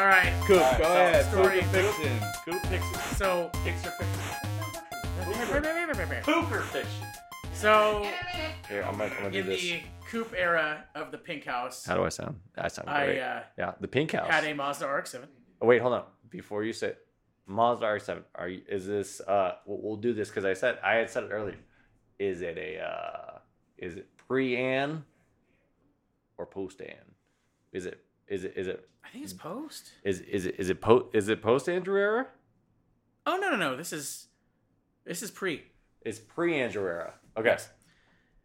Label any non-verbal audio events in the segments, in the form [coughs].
All right. Coop, Alright, go so ahead. story- Story fiction. Coop fiction. So, Picks or fiction. so Pooper fiction. Here, I'm gonna, I'm gonna do in the coupe era of the Pink House, How do I sound? I sound I great. uh, yeah, the pink house. had a Mazda RX-7. Oh, wait, hold on. Before you say Mazda RX-7, are you? Is this? Uh, we'll, we'll do this because I said I had said it earlier. Is it a? Uh, is it pre-An or post-An? Is it? Is it? Is it? I think it's post. Is is it? Is it post? Is it post Andrew era? Oh no no no! This is this is pre. It's pre Andrew era. Okay.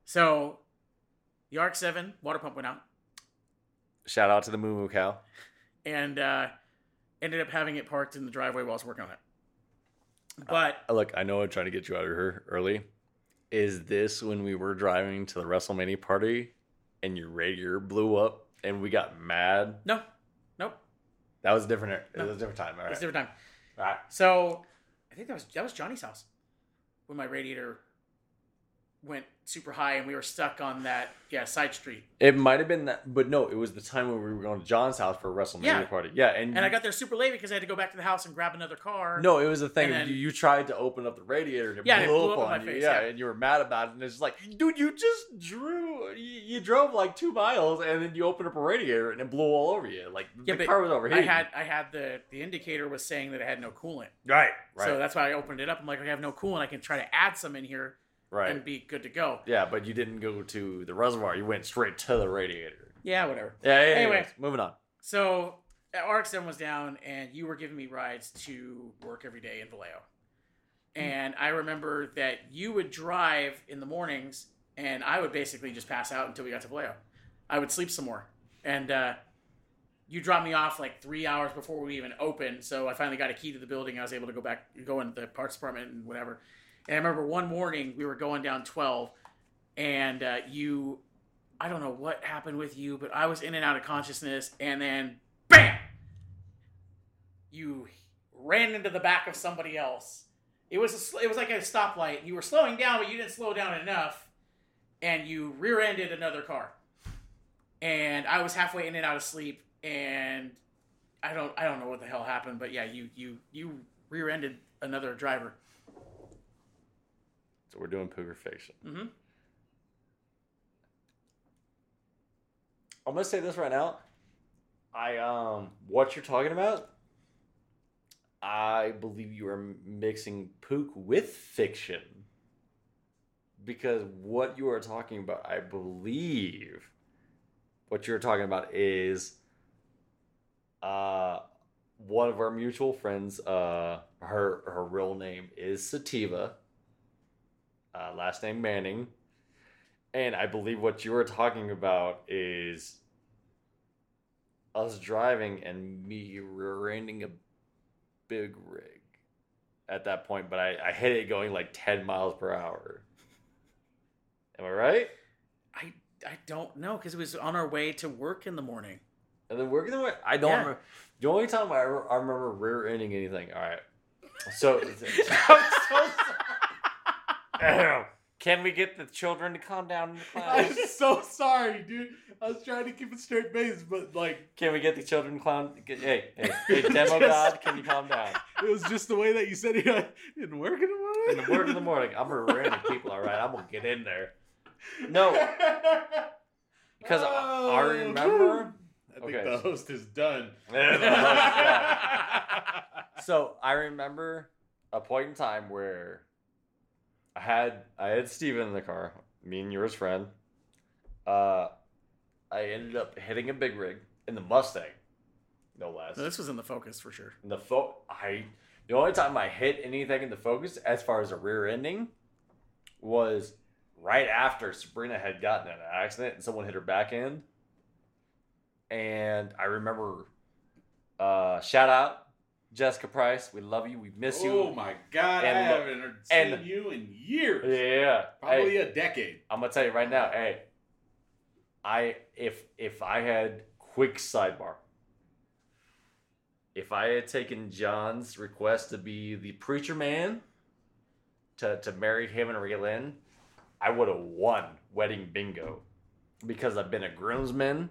So the RX-7 water pump went out, Shout out to the Moo Moo Cow. and uh, ended up having it parked in the driveway while I was working on it. But Uh, Look, I know I'm trying to get you out of here early. Is this when we were driving to the WrestleMania party and your radiator blew up and we got mad? no, That was a different. Er, it No. was a different time. All right. it's a different time. All right. So I think that was that was Johnny's house when my radiator went super high and we were stuck on that yeah side street. It might have been that, but no, it was the time when we were going to John's house for a WrestleMania Yeah. party. Yeah, and, And I got there super late because I had to go back to the house and grab another car. no, it was the thing. Then- you, you tried to open up the radiator and it, Yeah, blew, it blew up up on my you. face, yeah, yeah. and you were mad about it. And it's like, dude, you just drew. You, you drove like two miles and then you opened up a radiator and it blew all over you. Like Yeah, the car was over. I had I had the the indicator was saying that it had no coolant. right, right, So that's why I opened it up. I'm like, I have no coolant. I can try to add some in here right. and be good to go. yeah, but you didn't go to the reservoir. You went straight to the radiator. Yeah, whatever. Yeah. yeah Anyway. anyways, moving on. So RX-7 was down, and you were giving me rides to work every day in Vallejo. And I remember that you would drive in the mornings, and I would basically just pass out until we got to Vallejo. I would sleep some more, and uh, you dropped me off like three hours before we even opened. So I finally got a key to the building. I was able to go back, go into the parts department and whatever. And I remember one morning we were going down 12, and uh, you, I don't know what happened with you, but I was in and out of consciousness, and then bam, you ran into the back of somebody else. It was a, it was like a stoplight. You were slowing down, but you didn't slow down enough, and you rear-ended another car. And I was halfway in and out of sleep, and I don't I don't know what the hell happened, but yeah, you you you rear-ended another driver. So we're doing poker fiction. Mm-hmm. I'm gonna say this right now. I um, what you're talking about. I believe you are mixing pook with fiction. Because what you are talking about, I believe, what you're talking about is, uh, one of our mutual friends. Uh, her her real name is Sativa. Uh, last name Manning. And I believe what you were talking about is us driving and me rear-ending a big rig at that point, but I, I hit it going like 10 miles per hour. Am I right? I I don't know because it was on our way to work in the morning. And then we're gonna. I don't Yeah. remember. The only time I, re- I remember rear-ending anything. All right. So. [laughs] [laughs] [laughs] Can we get the children to calm down in the [laughs] class? I'm so sorry, dude. I was trying to keep a straight face, but like Can we get the children clown? Hey, hey, [laughs] hey, demo god, can you calm down? it was just the way that you said it didn't work in the morning. In the morning, in the morning, I'm a random people. All right, I'm gonna get in there. No, because I, I oh, remember. I think Okay. the host is done. so I remember a point in time where I had I had Steven in the car, me and yours friend. Uh, I ended up hitting a big rig in the Mustang, no less. No, this was in the focus for sure. In the fo- I the only time I hit anything in the focus as far as a rear ending was right after Sabrina had gotten in an accident and someone hit her back end. And I remember uh shout out Jessica Price, we love you, we miss you. Oh my god, And I haven't seen and- you in years. Yeah. Probably Hey, a decade. I'm gonna tell you right now, hey. I if if I had quick sidebar. If I had taken John's request to be the preacher man to, to marry him and Raylan, I would have won wedding bingo. Because I've been a groomsman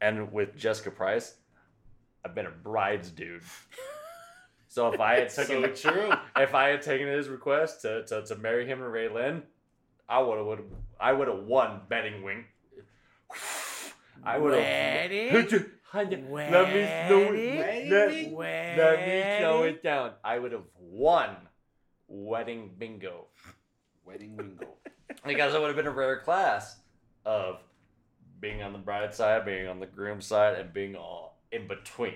and with Jessica Price, I've been a bride's dude. [laughs] So if I had [laughs] taken So true. if I had taken his request to, to, to marry him and Ray Lynn, I would have I would have won betting wing. I would have. Wedding? Let me slow it. Let, let me slow it down. I would have won wedding bingo Wedding wingo. [laughs] because it would have been a rare class of being on the bride side, being on the groom side, and being all in between.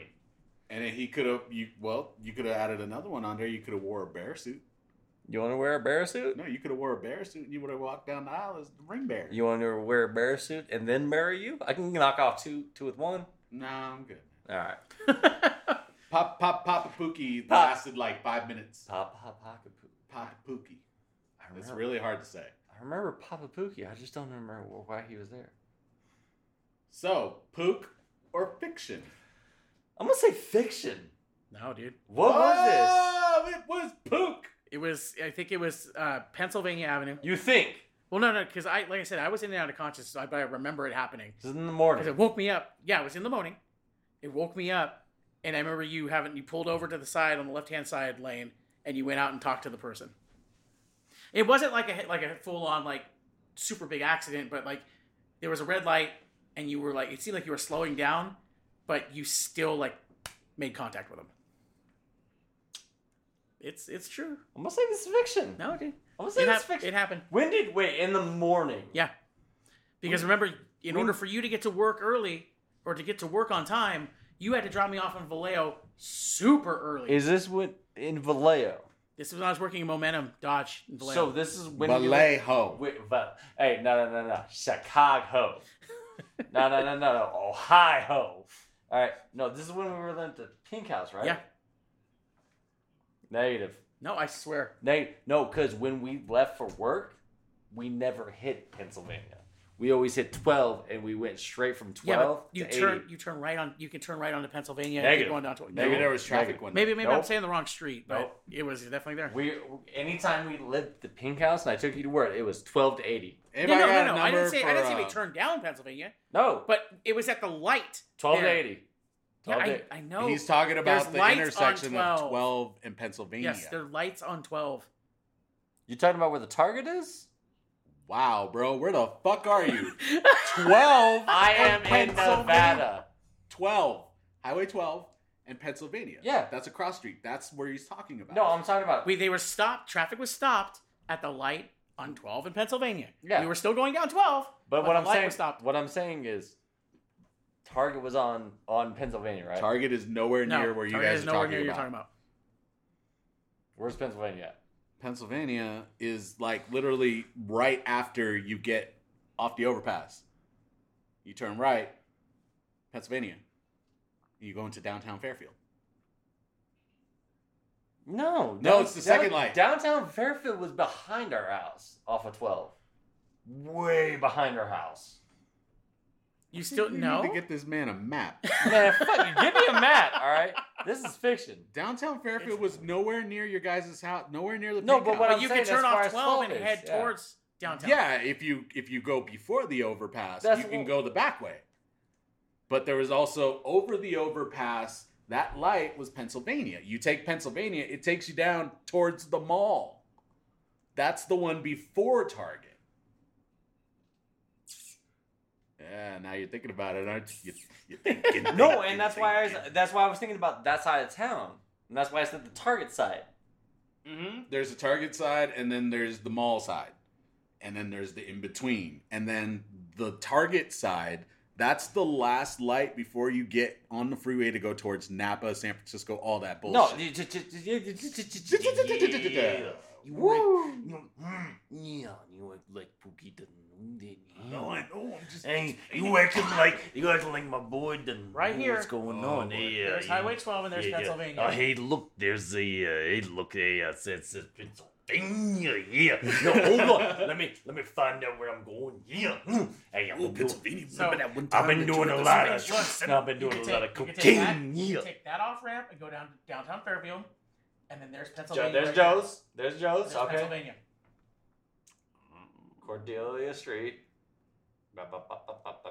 And then he could have you well, you could have added another one on there. You could have wore a bear suit. You want to wear a bear suit? No, you could have wore a bear suit and you would have walked down the aisle as the ring bearer. You want to wear a bear suit and then marry you? I can knock off two two with one. Nah, I'm good. All right. [laughs] Pop pop pop a Pookie Pop. lasted like five minutes. Pop pop pop Papa Pookie. I It's really hard to say. I remember Papa Pookie. I just don't remember why he was there. So, Pook or fiction? I'm gonna say fiction. no, dude. What was Oh, it was Pook. It was. I think it was uh, Pennsylvania Avenue. You think? Well, no, no, because I, like I said, I was in and out of consciousness, so I, but I remember it happening This is in the because it woke me up. Yeah, it was in the morning. It woke me up, and I remember you having you pulled over to the side on the left hand side lane, and you went out and talked to the person. It wasn't like a like a full on like super big accident, but like there was a red light, and you were like it seemed like you were slowing down, but you still like made contact with him. It's it's true. I'm gonna say this is fiction. No, dude. I'm gonna say It, this hap- is fiction. it happened. when did wait in the morning? Yeah. Because remember, in we- order for you to get to work early or to get to work on time, you had to drop me off in Vallejo super early. Is this what in Vallejo? this is when I was working in Momentum Dodge in Vallejo. So this is when you Vallejo. Wait, but hey, no, no, no, no, Chicago. [laughs] no, no, no, no, no, Ohio. All right, no, this is when we were at the Pink House, right? Yeah. Negative. no, I swear. Neg- no, because when we left for work, we never hit Pennsylvania. We always hit twelve, and we went straight from twelve but you to turn 80. you turn right on. You can turn right onto Pennsylvania. Negative. keep going down to Maybe No. there was traffic Negative. one. Maybe maybe I'm saying the wrong street, but Nope. it was definitely there. We anytime we lived the Pink House, and I took you to work, it was twelve to eighty. If no, no, no, no. I didn't number say I didn't say uh, we turned down Pennsylvania, No, but it was at the light. twelve to there. eighty. Yeah, I, I know. He's talking There's about the intersection 12. of 12 and Pennsylvania. yes, there are lights on twelve. You talking about where the Target is? Wow, bro, where the fuck are you? [laughs] 12. I am in Pennsylvania. Nevada. 12. Highway 12 and Pennsylvania. Yeah. That's a cross street. That's where he's talking about. No, I'm talking about. we they were stopped. Traffic was stopped at the light on 12 in Pennsylvania. Yeah. we were still going down 12. But but what the I'm light saying, was stopped. what I'm saying is, Target was on on Pennsylvania, right? Target is nowhere No, near where you Target guys is are nowhere talking near about. you're talking about. Where's Pennsylvania? At? Pennsylvania is like literally right after you get off the overpass. You turn right, Pennsylvania. You go into downtown Fairfield. No, No, it's the second light. Downtown Fairfield was behind our house, off of 12, way behind our house. You still you no. need to get this man a map. Man, fuck you, give me a map, all right? [laughs] This is fiction. Downtown Fairfield was nowhere near your guys' house, nowhere near the No, pink but what house. but you saying can turn far off as 12 and 12 head yeah. towards downtown. Yeah, if you if you go before the overpass, That's you can what- go the back way. But there was also over the overpass. That light was Pennsylvania. You take Pennsylvania, it takes you down towards the mall. That's the one before Target. Yeah, now you're thinking about it, aren't you? You're thinking, No, thinking, and that's why I was, thinking. that's why I was thinking about that side of town, and that's why I said the Target side. Mhm. There's the Target side, and then there's the mall side, and then there's the in between, and then the Target side. That's the last light before you get on the freeway to go towards Napa, San Francisco, all that No, bullshit. you- you- you- Yeah. you Woo! like- you- mm, yeah, you like like Pookie doesn't know that. No, I know. I'm just. Hey, you acting like you acting like my boy doesn't Right know here. What's going Oh, on? boy. Hey, uh, There's yeah, Highway 12 and there's yeah, yeah. Pennsylvania. Oh, hey, look, there's a uh, hey, look, hey, uh, it's, it's, it's Pennsylvania. [laughs] Yeah. No, hold on. let me let me find out where I'm going. Yeah. Mm. Hey, I'm Oh, doing- Pennsylvania. So- Remember that one I've been doing a lot of. You want- I've been doing you a lot of take- you take that- cocaine. Yeah. take that off ramp and go down to downtown Fairfield, and then there's Pennsylvania. There's right. Joe's. There's Joe's. There's Okay. Pennsylvania. Cordelia Street.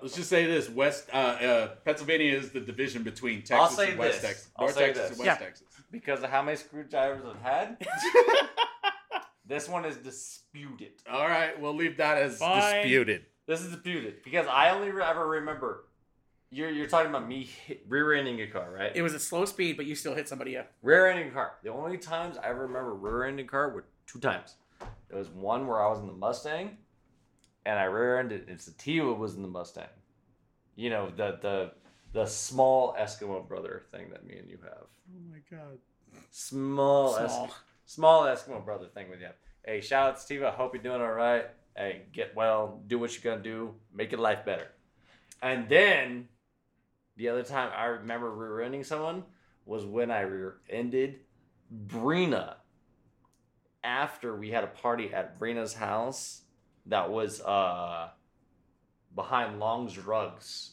Let's just say this: West uh, uh, Pennsylvania is the division between Texas I'll say and West this. Texas, I'll North say Texas this. and West Yeah. Texas. because of how many screwdrivers I've had. [laughs] this one is disputed. All right, we'll leave that as Fine. disputed. This is disputed because I only re- ever remember. You're you're talking about me hit, rear-ending a car, right? It was at slow speed, but you still hit somebody up. rear-ending a car. The only times I ever remember rear-ending a car were two times. There was one where I was in the Mustang, and I rear-ended. It's And Sativa was in the Mustang. You know the the the small Eskimo brother thing that me and you have. Oh my god! Small, Small. Eskimo, small Eskimo brother thing with you. Hey, shout out to Steve. I hope you're doing all right. Hey, get well. Do what you're gonna do. Make your life better. And then the other time I remember rear-ending someone was when I rear-ended Brina after we had a party at Brina's house that was uh behind Long's Drugs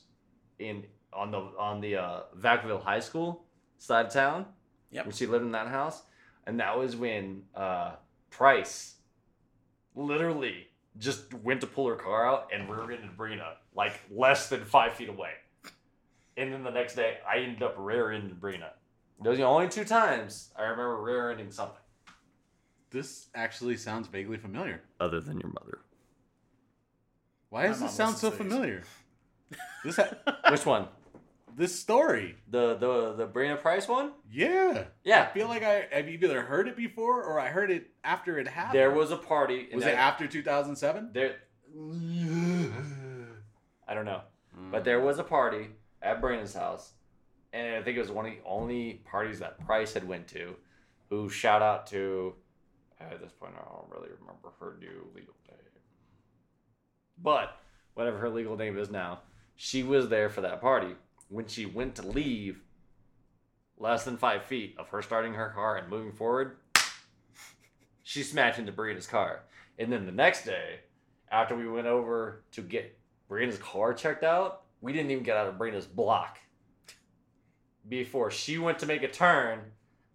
in on the on the uh, Vacaville High School side of town. Yep. When she lived in that house, and that was when uh, Price literally just went to pull her car out and rear-ended Brina like less than five feet away. And then the next day, I ended up rear-ending Brina. Those are the only two times I remember rear-ending something. This actually sounds vaguely familiar. Other than your mother. Why does mom this sound so these. familiar? [laughs] This ha- Which one? this story, The the the Brina Price one? yeah. Yeah. I feel like I have either heard it before or I heard it after it happened. There was a party. and was that- it after 2007? There. I don't know. But there was a party at Brandon's house, and I think it was one of the only parties that Price had went to. Who shout out to? At this point, I don't really remember her new legal name. But whatever her legal name is now, she was there for that party. When she went to leave, less than five feet of her starting her car and moving forward, [laughs] she smashed into Brianna's car. And then the next day, after we went over to get Brianna's car checked out, we didn't even get out of Brianna's block. Before she went to make a turn,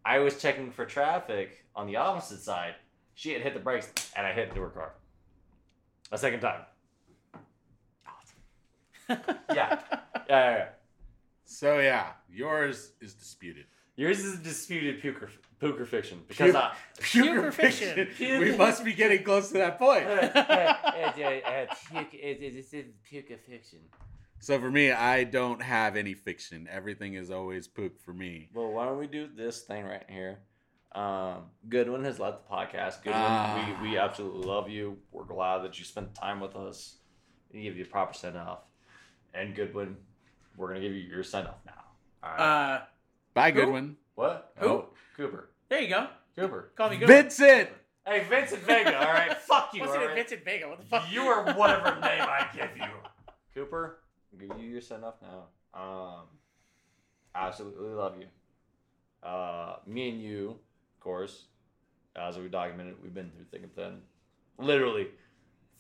I was checking for traffic on the opposite side. She had hit the brakes, and I hit into her car. A second time. Yeah. [laughs] Yeah, yeah, yeah. So yeah, yours is disputed. Yours is a disputed puker, puker fiction because Pu- I, Pure Pure fiction. fiction. [laughs] we must be getting close to that point. [laughs] it's a puker fiction. So for me, I don't have any fiction. Everything is always pook for me. Well, why don't we do this thing right here? Um, Goodwin has left the podcast. Goodwin, Ah. we, we absolutely love you. We're glad that you spent time with us. We give you a proper send off. And Goodwin, we're gonna give you your send off now. All right. uh, Bye, Who? Goodwin. what? who? Oh, Cooper. there you go. Cooper. Call me good. Vincent. Hey, Vincent Vega. All right. [laughs] Fuck you. What's all it, right? Vincent Vega? What the fuck? You are whatever [laughs] name I give you. Cooper, I'll give you your send off now. Um, absolutely love you. Uh, me and you, of course, as we documented, we've been through thick and thin. Literally,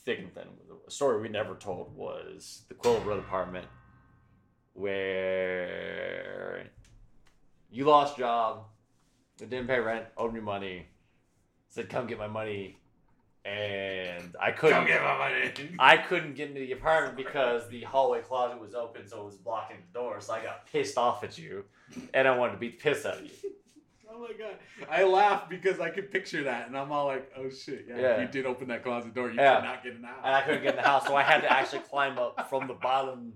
thick and thin. A story we never told was the Quill Road apartment where you lost job, didn't pay rent, owed me money, said, come get my money. And I couldn't get my money. I couldn't get into the apartment because the hallway closet was open, so it was blocking the door. So I got pissed off at you, and I wanted to beat the piss out of you. [laughs] Oh my god! I laugh because I could picture that, and I'm all like, "Oh shit! Yeah, Yeah. you did open that closet door, you Yeah. could not get in the And I couldn't get in the house, so I had to [laughs] actually climb up from the bottom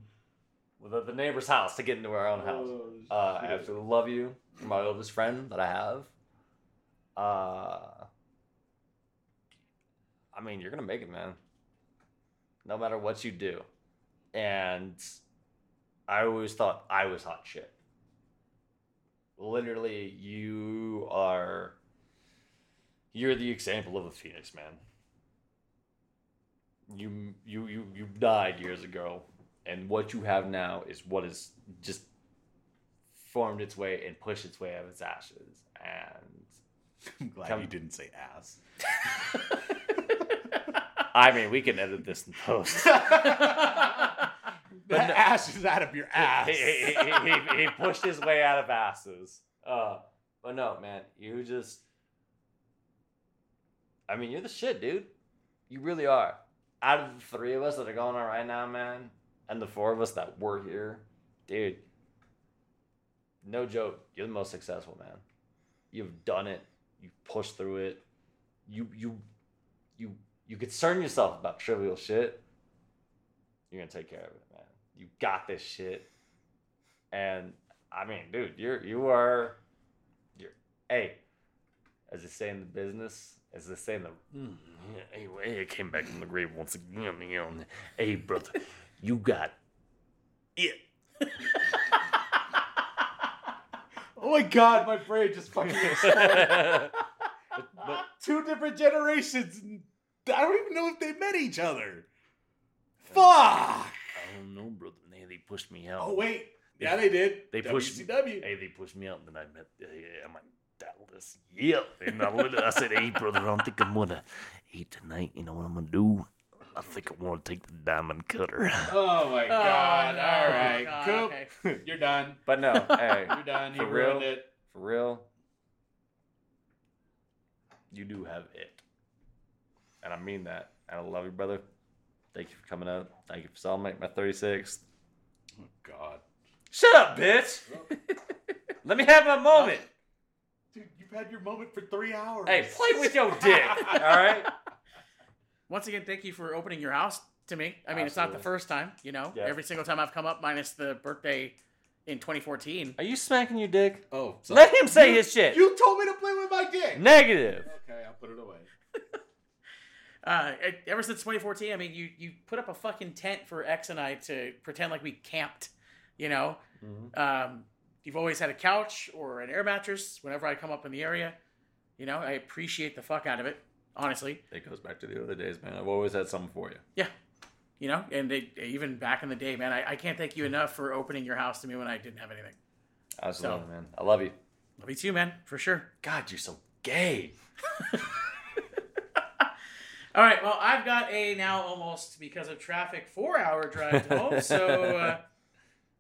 of the, the neighbor's house to get into our own house. Oh, Uh, I absolutely love you. You're my oldest friend that I have. Uh, I mean, you're gonna make it, man. No matter what you do, and I always thought I was hot shit. Literally, you are. You're the example of a phoenix, man. You you you you died years ago, and what you have now is what is just formed its way and pushed its way out of its ashes. And [laughs] I'm glad Come- you didn't say ass. [laughs] I mean, we can edit this in post. [laughs] that no- ass is out of your ass. he, he, he, he, he pushed his way out of asses. Uh, but no, man, you just. I mean, you're the shit, dude. You really are. Out of the three of us that are going on right now, man, and the four of us that were here, dude. No joke, you're the most successful man. You've done it. You've pushed through it. You you you you concern yourself about trivial shit. You're gonna take care of it, man. You got this shit. And I mean, dude, you're you are you're hey, as they say in the business, as they say in the "Mm, yeah, anyway, I came back from the grave once again. You know, hey brother, you got it. [laughs] Oh my god, my brain just fucking exploded. [laughs] but Two different generations. And I don't even know if they met each other. Fuck. I don't know, brother. Hey, they pushed me out. Oh wait. Yeah, they did. They pushed me. WCW. Hey, they pushed me out, and then I met. Uh, I'm like Dallas. Yep. And I, looked- I said, "Hey, brother, I don't think I'm gonna eat tonight. You know what I'm gonna do? I think I want to take the diamond cutter." Oh my [laughs] god. no. All right. God, Coop, okay. [laughs] you're done. But no, [laughs] hey, You're done. He For ruined real? it. for real, you do have it, and I mean that. And I love you, brother. Thank you for coming out. Thank you for celebrating my 36th. Oh god. Shut up, bitch. [laughs] Let me have my moment. Dude, you've had your moment for three hours. Hey, play with your dick. All right. [laughs] Once again, thank you for opening your house to me. I mean, it's not the first time, you know. Yeah. Every single time I've come up, minus the birthday in 2014. Are you smacking your dick? Oh, Let him say his shit. You told me to play with my dick. Negative. Okay, I'll put it away. Uh, ever since 2014, I mean, you you put up a fucking tent for X and I to pretend like we camped, you know. Um, you've always had a couch or an air mattress whenever I come up in the area. You know, I appreciate the fuck out of it, honestly. It goes back to the other days, man. I've always had something for you. Yeah. You know, and they, even back in the day, man, I, I can't thank you enough for opening your house to me when I didn't have anything. Absolutely, So- man. I love you. Love you too, man, for sure. God, you're so gay. [laughs] All right, well, I've got a now almost because of traffic four hour drive to home. So, [laughs] uh,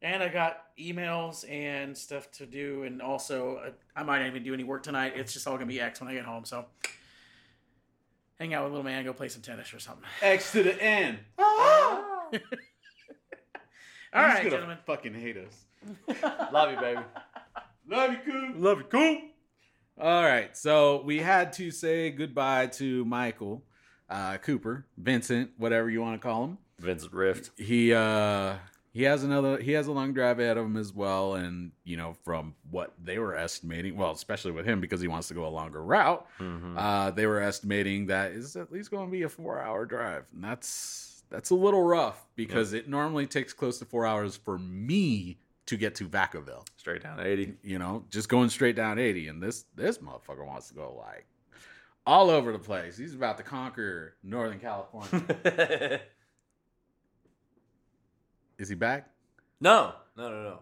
and I got emails and stuff to do, and also uh, I might not even do any work tonight. It's just all gonna be X when I get home. So, hang out with little man, go play some tennis or something. X to the N. [laughs] All He's right, gonna gentlemen. Fucking hate us. [laughs] love you, baby. Love you, Coop. Love you, cool. All right, so we had to say goodbye to Michael uh, Cooper, Vincent, whatever you want to call him. Vincent Rift. He uh, he has another. He has a long drive ahead of him as well, and you know from what they were estimating, well, especially with him because he wants to go a longer route. Mm-hmm. Uh, they were estimating that is at least going to be a four-hour drive, and that's that's a little rough because it normally takes close to four hours for me to get to Vacaville. Straight down 80. You know, just going straight down 80, and this this motherfucker wants to go like all over the place. He's about to conquer Northern California. [laughs] Is he back? no, no, no, no.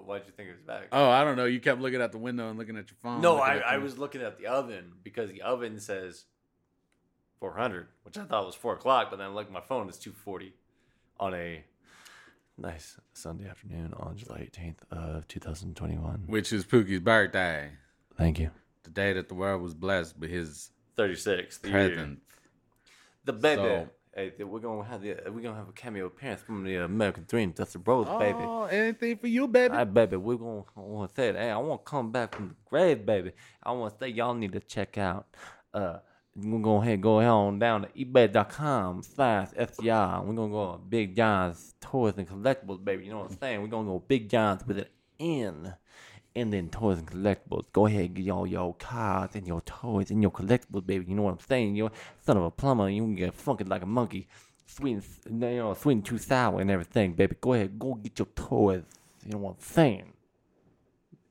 Why'd you think it was back? Oh, I don't know. You kept looking at the window and looking at your phone. no, I, I was looking at the oven because the oven says 400, which I thought was 4 o'clock, but then I looked at my phone, it's 240 on a nice Sunday afternoon on July 18th of 2021. which is Pookie's birthday, Thank you. the day that the world was blessed with his 36. The, present. the baby. So- hey, we're gonna have the we're gonna have a cameo appearance from the American Dream. That's the Rose, baby. Oh, anything for you, baby? Hey, baby, we're gonna I want to say that. Hey, I want to come back from the grave, baby. I want to say y'all need to check out. Uh, we're gonna go ahead, go on down to ebay.com slash FTR. We're gonna go on Big John's Toys and Collectibles, baby. You know what I'm saying? We're gonna go Big John's with an N. And then toys and collectibles. Go ahead, get all your cards and your toys and your collectibles, baby. You know what I'm saying? You're son of a plumber. You can get funky like a monkey, sweet, and, you know, sweet and too sour and everything, baby. Go ahead, go get your toys. You know what I'm saying?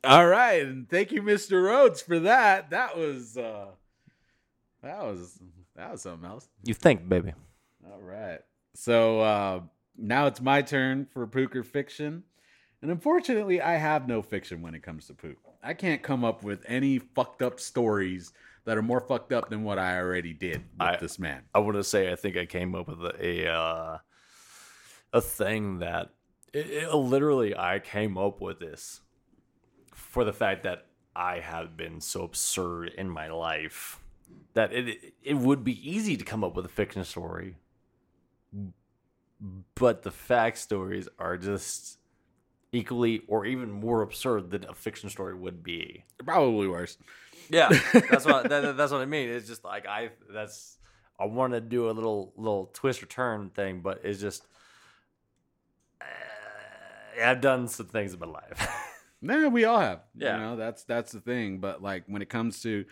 All right, and thank you, Mr. Rhodes, for that. That was uh that was that was something else. You think, baby? All right. So uh now it's my turn for Pooker fiction. And unfortunately, I have no fiction when it comes to poop. I can't come up with any fucked up stories that are more fucked up than what I already did with I- this man. I want to say I think I came up with a a, uh, a thing that it, it- literally I came up with this for the fact that I have been so absurd in my life that it it would be easy to come up with a fiction story, but the fact stories are just equally or even more absurd than a fiction story would be. Probably worse. Yeah, that's what [laughs] that, that's what I mean. It's just like I that's I want to do a little little twist or turn thing, but it's just uh, I've done some things in my life. [laughs] Nah, we all have. Yeah. You know, that's that's the thing. But like when it comes to,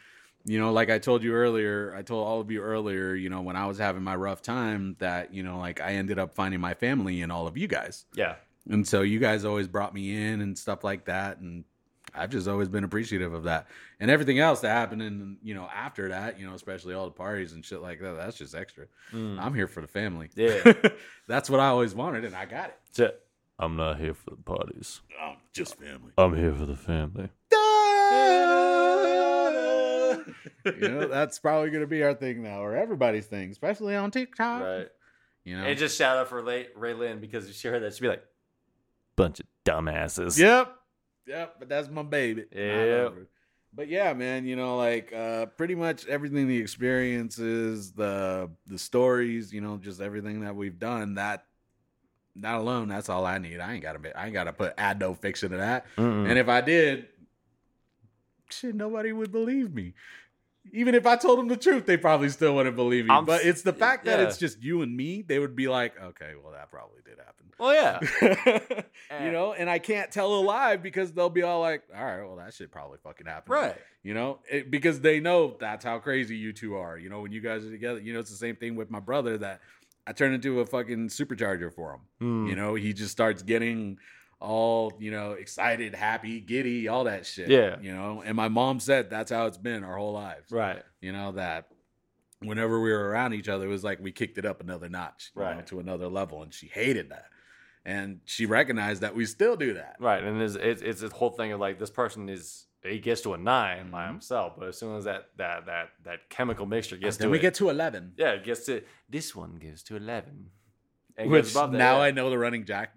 you know, like I told you earlier, I told all of you earlier, you know, when I was having my rough time, that you know, like I ended up finding my family in all of you guys, yeah, and so you guys always brought me in and stuff like that, and I've just always been appreciative of that, and everything else that happened, and you know, after that, you know, especially all the parties and shit like that, that's just extra. Mm. I'm here for the family. Yeah. [laughs] that's what I always wanted, and I got it. That's it. I'm not here for the parties. I'm just family. I'm here for the family. you know, that's probably going to be our thing now, or everybody's thing, especially on TikTok. Right. You know, And just shout out for Ray, Ray Lynn because if she heard that, she'd be like, bunch of dumbasses. yep, yep. But that's my baby. Yep. But yeah, man, you know, like uh, pretty much everything, the experiences, the the stories, you know, just everything that we've done. That that alone, that's all I need. I ain't got to, be, I ain't got to put add no fiction to that. Mm-mm. And if I did, shit, nobody would believe me. Even if I told them the truth, they probably still wouldn't believe me. I'm but it's the fact that yeah. it's just you and me. They would be like, okay, well, that probably did happen. Well, yeah. [laughs] you know, and I can't tell a lie because they'll be all like, all right, well, that shit probably fucking happened. Right. You know, it, because they know that's how crazy you two are. You know, when you guys are together, you know, it's the same thing with my brother that I turn into a fucking supercharger for him. Mm. You know, he just starts getting all, you know, excited, happy, giddy, all that shit. Yeah. You know, and my mom said that's how it's been our whole lives. Right. You know, that whenever we were around each other, it was like we kicked it up another notch, you know, Right. to another level. And she hated that. And she recognized that we still do that. Right. And it's, it's, it's this whole thing of like, this person is, he gets to a 9 by Mhm. himself, but as soon as that, that, that, that chemical mixture gets then to we it, get to 11. yeah, it gets to, this one goes to 11. And Which goes above that, now yeah. I know the running jack,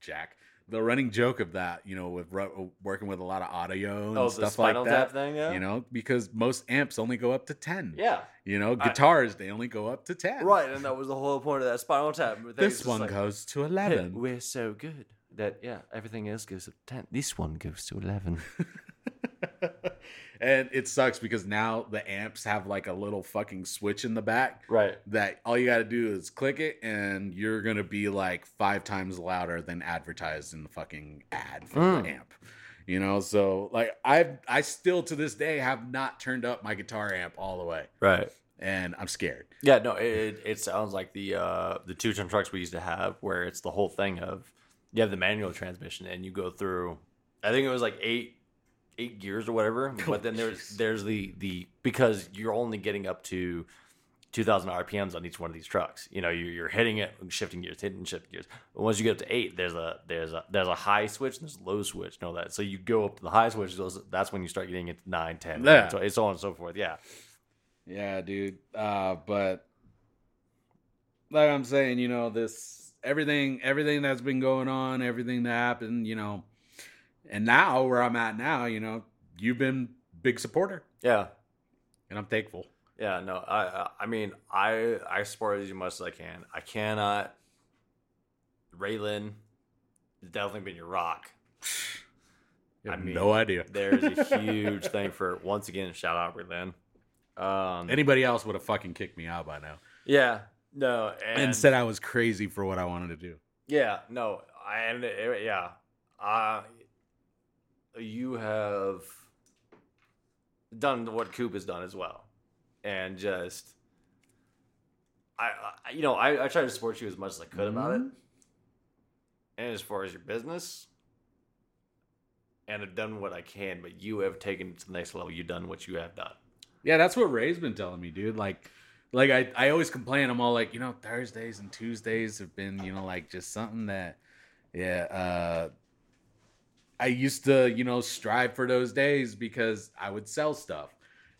Jack, the running joke of that, you know, with ru- working with a lot of audio and Oh, the stuff like spinal that. tap thing, yeah. You know, because most amps only go up to 10. Yeah. You know, I- guitars, they only go up to 10. Right. And that was the whole point of that spinal tap. This one like, goes to "Hey, 11. we're so good that, yeah, everything else goes to 10. This one goes to 11. [laughs] and it sucks because now the amps have like a little fucking switch in the back right. that all you got to do is click it and you're going to be like five times louder than advertised in the fucking ad for Mm. the amp. You know, so like I I still to this day have not turned up my guitar amp all the way Right. and I'm scared. Yeah, no, it, it, it sounds like the uh, the two ton trucks we used to have, where it's the whole thing of you have the manual transmission and you go through. I think it was like eight eight gears or whatever, [laughs] but then there's there's the the because you're only getting up to. 2000 RPMs on each one of these trucks. You know, you're, you're hitting it, shifting gears, hitting, shifting gears. But once you get up to eight, there's a there's a there's a high switch and there's a low switch. Know that. So you go up to the high switch. That's when you start getting into nine, ten, Yeah. so so on and so forth. Yeah, Yeah, dude. Uh, but like I'm saying, you know, this everything everything that's been going on, everything that happened, you know, and now where I'm at now, you know, you've been big supporter, yeah. and I'm thankful. Yeah, no, I, I, I mean, I, I support as much as I can. I cannot. Raylan, has definitely been your rock. [sighs] You have I mean, no idea. [laughs] There's a [laughs] huge thing for once again. Shout out Raylan. Um, Anybody else would have fucking kicked me out by now yeah, no, and, and said I was crazy for what I wanted to do. yeah, no, and it, yeah, uh, you have done what Coop has done as well, and just. I, I you know, I, I try to support you as much as I could about it. Mhm. And as far as your business, and I've done what I can, but you have taken it to the next level. You've done what you have done. Yeah, that's what Ray's been telling me, dude. Like, like I, I always complain. I'm all like, you know, Thursdays and Tuesdays have been, you know, like just something that, yeah. uh I used to, you know, strive for those days because I would sell stuff.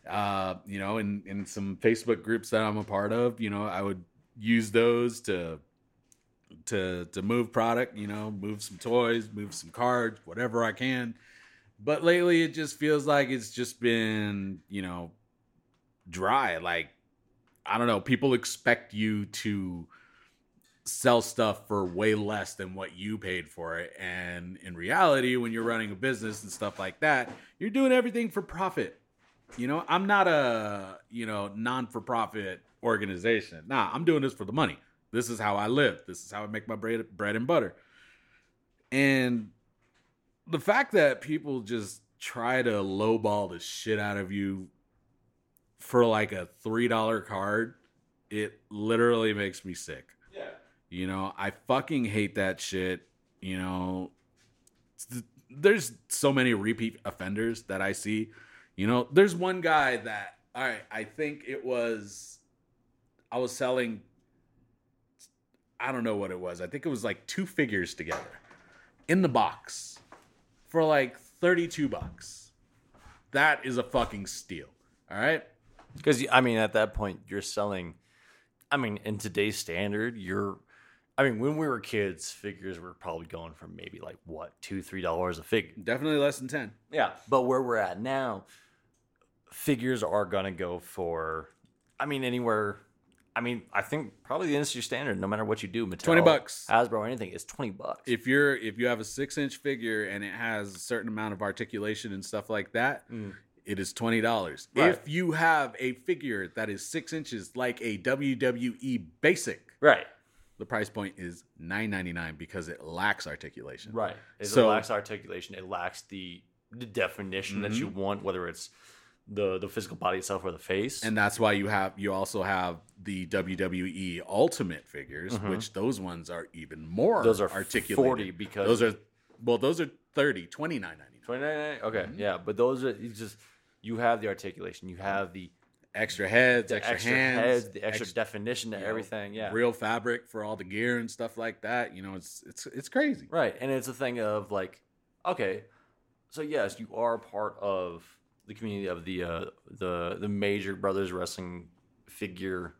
Uh, you know, in in some Facebook groups that I'm a part of, you know, I would use those to to to move product, you know, move some toys, move some cards, whatever I can. But lately it just feels like it's just been, you know, dry. Like I don't know, people expect you to sell stuff for way less than what you paid for it. And in reality, when you're running a business and stuff like that, you're doing everything for profit. You know, I'm not a, you know, non for profit organization. Nah, I'm doing this for the money. This is how I live. This is how I make my bread, bread and butter. And the fact that people just try to lowball the shit out of you for like a $3 card, it literally makes me sick. You know, I fucking hate that shit. You know, there's so many repeat offenders that I see. You know, there's one guy that all right, I think it was I was selling I don't know what it was. I think it was like two figures together in the box for like 32 bucks. That is a fucking steal. All right? Because I mean, at that point, you're selling. I mean, in today's standard, you're. I mean, when we were kids, figures were probably going from maybe like what two, three dollars a figure. Definitely less than 10. Yeah, but where we're at now, figures are gonna go for. I mean, anywhere. I mean, I think probably the industry standard, no matter what you do, Mattel, 20 bucks. Hasbro, or anything, is twenty bucks. if you're if you have a six inch figure and it has a certain amount of articulation and stuff like that, Mm. it is twenty dollars. Right. If you have a figure that is six inches like a WWE basic, right, the price point is nine ninety nine because it lacks articulation. right. It So- lacks articulation. It lacks the the definition that you want, whether it's the the physical body itself or the face. And that's why you have you also have the WWE Ultimate figures, which those ones are even more Mm-hmm. Those are articulated. 40 because- those are well, those are 30, 29.99. Twenty nine. Okay, Mm-hmm. yeah, but those are you just you have the articulation, you have the, Extra heads, the extra, extra, hands, heads, the extra ex- definition to you know, everything. Yeah, real fabric for all the gear and stuff like that. You know, it's it's it's crazy. right. And it's a thing of like, okay, so yes, you are part of the community of the uh, the the major brothers wrestling figure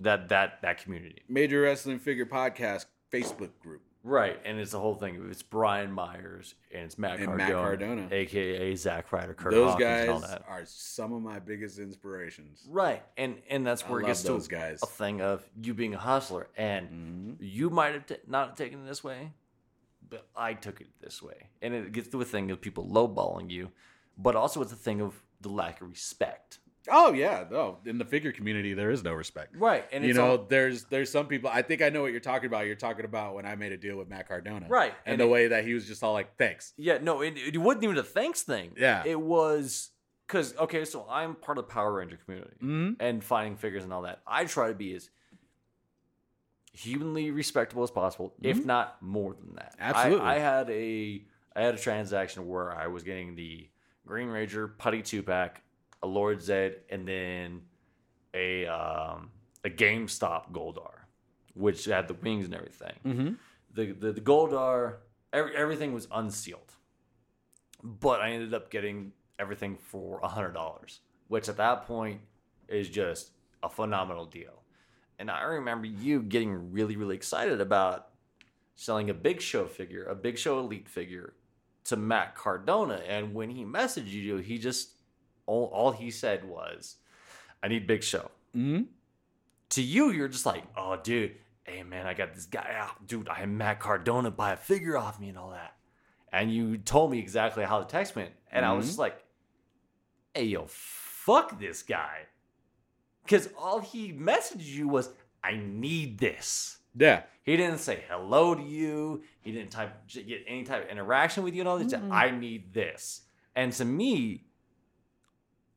that that that community. Major Wrestling Figure Podcast Facebook group. Right, and it's the whole thing. It's Brian Myers and it's Matt And Cardona, Matt Cardona. aka Zach Ryder, Kurt those Hawkins, guys and all that. are some of my biggest inspirations. Right, and and that's I where it gets to guys. a thing of you being a hustler, and Mhm. you might have t- not taken it this way, but I took it this way, and it gets to a thing of people lowballing you, but also it's a thing of the lack of respect. Oh yeah, no. In the figure community, there is no respect. Right, and you know, all- there's there's some people. I think I know what you're talking about. You're talking about when I made a deal with Matt Cardona, Right, And, and the it- way that he was just all like, "Thanks." yeah, no, it, it wasn't even a thanks thing. Yeah. it was because okay, so I'm part of the Power Ranger community. Mm-hmm. and finding figures and all that. I try to be as humanly respectable as possible, if not more than that. I- Absolutely. I, had a I had a transaction where I was getting the Green Ranger Putty two pack, a Lord Zed, and then a um, a GameStop Goldar, which had the wings and everything. Mm-hmm. The the, the Goldar, every, everything was unsealed, but I ended up getting everything for a hundred dollars, which at that point is just a phenomenal deal. And I remember you getting really really excited about selling a Big Show figure, a Big Show Elite figure, to Matt Cardona. And when he messaged you, he just all, all he said was, "I need Big Show." Mm-hmm. to you, you're just like, oh, dude, hey, man, I got this guy out. Dude, I had Matt Cardona buy a figure off me and all that. And you told me exactly how the text went. And I was Mhm. just like, hey, yo, fuck this guy. Because all he messaged you was, I need this. Yeah. He didn't say hello to you. He didn't type get any type of interaction with you and all this. Mm-mm. I need this. And to me,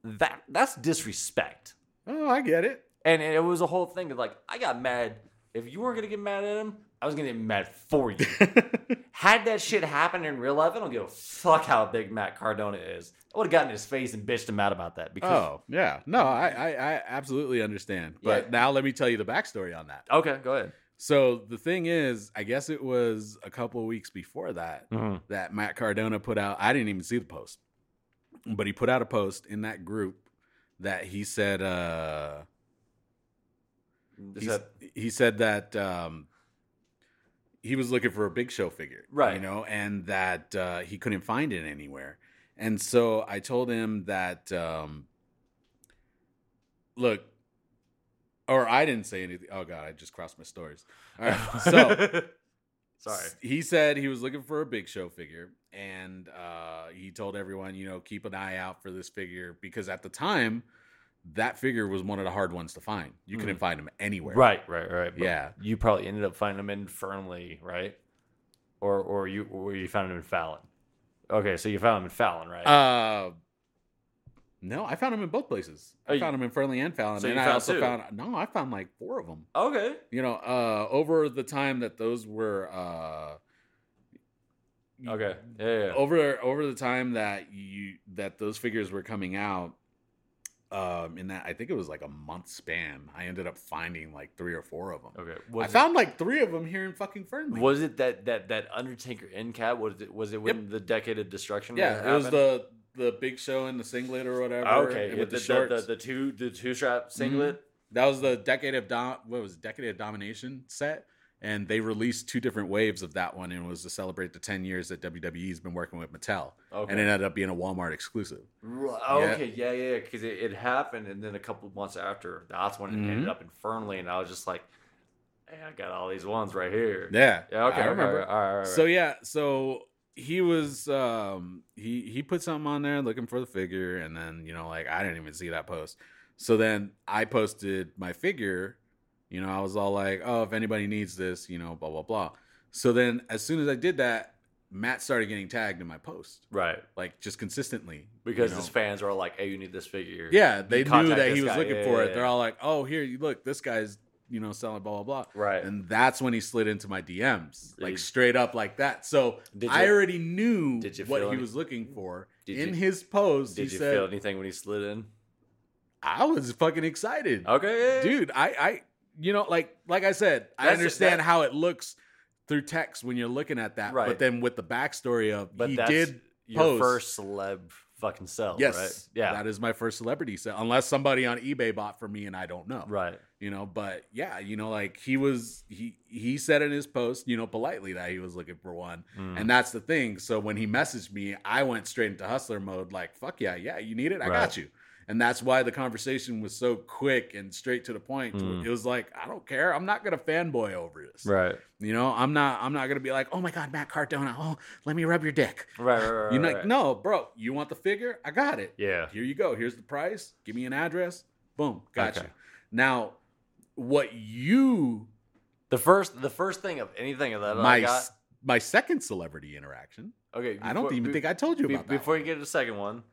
that that's disrespect. Oh, I get it. And it was a whole thing of like, I got mad. If you weren't gonna get mad at him, I was gonna get mad for you. [laughs] Had that shit happened in real life, I don't give a fuck how big Matt Cardona is. I would have gotten in his face and bitched him out about that because oh, yeah. No, I, I, I absolutely understand. But Yeah. now let me tell you the backstory on that. okay, go ahead. So the thing is, I guess it was a couple of weeks before that Mhm. that Matt Cardona put out. I didn't even see the post, but he put out a post in that group that he said uh, he, he said that um, he was looking for a Big Show figure, Right. You know, and that uh, he couldn't find it anywhere. And so I told him that, um, look, or I didn't say anything. Oh god, I just crossed my stories. All right, so [laughs] sorry. he said he was looking for a Big Show figure, and uh, he told everyone, you know, keep an eye out for this figure because at the time, that figure was one of the hard ones to find. You couldn't Mhm. find him anywhere. Right, right, right. But Yeah. You probably ended up finding them in Fernley, right? Or or you or you found them in Fallon. Okay, so you found them in Fallon, right? Uh, no, I found him in both places. Oh, I you- found him in Fernley and Fallon, So and I also two? found no, I found like four of them. okay. You know, uh, over the time that those were uh, Okay. Yeah, yeah. yeah. over over the time that you that those figures were coming out um in that i think it was like a month span i ended up finding like three or four of them Okay. i Was found like three of them here in fucking fernley was it that that that Undertaker end cap? Was it was it when the decade of destruction? yeah it was the the big show and the singlet or whatever okay. yeah, with the, the, the, shorts Mm-hmm. the, the two the two strap singlet. that was the decade of dom what was it, decade of domination set and they released two different waves of that one and it was to celebrate the 10 years that wwe's been working with mattel Okay. and it ended up being a walmart exclusive Ri- Yeah. Okay, yeah, yeah, because it, it happened, and then a couple of months after, that's when it Mhm. ended up in Fernley, and I was just like, "Hey, I got all these ones right here." yeah Yeah. Okay. i remember All right. All right, all right. So yeah, so he was um he he put something on there looking for the figure and then you know like I didn't even see that post. So then I posted my figure, you know, I was all like, "Oh, if anybody needs this, you know, blah blah blah." So then as soon as I did that, Matt started getting tagged in my post, right, like just consistently because you know. his fans are all like, "Hey, you need this figure." Yeah, they knew that he was guy. looking Yeah, for yeah, it. yeah. They're all like, "Oh, here, you look, this guy's, you know, selling blah blah blah." Right. And that's when he slid into my DMs, like straight up like that. So Did I already knew you what feel he any- was looking for. In you- his post, Did you said, feel anything when he slid in? "I was fucking excited, Okay, dude. I, I, you know, like, like I said, I That's- understand that- how it looks through text when you're looking at that, Right. but then with the backstory of But he did your post- first celeb fucking sell, Yes, right? Yeah, that is my first celebrity sale. Unless somebody on eBay bought for me and I don't know. right. you know but yeah you know like he was he he said in his post you know politely that he was looking for one Mm. and that's the thing so when he messaged me i went straight into hustler mode like fuck yeah yeah you need it i Right. got you and that's why the conversation was so quick and straight to the point Mm. it was like i don't care i'm not gonna fanboy over this right, you know i'm not i'm not gonna be like oh my god matt cardona oh let me rub your dick right, right, right. you're like right. no bro you want the figure i got it Yeah, here you go. Here's the price. Give me an address. Boom, got Okay. you. Now, what you the first the first thing of anything of that my I got. my second celebrity interaction. Okay, I don't even be- think I told you Be- about that. before one. you get to the second one,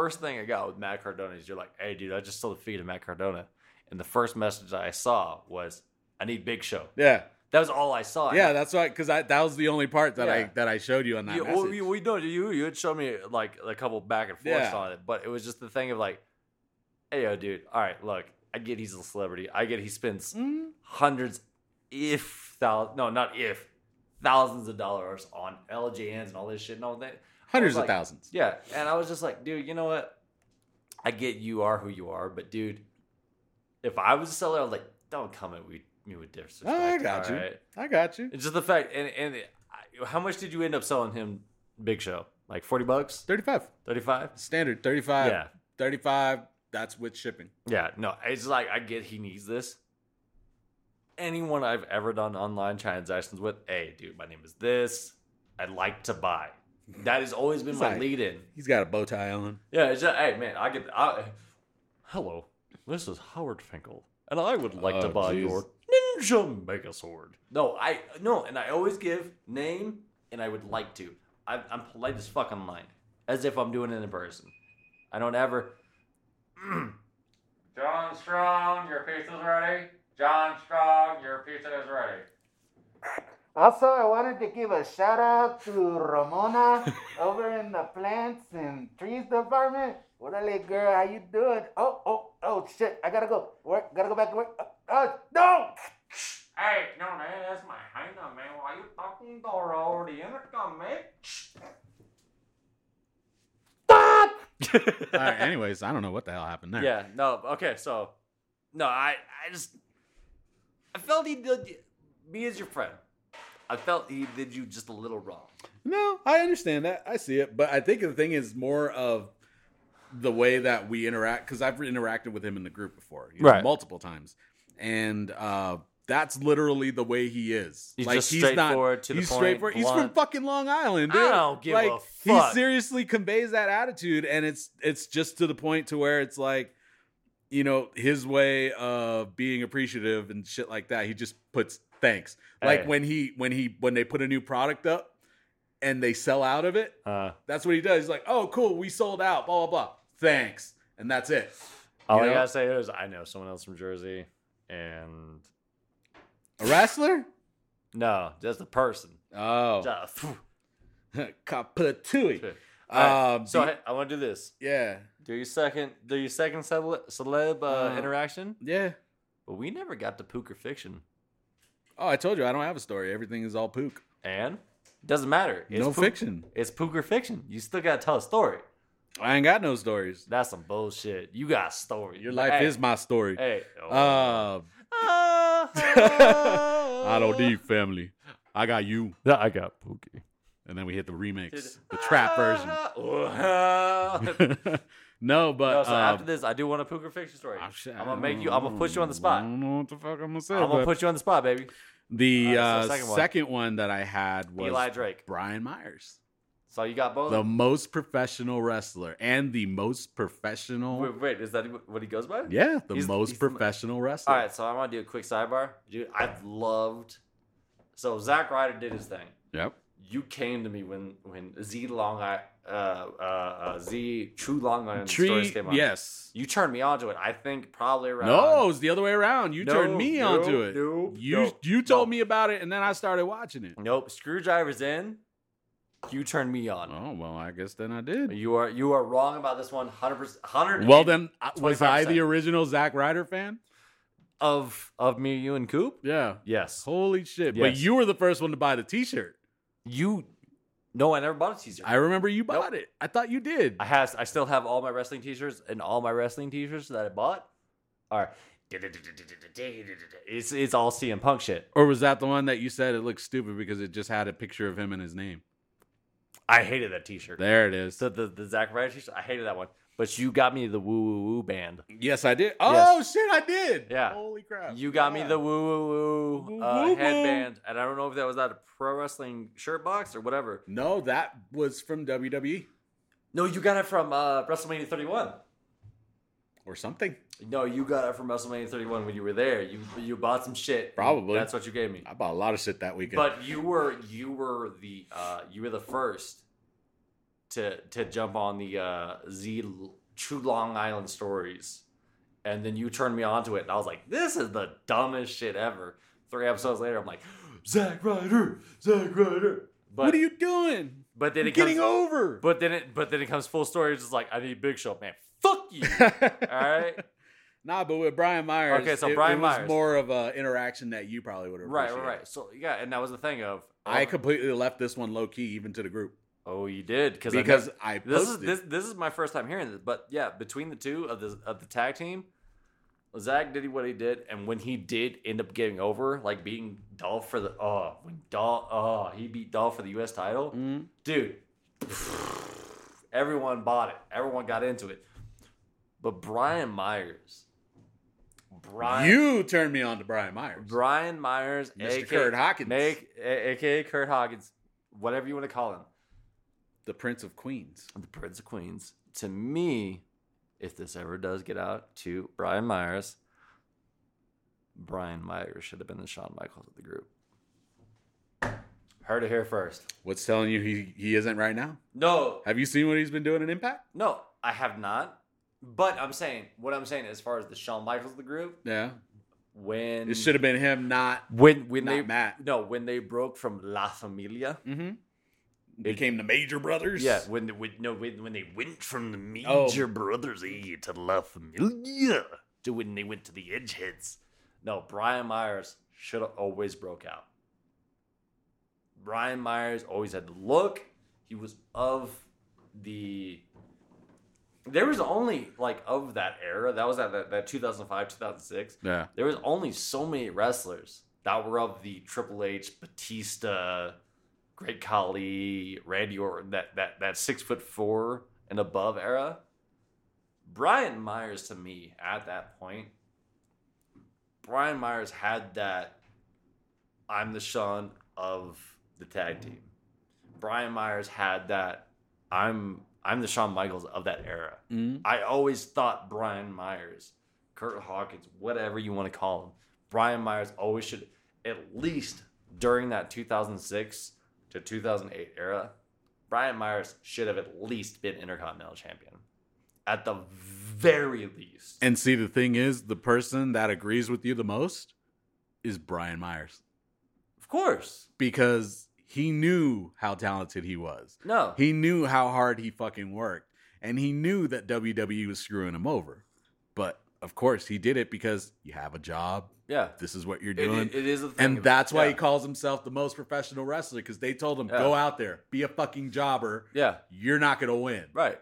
first thing I got with Matt Cardona is you're like, hey, dude, I just saw the feed of Matt Cardona. And the first message I saw was, I need Big Show. yeah, That was all I saw. yeah, that's right. Because that was the only part that I that I showed you on that you, message. well, you, we know you. You had shown me like a couple back and forths Yeah. on it, but it was just the thing of like, hey, yo, dude. All right, look, I get he's a celebrity. I get he spends Mm, hundreds, if thousands, no, not if, thousands of dollars on LJNs and all this shit. and all that hundreds like- of thousands. Yeah, and I was just like, dude, you know what? I get you are who you are, but dude, if I was a seller, I was like, don't come at me, me with disrespect. Oh, I got you. alright? I got you. It's just the fact, and and how much did you end up selling him? Big Show, like forty bucks, Thirty five. Thirty five. standard. Thirty-five. Yeah, Thirty-five. That's with shipping. yeah. No, it's like I get he needs this. Anyone I've ever done online transactions with, hey, dude, my name is this. I'd like to buy. That has always been It's my like- lead in. He's got a bow tie on. Yeah, it's just, hey man, I get. I, hello, this is Howard Finkel, and I would like to Oh, buy jeez. your Ninja Megazord. No, I no, and I always give name, and I would like to. I, I'm polite as fuck online, as if I'm doing it in person. I don't ever. [clears throat] John Strong, your pizza's ready. John Strong, your pizza is ready. Also, I wanted to give a shout out to Ramona [laughs] over in the plants and trees department. What a little girl, how you doing? Oh, oh, oh, shit, I gotta go. Work, gotta go back to work. Oh, oh, no! Hey, no man, that's my hyena, man. Why you talking to her over the intercom, man? [laughs] All right, anyways, I don't know what the hell happened there. Yeah, no, okay, so no, I I just I felt he did me as your friend. I felt he did you just a little wrong. No, I understand that. I see it, but I think the thing is more of the way that we interact because I've interacted with him in the group before, you know, Right. multiple times, and uh, that's literally the way he is. He's like just he's not. straightforward, to the he's point, straightforward. He's from fucking Long Island, dude. I don't give like, a fuck. He seriously conveys that attitude, and it's it's just to the point to where it's like, you know, his way of being appreciative and shit like that. He just puts thanks. Like when he when he when they put a new product up and they sell out of it, Uh, that's what he does. He's like, "Oh, cool, we sold out." Blah blah blah. Thanks, and that's it. all You I gotta say is I know someone else from Jersey, and A wrestler? no, just a person. Oh, [laughs] Kapatui. Um, so the- hey, I want to do this. yeah, Do your second, do your second celeb, celeb uh, Uh, interaction, yeah. but we never got to Pooker Fiction, Oh, I told you I don't have a story. Everything is all pook. and it doesn't matter. It's no Pook- fiction. It's Pooker Fiction. You still gotta tell a story. I ain't got no stories. That's some bullshit. You got a story. Your life Hey, is my story. Hey. Uh, I [laughs] I don't need family. I got you. I got Pookie. And then we hit the remix, the trap [laughs] version. version. [laughs] no, but no, so um, after this, I do want a Pooker Fiction story. oh, shit, I'm gonna make you. I'm gonna put you on the spot. I spot. don't know what the fuck I'm gonna say. I'm gonna but put you on the spot, baby. The uh, so second second, one. one. that I had was Eli Drake. Brian Myers, So you got both. the most professional wrestler and the most professional. wait, wait, is that what he goes by? yeah, the He's- most he's the professional wrestler. All right, so I want to do a quick sidebar. Dude, I've loved. So Zack Ryder did his thing. Yep. You came to me when when Z Long I uh, uh, uh Z True Long Island Tree. stories came on. Yes. You turned me onto it. I think probably around. No, it's the other way around. You No, turned me no, onto it. no, you you told me about it, and then I started watching it. Nope. Screwdriver's in. You turned me on. Oh well, I guess then I did. You are you are wrong about this one. Hundred percent. Hundred. Well then, was I 25%. the original Zack Ryder fan? of of me, you, and Coop. Yeah. Yes. Holy shit! But you were the first one to buy the T-shirt. You. No, I never bought a t-shirt. I remember you bought it. I thought you did. I has I still have all my wrestling t-shirts and all my wrestling t-shirts that I bought are it's it's all CM Punk shit. or was that the one that you said it looked stupid because it just had a picture of him and his name? I hated that t-shirt. There it is. So the the Zack Ryder t-shirt, I hated that one. But you got me the woo woo woo band. Yes, I did. Oh shit, I did. Yeah. Holy crap. You got me the woo woo woo Woo uh, woo woo. headband, and I don't know if that was at a pro wrestling shirt box or whatever. No, that was from WWE No, you got it from uh, WrestleMania 31. or something. No, you got it from WrestleMania 31 when you were there. You you bought some shit. Probably. That's what you gave me. I bought a lot of shit that weekend. But you were you were the uh, you were the first to to jump on the uh, Z True Long Island stories, and then you turned me onto it, and I was like, "This is the dumbest shit ever." Three episodes later, I'm like, "Zack Ryder, Zack Ryder." But what are you doing? but then it comes, getting over. but then it but then it comes full story. It's just like I need Big Show, man. Fuck you. [laughs] All right. Nah, but with Brian Myers, Okay, so it, Brian it was Myers. more of an interaction that you probably would have. Right, right, right. So yeah, and that was the thing of I completely left this one low key, even to the group, Oh, you did because because I posted. this is this this is my first time hearing this. But yeah, between the two of the of the tag team, Zack did what he did, and when he did end up getting over, like beating Dolph for the oh when Dolph oh he beat Dolph for the U.S. title, Mhm. dude. Everyone bought it. Everyone got into it. But Brian Myers, Brian, You turned me on to Brian Myers. Brian Myers, Mr. aka Kurt Hawkins. make, aka Kurt Hawkins, whatever you want to call him, the Prince of Queens. the Prince of Queens. To me, if this ever does get out to Brian Myers, Brian Myers should have been the Shawn Michaels of the group. Heard it here first. What's telling you he, he isn't right now? No, Have you seen what he's been doing in Impact? no, I have not. But I'm saying what I'm saying as far as the Shawn Michaels of the group, Yeah. when It should have been him, not. when when not they Matt. no when they broke from La Familia. Mm-hmm. Became the Major Brothers. Yeah, when they, when no when, when they went from the Major Oh. Brothers eh, to La Familia to when they went to the Edgeheads. No, Brian Myers should have always broke out. Brian Myers always had the look. He was of the. There was only like of that era. That was at that, that 2005 2006. Yeah. There was only so many wrestlers that were of the Triple H, Batista, Great Khali, Randy Orton, that that that six foot four and above era. Brian Myers to me at that point, Brian Myers had that I'm the Shawn of the tag team. Brian Myers had that I'm I'm the Shawn Michaels of that era. Mhm. I always thought Brian Myers, Kurt Hawkins, whatever you want to call him, Brian Myers always should, at least during that 2006 to 2008 era, Brian Myers should have at least been Intercontinental Champion. At the very least. And see, the thing is, the person that agrees with you the most is Brian Myers of course. because he knew how talented he was. No. He knew how hard he fucking worked, and he knew that WWE was screwing him over. But of course, he did it because you have a job. yeah. This is what you're doing. it- it is a thing. and that's why he calls himself the most professional wrestler because they told him, Yeah. go out there, be a fucking jobber. Yeah. You're not going to win. Right.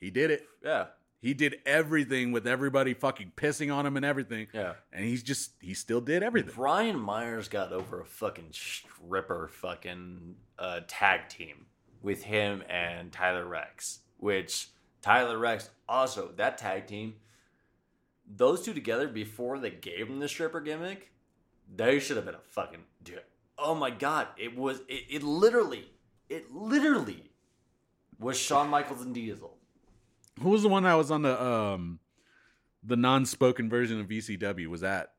He did it. Yeah. He did everything with everybody fucking pissing on him and everything. Yeah. And he's just, he still did everything. Brian Myers got over a fucking stripper fucking uh, tag team with him and Tyler Reks, which Tyler Reks also that tag team. Those two together before they gave him the stripper gimmick, they should have been a fucking dude. Oh my god, it was it, it literally, it literally was Shawn Michaels and Diesel. Who was the one that was on the, um, the non-spoken version of ECW? Was that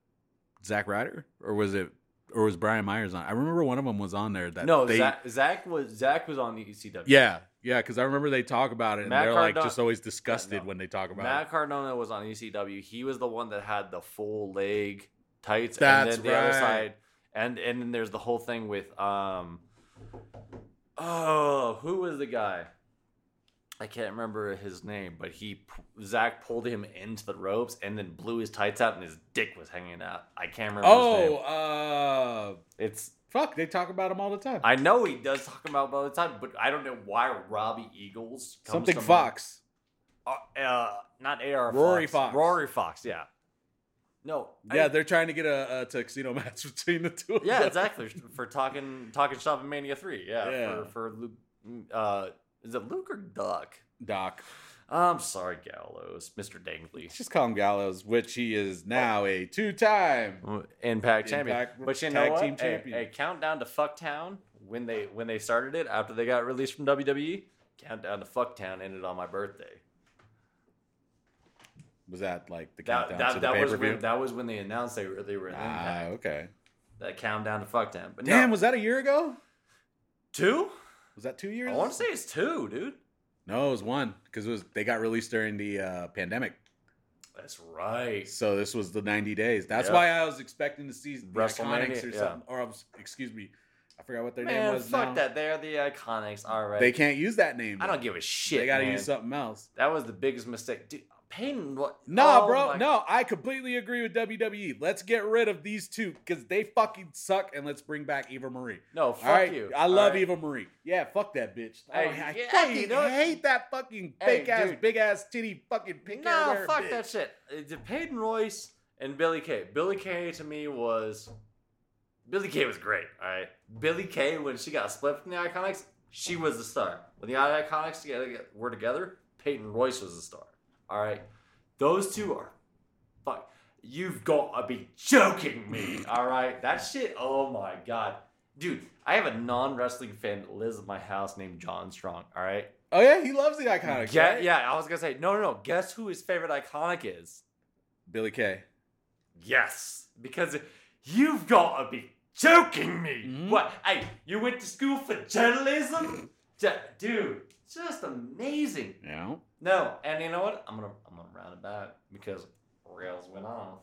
Zack Ryder or was it, or was Brian Myers on? I remember one of them was on there that No, they, Zack, Zack was Zack was on the ECW. yeah, yeah, because I remember they talk about it and Matt they're like just always disgusted no. when they talk about it. Matt it. Cardona was on ECW. He was the one that had the full leg tights, That's and then the other side, and and then there's the whole thing with um, oh, who was the guy? I can't remember his name, but he Zack pulled him into the ropes and then blew his tights out, and his dick was hanging out. I can't remember. his name. Oh, uh, it's fuck! They talk about him all the time. I know he does talk about him all the time, but I don't know why Robbie Eagles comes Something to mind. Fox. Uh, uh, not AR Rory Fox. Rory Fox, yeah. No. I- Yeah, they're trying to get a, a tuxedo [laughs] match between the two. Of yeah, them. exactly. For talking talking shop in Mania 3. Yeah. Yeah. For, for Luke uh is it Luke or Duck? Doc. I'm sorry, Gallows, Mr. Dangley. Just call him Gallows, which he is now a two-time. Impact champion. Impact but you Tag know what? Team champion. a countdown to Fucktown when they when they started it after they got released from WWE. Countdown to Fucktown ended on my birthday. Was that like the That countdown that, to the was pay-per-view? when that was when they announced they were they were in ah, okay. That countdown to Fucktown. But Damn, no. was that a year ago? two? Was that two years? I want to say it's two, dude. No, it was one because it was they got released during the uh, pandemic. That's right. So this was the 90 days. That's Yep. why I was expecting to see the Iconics or yeah. something. Or I was, excuse me, I forgot what their name was. fuck now. that. They're the iconics. All right. They can't use that name. I don't give a shit. They got to use something else. That was the biggest mistake, dude. Peyton, what? No, oh bro. my- No, I completely agree with WWE. Let's get rid of these two because they fucking suck, and let's bring back Eva Marie. no. Fuck right, you. I love right? Eva Marie. Yeah, fuck that bitch. Hey, Oh, I yeah, fucking you know hate that fucking Hey, fake ass, big ass titty, fucking pink No, fuck bitch. that shit. Uh, it's Peyton Royce and Billie Kay. Billie Kay to me was Billie Kay was great. All right, Billie Kay when she got split from the Iconics, she was the star. When the Iconics together were together, Peyton Royce was the star. All right, those two are fuck. You've got to be joking me. All right, that shit. Oh my god, dude. I have a non wrestling fan that lives at my house named John Strong. All right. Oh yeah, he loves the iconic. Get, right? Yeah, I was gonna say no, no, no. Guess who his favorite iconic is? Billie Kay. Yes, because you've got to be joking me. Mhm. What? Hey, you went to school for journalism, Ju- dude? Just amazing. Know. No, and you know what? I'm gonna I'm gonna round it back because rails went off.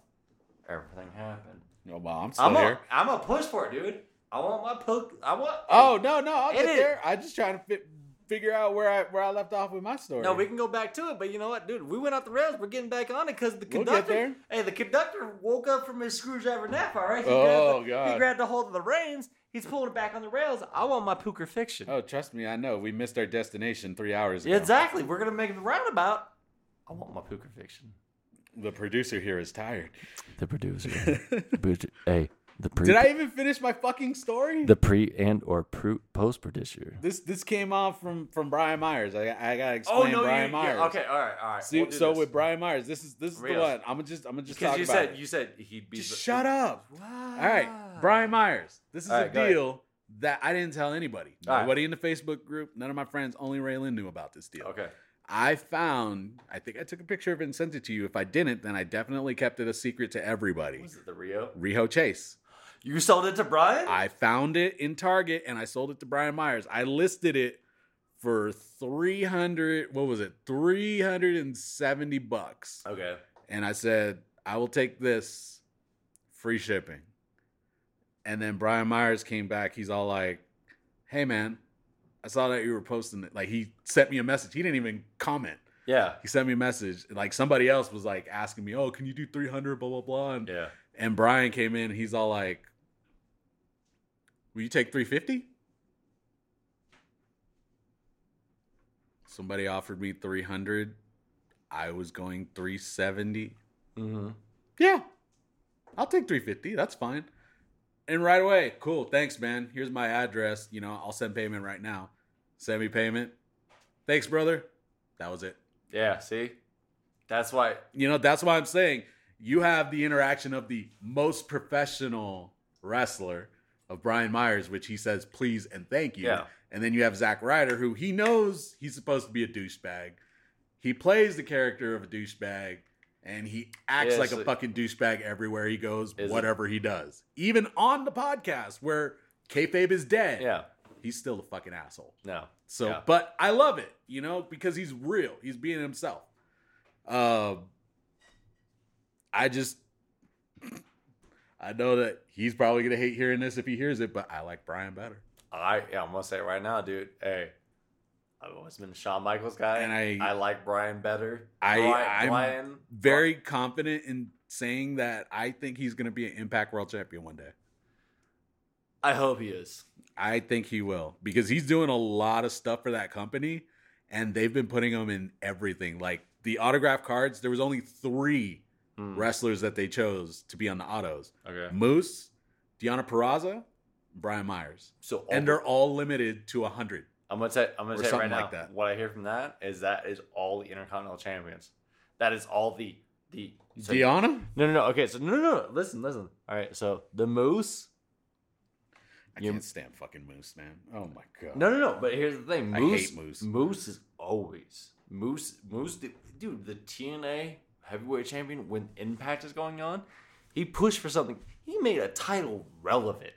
Everything happened. No, well, I'm still I'm here. a, I'm a push for it, dude. I want my poke. I want. Oh no, no, I'll get is- there. I just trying to fit, figure out where I where I left off with my story. No, we can go back to it, but you know what, dude? We went off the rails. We're getting back on it because the We'll conductor. get there. Hey, the conductor woke up from his screwdriver nap. All right. He Oh, grabbed the, God. He grabbed a hold of the reins. He's pulling it back on the rails. I want my pooker fiction. Oh, trust me, I know. We missed our destination three hours ago. Yeah, exactly. We're gonna make the roundabout. I want my pooker fiction. The producer here is tired. The producer. [laughs] hey, The pre Did I even finish my fucking story? the pre and or post producer. this this came off from from Brian Myers. I I gotta oh, explain Brian Myers. Okay, all right, all right. So, so with Brian Myers, this is this is the one. I'm gonna just I'm gonna just because talk you about said it. you said he'd be Just the- shut up. Wow. All right, ah. Brian Myers. This is All a right, go ahead. deal that I didn't tell anybody. All right. Nobody in the Facebook group. None of my friends. Only Raylan knew about this deal. Okay. I found. I think I took a picture of it and sent it to you. If I didn't, then I definitely kept it a secret to everybody. Was it the Rio? Riho Chase. You sold it to Brian? I found it in Target and I sold it to Brian Myers. I listed it for 300 what was it? 370 bucks. okay. And I said, "I will take this free shipping." And then Brian Myers came back. He's all like, "Hey man, I saw that you were posting it." Like he sent me a message. He didn't even comment. Yeah. He sent me a message. Like somebody else was like asking me, "Oh, can you do 300 blah blah blah?" And Yeah. and Brian came in. He's all like, "Will you take 350?" Somebody offered me 300. I was going 370. Mm-hmm. Yeah, I'll take 350. That's fine. And right away, cool. Thanks, man. Here's my address. You know, I'll send payment right now. Send me payment. Thanks, brother. That was it. Yeah. See, that's why. You know, that's why I'm saying you have the interaction of the most professional wrestler of Brian Myers, which he says please and thank you. Yeah. And then you have Zack Ryder, who he knows he's supposed to be a douchebag. He plays the character of a douchebag, and he acts Yeah, like a fucking douchebag everywhere he goes, Is it- whatever he does. Even on the podcast where kayfabe is dead, Yeah. he's still a fucking asshole. No. So, Yeah. but I love it, you know, because he's real. He's being himself. Um, I just, I know that he's probably gonna hate hearing this if he hears it, but I like Brian better. I yeah, I'm gonna say it right now, dude. Hey, I've always been Shawn Michaels guy, And I- I like Brian better. I- Brian, I'm Brian Very confident in saying that I think he's gonna be an Impact World Champion one day. I hope he is. I think he will because he's doing a lot of stuff for that company, and they've been putting him in everything. Like the autograph cards, there was only three Mm. wrestlers that they chose to be on the autos. Okay. Moose, Deonna Purrazzo, Brian Myers. So all And they're all limited to 100. I'm gonna say I'm gonna say right now. like that. What I hear from that is that is all the Intercontinental Champions. That is all the the so- Deanna? No, no, no. Okay, so no, no, no. Listen, listen. All right, so the Moose. I You- can't stand fucking Moose, man. Oh my god. No, no, no. But here's the thing. I Moose, hate Moose. Moose is always Moose. Moose, dude. The TNA heavyweight champion when Impact is going on, he pushed for something. He made a title relevant.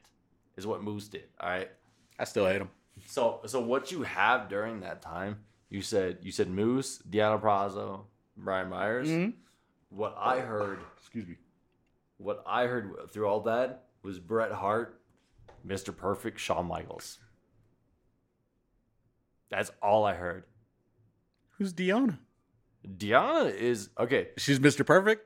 Is what Moose did. All right. I still hate him. So, so what you have during that time? You said you said Moose, Deonna Purrazzo, Brian Myers. Mhm. What I heard, Excuse me. what I heard through all that was Bret Hart, Mr. Perfect, Shawn Michaels. That's all I heard. Who's Deanna? Deanna is okay. She's Mr. Perfect?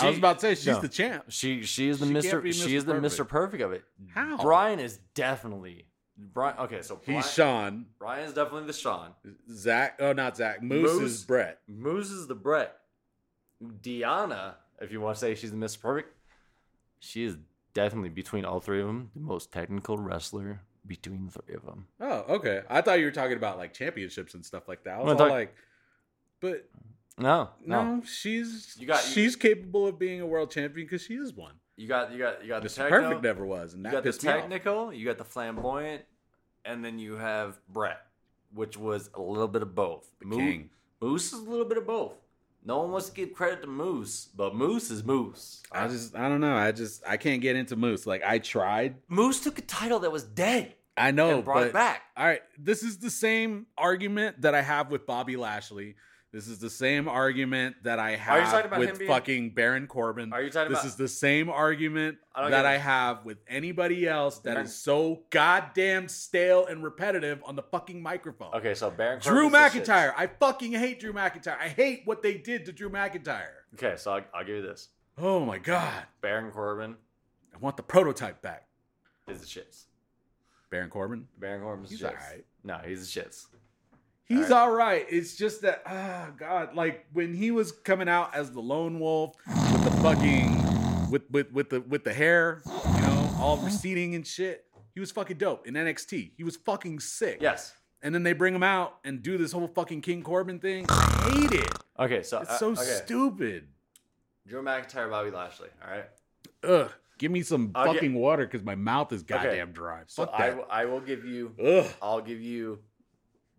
I was about to say she's no. the champ. She she is the She can't Mister. She Mr. is the Perfect. Mister Perfect of it. How? Brian is definitely Brian. Okay, so Brian, He's Shawn. Brian is definitely the Shawn. Zack. Oh, not Zack. Moose, Moose. is Bret. Moose is the Bret. Diana, if you want to say she's the Mister Perfect, she is definitely between all three of them the most technical wrestler between the three of them. Oh, okay. I thought you were talking about like championships and stuff like that. I was I'm all talking- like, but No, no, no, she's You got- you- she's capable of being a world champion because she is one. you got you got you got the Mr. techno, Perfect never was, and you that got the pissed me off. technical, you got the flamboyant, and then you have Bret, which was a little bit of both. The Mo- king. Moose is a little bit of both. No one wants to give credit to Moose, but Moose is Moose. I just, I don't know. I just, I can't get into Moose. Like I tried. Moose took a title that was dead I know, and brought but it back. all right, this is the same argument that I have with Bobby Lashley. This is the same argument that I have talking about him with being- fucking Baron Corbin. Are you talking This about? is the same argument I that I have with anybody else that is so goddamn stale and repetitive on the fucking microphone. okay, so Baron Drew Corbin's the shits. McIntyre. I fucking hate Drew McIntyre. I hate what they did to Drew McIntyre. Okay, so I'll, I'll give you this. Oh my god. Baron Corbin I want the prototype back. is the shits. Baron Corbin. Baron Corbin's He's the shits. alright. No, he's the shits. He's all right. It's just that, ah, God, like when he was coming out as the lone wolf with the fucking, with with with the with the hair, you know, all receding and shit. He was fucking dope in NXT. He was fucking sick. Yes. And then they bring him out and do this whole fucking King Corbin thing. I hate it. Okay, so It's uh, so okay. stupid. Drew McIntyre, Bobby Lashley. All right. Ugh. Give me some I'll get- fucking water because my mouth is goddamn dry. So Fuck I, that. will- I will give you. Ugh. I'll give you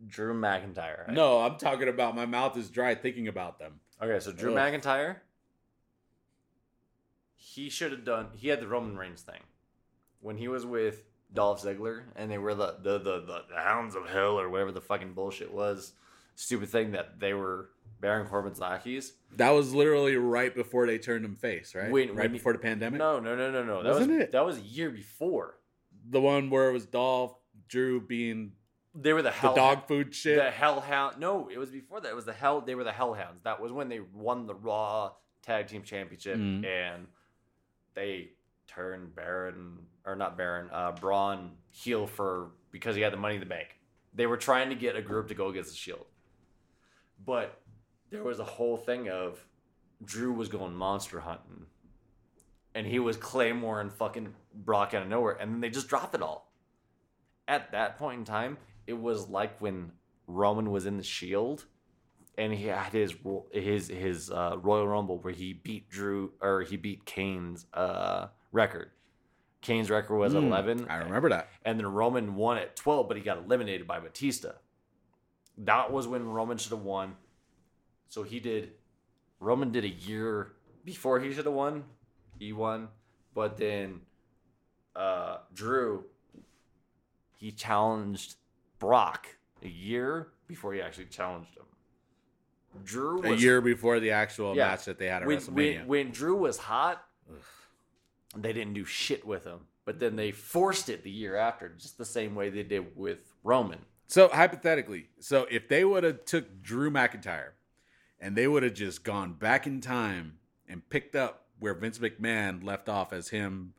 Drew McIntyre. right? No, I'm talking about my mouth is dry thinking about them. Okay, so Drew Ugh. McIntyre. He should have done. He had the Roman Reigns thing when he was with Dolph Ziggler, and they were the the the, the, the Hounds of Hell or whatever the fucking bullshit was. Stupid thing that they were Baron Corbin's lackeys. That was literally right before they turned him face, right? When- right when- before the pandemic. No, no, no, no, no. That Wasn't was it? that was a year before. The one where it was Dolph, Drew being They were the hell, the dog food shit. The Hellhound. No, it was before that. It was the Hell. They were the Hellhounds. That was when they won the Raw Tag Team Championship, Mhm. and they turned Baron or not Baron, uh, Braun heel for because he had the Money in the Bank. They were trying to get a group to go against the Shield, but there was a whole thing of Drew was going monster hunting, and he was Claymore and fucking Brock out of nowhere, and then they just dropped it all at that point in time, it was like when Roman was in the Shield, and he had his his his uh, Royal Rumble where he beat Drew or he beat Kane's uh, record. Kane's record was Mm, eleven. I remember that. and then Roman won at twelve, but he got eliminated by Batista. That was when Roman should have won. So he did. Roman did a year before he should have won. He won, but then uh, Drew he challenged Brock a year before he actually challenged him. Drew A year before the actual Yeah. match that they had at when, WrestleMania. when, when Drew was hot, they didn't do shit with him. But then they forced it the year after, just the same way they did with Roman. So hypothetically, so if they would have took Drew McIntyre and they would have just gone back in time and picked up where Vince McMahon left off as him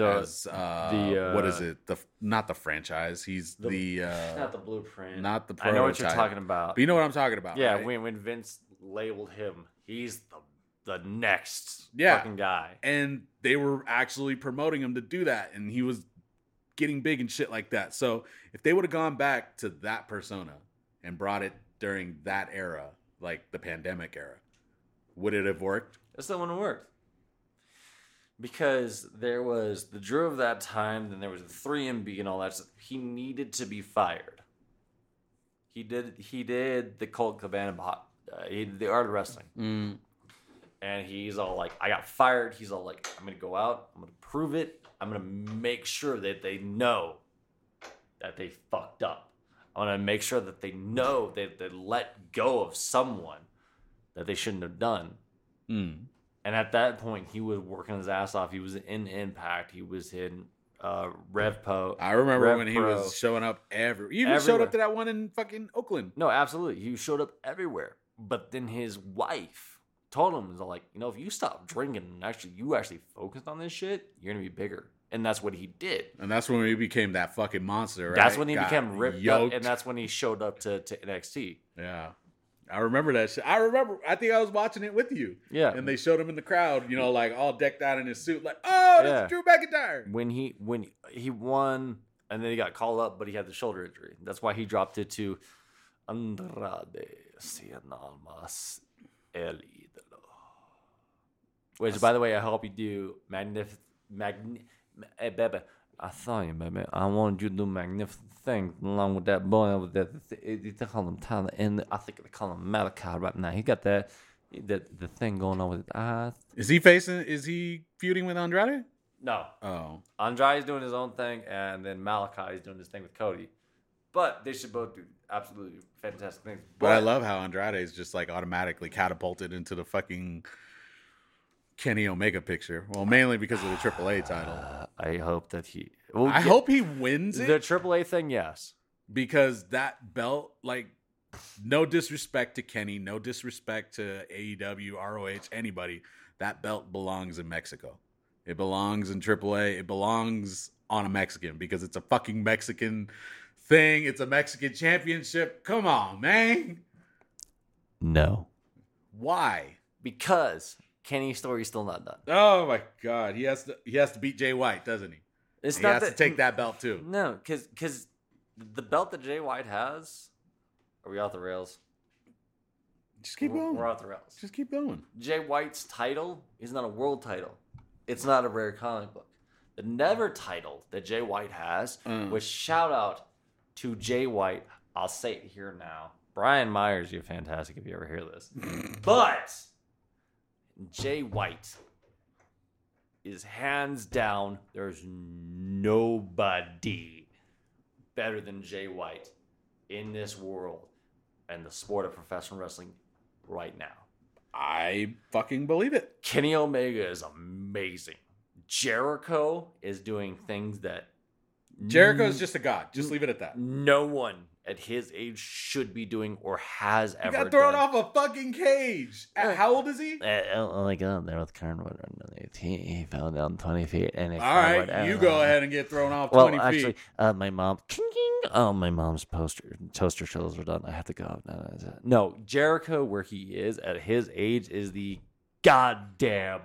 The, as uh, the, uh, is it? The not the franchise. He's the, The- uh, not the blueprint. not the I know what you're talking about. But you know what I'm talking about. yeah, right? when when Vince labeled him, he's the the next Yeah. fucking guy. and they were actually promoting him to do that and he was getting big and shit like that so if they would have gone back to that persona and brought it during that era like the pandemic era would it have worked That still wouldn't work. Because there was the Drew of that time, then there was the 3MB and all that stuff. He needed to be fired. He did he did the Colt Cabana bot, uh, he did the art of wrestling. mm. And he's all like, I got fired. He's all like, I'm gonna go out, I'm gonna prove it, I'm gonna make sure that they know that they fucked up. I'm gonna make sure that they know that they let go of someone that they shouldn't have done. Mm. And at that point, he was working his ass off. He was in Impact. He was in uh, Revpo. i remember Rev when he Pro. was showing up every he even showed up to that one in fucking oakland No, absolutely. He showed up everywhere. But then his wife told him, "Is like, you know, if you stop drinking and actually you actually focused on this shit, you're gonna be bigger." And that's what he did. and that's when he became that fucking monster right? That's when he Got became ripped yoked. up, and that's when he showed up to, to NXT. yeah i remember that shit i remember i think i was watching it with you Yeah. and they showed him in the crowd, you know, like all decked out in his suit, like, oh, this Yeah. Drew McIntyre. when he when he won and then he got called up, but he had the shoulder injury. That's why he dropped it to Andrade Cien Almas El Idolo. Which, by the way, I hope you do magnificent. Magni- eh, hey, baby, I saw you, baby. I wanted you to do magnificent things along with that boy over there. They, call him Tyler, and I think they call him Malakai right now. He got that. The, the thing going on with his eyes. Is he facing, is he feuding with Andrade? No, Oh. Andrade's doing his own thing, and then Malakai is doing his thing with Cody. But they should both do absolutely fantastic things. But I love how Andrade is just like automatically catapulted into the fucking Kenny Omega picture. Well, mainly because of the AAA title. Uh, I hope that he. Well, I yeah, hope he wins it the AAA thing. Yes, because that belt, like, no disrespect to Kenny, no disrespect to AEW, ROH, anybody. That belt belongs in Mexico. It belongs in AAA. It belongs on a Mexican because it's a fucking Mexican thing. It's a Mexican championship. Come on, man. no, Why? because Kenny's story's still not done. Oh my god, he has to he has to beat Jay White, doesn't he? It's he not has that to take that belt too. No, because because the belt that Jay White has. Are we off the rails? Just keep We're- going. We're off the rails. Just keep going. Jay White's title is not a world title. It's not a rare comic book. The never title that Jay White has, Mm. which shout out to Jay White. I'll say it here now. Brian Myers, you're fantastic if you ever hear this. [laughs] but Jay White is hands down, there's nobody better than Jay White in this world and the sport of professional wrestling right now. I fucking believe it. Kenny Omega is amazing. Jericho is doing things that Jericho is just a god. Just leave it at that. no one at his age should be doing or has He ever got thrown done. off a fucking cage. At, how old is he? Uh, oh my god, there with Carnwood underneath. He, he fell down 20 feet. And All right, you go ahead and get thrown off Well, 20 actually, feet. uh, my mom. King, king. Oh, my mom's poster toaster shells are done. I have to go. No, no, no. no, Jericho, where he is at his age, is the goddamn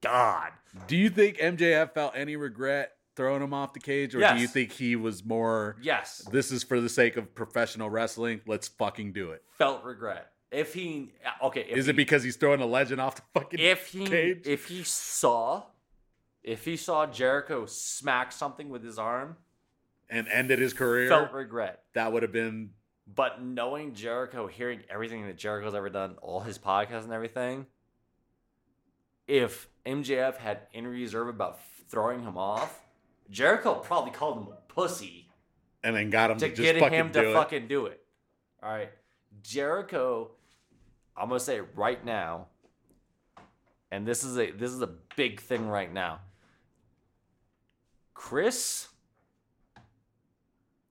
god. Do you think MJF felt any regret throwing him off the cage, or do you think he was more? Yes, This is for the sake of professional wrestling. Let's fucking do it. felt regret. If he okay, if Is he, it because he's throwing a legend off the fucking if he cage? if he saw if he saw Jericho smack something with his arm, and ended his career? felt regret. that would have been But knowing Jericho, hearing everything that Jericho's ever done, all his podcasts and everything, if MJF had any reserve about throwing him off, Jericho probably called him a pussy and then got him to to, get fucking him do to it. fucking do it. All right. Jericho, I'm gonna say right now, and this is a this is a big thing right now. Chris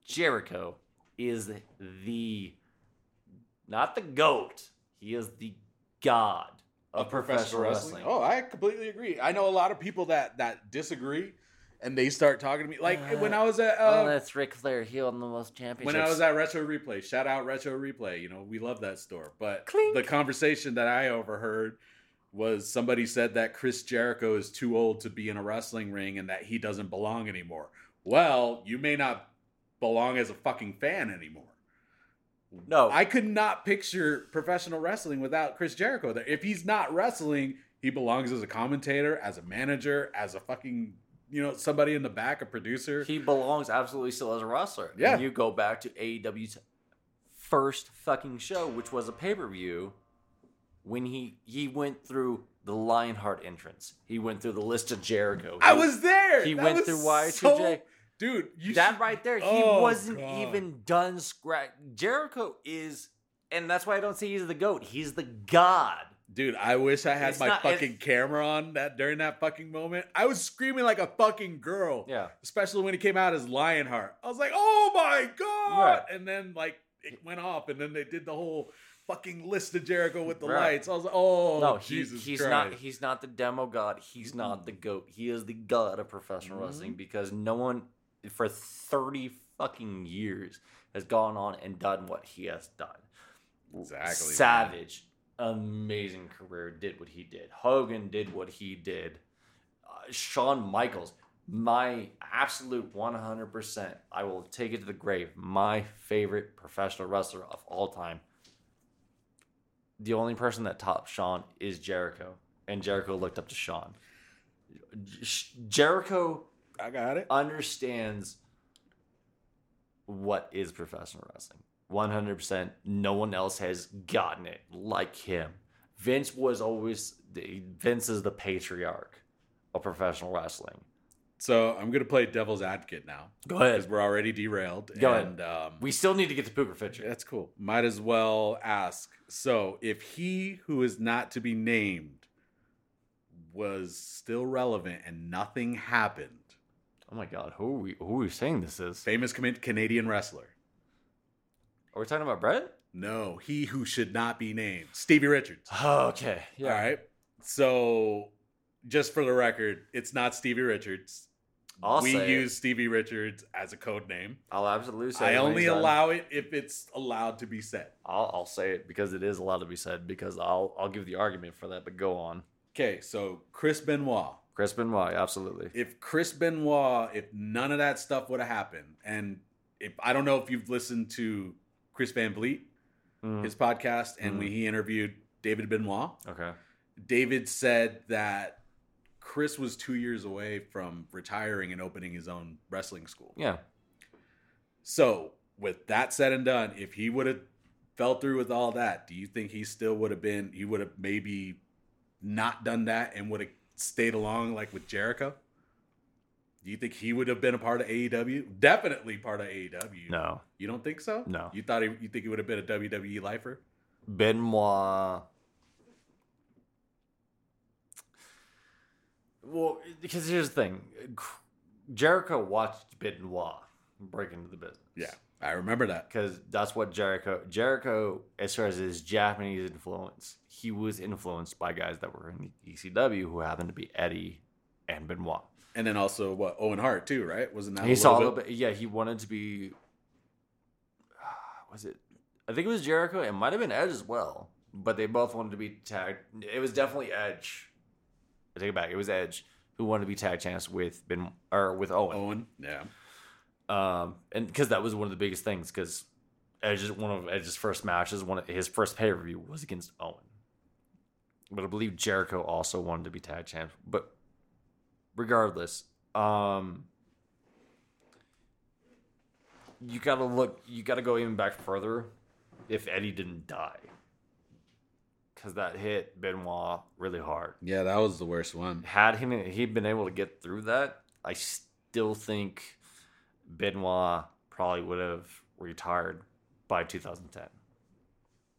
Jericho is the not the goat. He is the god of, professional, wrestling. Oh, I completely agree. I know a lot of people that that disagree, and they start talking to me like Uh, when I was at oh, uh, that's Ric Flair. He won the most championships. when I was at Retro Replay. Shout out Retro Replay. You know we love that store. But Clink. the conversation that I overheard was somebody said that Chris Jericho is too old to be in a wrestling ring and that he doesn't belong anymore. Well, you may not belong as a fucking fan anymore. no, I could not picture professional wrestling without Chris Jericho there. If he's not wrestling, he belongs as a commentator, as a manager, as a fucking, you know, somebody in the back, a producer. he belongs absolutely still as a wrestler. Yeah. And you go back to AEW's first fucking show, which was a pay per view, when he he went through the Lionheart entrance. He went through the list of Jericho. I was there. He That went through Y2J. so- Dude, you that should- right there, he Oh, wasn't God. even done scratch. Jericho is, and that's why I don't say he's the goat. He's the god. Dude, I wish I had It's my not- fucking camera on that during that fucking moment. I was screaming like a fucking girl. Yeah. Especially when he came out as Lionheart. I was like, oh my God. Right. And then like it went off and then they did the whole fucking list of Jericho with the Right. lights. I was like, oh no, he, Jesus he's Christ. not. He's not the demo god. He's not the goat. He is the god of professional Mm-hmm. wrestling because no one for thirty fucking years has gone on and done what he has done. Exactly, man. Amazing career. Did what he did. Hogan did what he did. Uh, Shawn Michaels, my absolute one hundred percent. I will take it to the grave. My favorite professional wrestler of all time the only person that tops Shawn is Jericho, and Jericho looked up to Shawn. Jericho I got it. understands what is professional wrestling. 100%. No one else has gotten it like him. Vince was always, Vince is the patriarch of professional wrestling. So I'm gonna play devil's advocate now. Go ahead, Because we're already derailed. Go ahead. um We still need to get to Pooker Fiction. That's cool. Might as well ask. So, if he who is not to be named was still relevant and nothing happened, Oh my God. Who are we, who are we saying this is? famous Canadian wrestler. Are we talking about Bret? No, he who should not be named, Stevie Richards. Oh, okay. Yeah. All right. So, just for the record, it's not Stevie Richards. I'll we say it. use Stevie Richards as a code name. I'll absolutely say I it when only allow it if it's allowed to be said. I'll, I'll say it because it is allowed to be said because I'll I'll give the argument for that. But go on. Okay, so Chris Benoit, Chris Benoit, absolutely. if Chris Benoit, if none of that stuff would have happened, and if I don't know if you've listened to Chris Van Vliet, Mm, his podcast, and Mhm. when he interviewed David Benoit, okay. David said that Chris was two years away from retiring and opening his own wrestling school. Yeah. So, with that said and done, if he would have fell through with all that, do you think he still would have been? He would have maybe not done that and would have stayed along like with Jericho. Do you think he would have been a part of AEW? Definitely part of AEW. No. you don't think so. No. you thought he, you think he would have been a WWE lifer? Benoit. Well, because here's the thing Jericho watched Benoit break into the business. Yeah, I remember that. Because that's what Jericho, Jericho, as far as his Japanese influence, he was influenced by guys that were in ECW who happened to be Eddie and Benoit. And then also what Owen Hart too, right? Wasn't that he a saw a little little bit. Yeah, he wanted to be. [sighs] Was it? I think it was Jericho. It might have been Edge as well, but they both wanted to be tagged. It was definitely Edge. I take it back. It was Edge who wanted to be tag champs with Ben or with Owen. Owen? Yeah. Um, and because that was one of the biggest things. Because Edge's one of Edge's first matches, one of his first pay per view was against Owen. But I believe Jericho also wanted to be tag champs. But regardless, um, you gotta look. You gotta go even back further. If Eddie didn't die, because that hit Benoit really hard Yeah, that was the worst one. had him he'd been able to get through that, I still think Benoit probably would have retired by 2010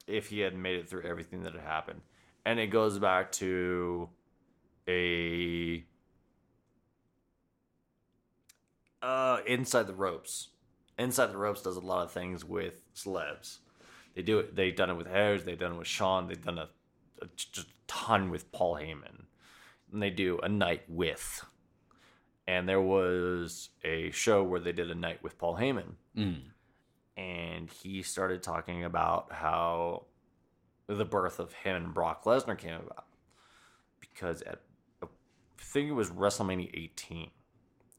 if he had made it through everything that had happened. And it goes back to a uh inside the ropes. Inside the ropes does a lot of things with celebs. They do it. They've done it with Harris. They've done it with Sean. They've done a, a just a ton with Paul Heyman and they do a night with. And there was a show where they did a night with Paul Heyman, Mm. and he started talking about how the birth of him and Brock Lesnar came about. Because at, I think it was WrestleMania 18,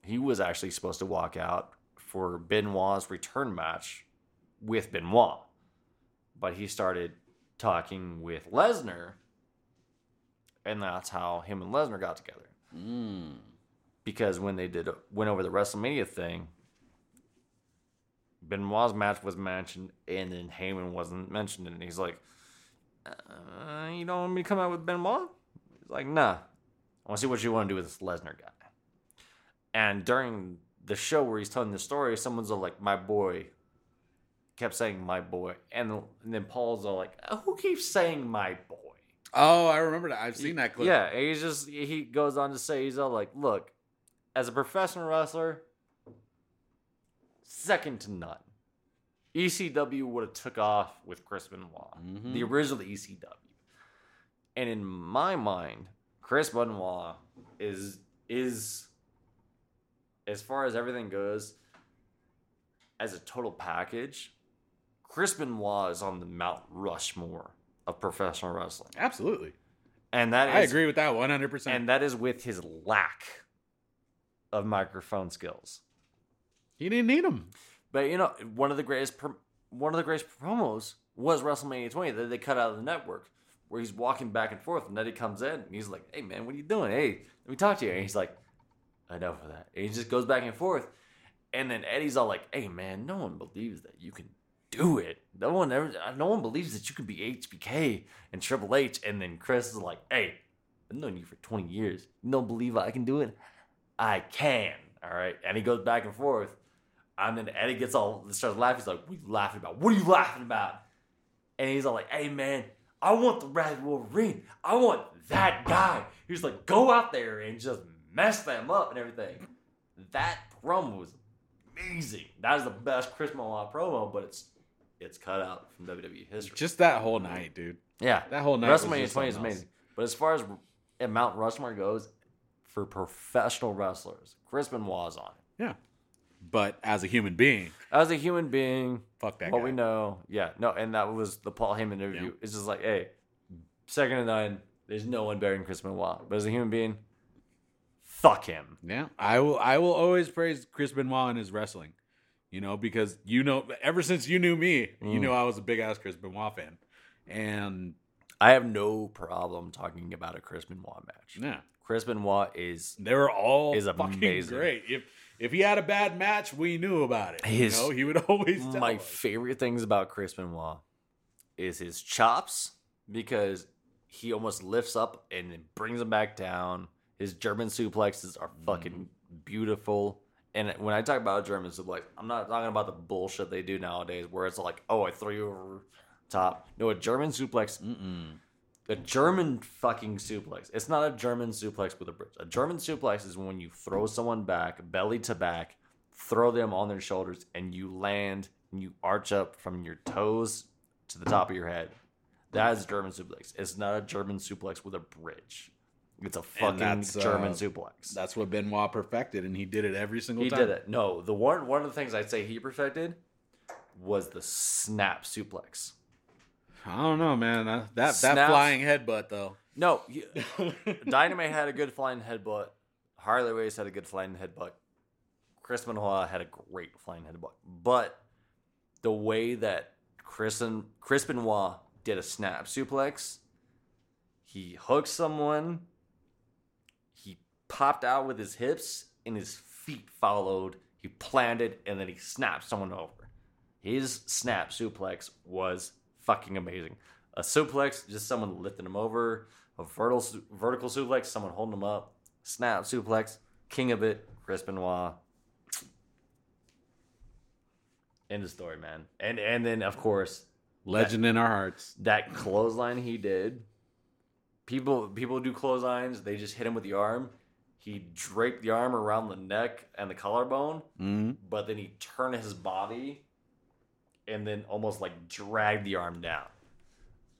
he was actually supposed to walk out for Benoit's return match with Benoit. But he started talking with Lesnar and that's how him and Lesnar got together. Mm. Because when they did went over the WrestleMania thing, Benoit's match was mentioned, and then Heyman wasn't mentioned, and he's like, uh, "You don't want me to come out with Benoit?" He's like, "Nah, I want to see what you want to do with this Lesnar guy." And during the show where he's telling the story, someone's all like, "My boy," kept saying "my boy," and, and then Paul's all like, "Who keeps saying my boy?" Oh, I remember that. I've seen that clip. Yeah, he's just he goes on to say he's all like, look, as a professional wrestler, second to none. ECW would have took off with Chris Benoit, Mhm. the original ECW. And in my mind, Chris Benoit is is as far as everything goes, as a total package, Chris Benoit is on the Mount Rushmore of professional wrestling. Absolutely. And that I is- agree with that 100%. and that is with his lack of microphone skills. he didn't need him. But you know, one of the greatest one of the greatest promos was WrestleMania 20 that they cut out of the network, where he's walking back and forth, and Eddie comes in and he's like, "Hey man, what are you doing? Hey, let me talk to you." And he's like, "Enough of that." And he just goes back and forth, and then Eddie's all like, "Hey man, no one believes that you can." Do it. No one ever. Uh, no one believes that you can be HBK and Triple H. And then Chris is like, "Hey, I've known you for 20 years. You don't believe I can do it? I can. All right. And he goes back and forth. And then Eddie gets all starts laughing. He's like, What are you laughing about? What are you laughing about? And he's all like, Hey man, I want the Red Wolverine. I want that guy. He's like, go out there and just mess them up and everything. That promo was amazing. That is the best Chris Benoit promo, but it's it's cut out from WWE history. Just that whole night, dude. yeah. That whole night. was WrestleMania just 20 is amazing. But as far as at Mount Rushmore goes, for professional wrestlers, Chris Benoit's on it. Yeah. But as a human being, As a human being, fuck that what guy. we know, yeah, no, and that was the Paul Heyman interview. Yeah. It's just like, hey, second to nine, there's no one better than Chris Benoit. But as a human being, fuck him. Yeah, I will. I will always praise Chris Benoit and his wrestling. You know, because you know, ever since you knew me, you Mm. know I was a big ass Chris Benoit fan, and I have no problem talking about a Chris Benoit match. yeah, Chris Benoit is they were all Is fucking amazing. great. If if he had a bad match, we knew about it. His- you know, he would [laughs] always tell my us. favorite things about Chris Benoit is his chops because he almost lifts up and then brings them back down. His German suplexes are fucking Mm-hmm. beautiful. And when I talk about a German suplex, I'm not talking about the bullshit they do nowadays where it's like, oh, I throw you over top. No, a German suplex, Mm-mm. a German fucking suplex. It's not a German suplex with a bridge. A German suplex is when you throw someone back, belly to back, throw them on their shoulders, and you land and you arch up from your toes to the top of your head. That is a German suplex. It's not a German suplex with a bridge. It's a fucking uh, German suplex. That's what Benoit perfected, and he did it every single He time. He did it. No, the one one of the things I'd say he perfected was the snap suplex. I don't know, man. That that, that flying headbutt though. No, [laughs] he, Dynamite had a good flying headbutt. Harley Race had a good flying headbutt. Chris Benoit had a great flying headbutt. But the way that Chris, and, Chris Benoit did a snap suplex, he hooked someone, popped out with his hips, and his feet followed. He planted, and then he snapped someone over. His snap suplex was fucking amazing. A suplex, just someone lifting him over. A vertical vertical suplex, someone holding him up. Snap suplex, king of it, Chris Benoit. End of story, man. And and then of course Legend in our hearts. that clothesline he did. People people do clotheslines. They just hit him with the arm. He draped the arm around the neck and the collarbone, Mm-hmm. but then he turned his body and then almost like dragged the arm down.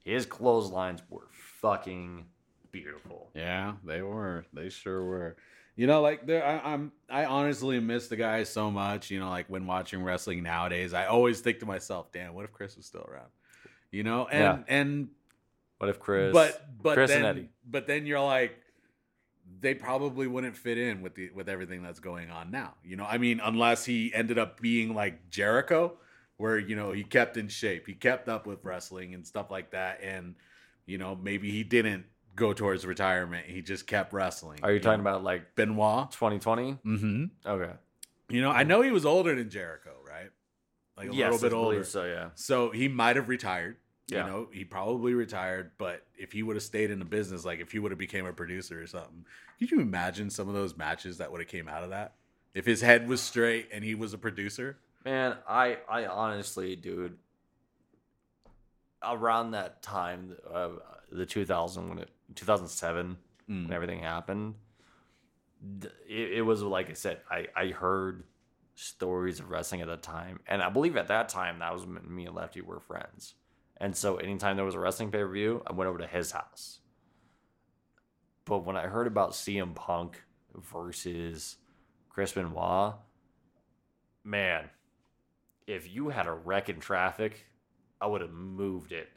His clotheslines were fucking beautiful. Yeah, they were. They sure were. You know, like there, I, I'm. I honestly miss the guy so much. You know, like when watching wrestling nowadays, I always think to myself, "Damn, what if Chris was still around?" You know, and Yeah. and What if Chris? but but Chris then and Eddie. but then you're like, they probably wouldn't fit in with the with everything that's going on now. You know, I mean, unless he ended up being like Jericho, where you know he kept in shape, he kept up with wrestling and stuff like that, and you know maybe he didn't go towards retirement, he just kept wrestling. Are you talking know? about like Benoit? 2020? Mm-hmm. Okay. You know, I know he was older than Jericho, right? Like a yes, little bit older. so yeah. So he might have retired. Yeah. You know, he probably retired, but if he would have stayed in the business, like if he would have became a producer or something, could you imagine some of those matches that would have came out of that? If his head was straight and he was a producer? Man, I I honestly, dude, around that time, uh, the 2000 when it 2007 Mm. when everything happened, it, it was like I said, I I heard stories of wrestling at that time, and I believe at that time that was when me and Lefty were friends, and so anytime there was a wrestling pay per view, I went over to his house. But when I heard about CM Punk versus Chris Benoit, man, if you had a wreck in traffic, I would have moved it.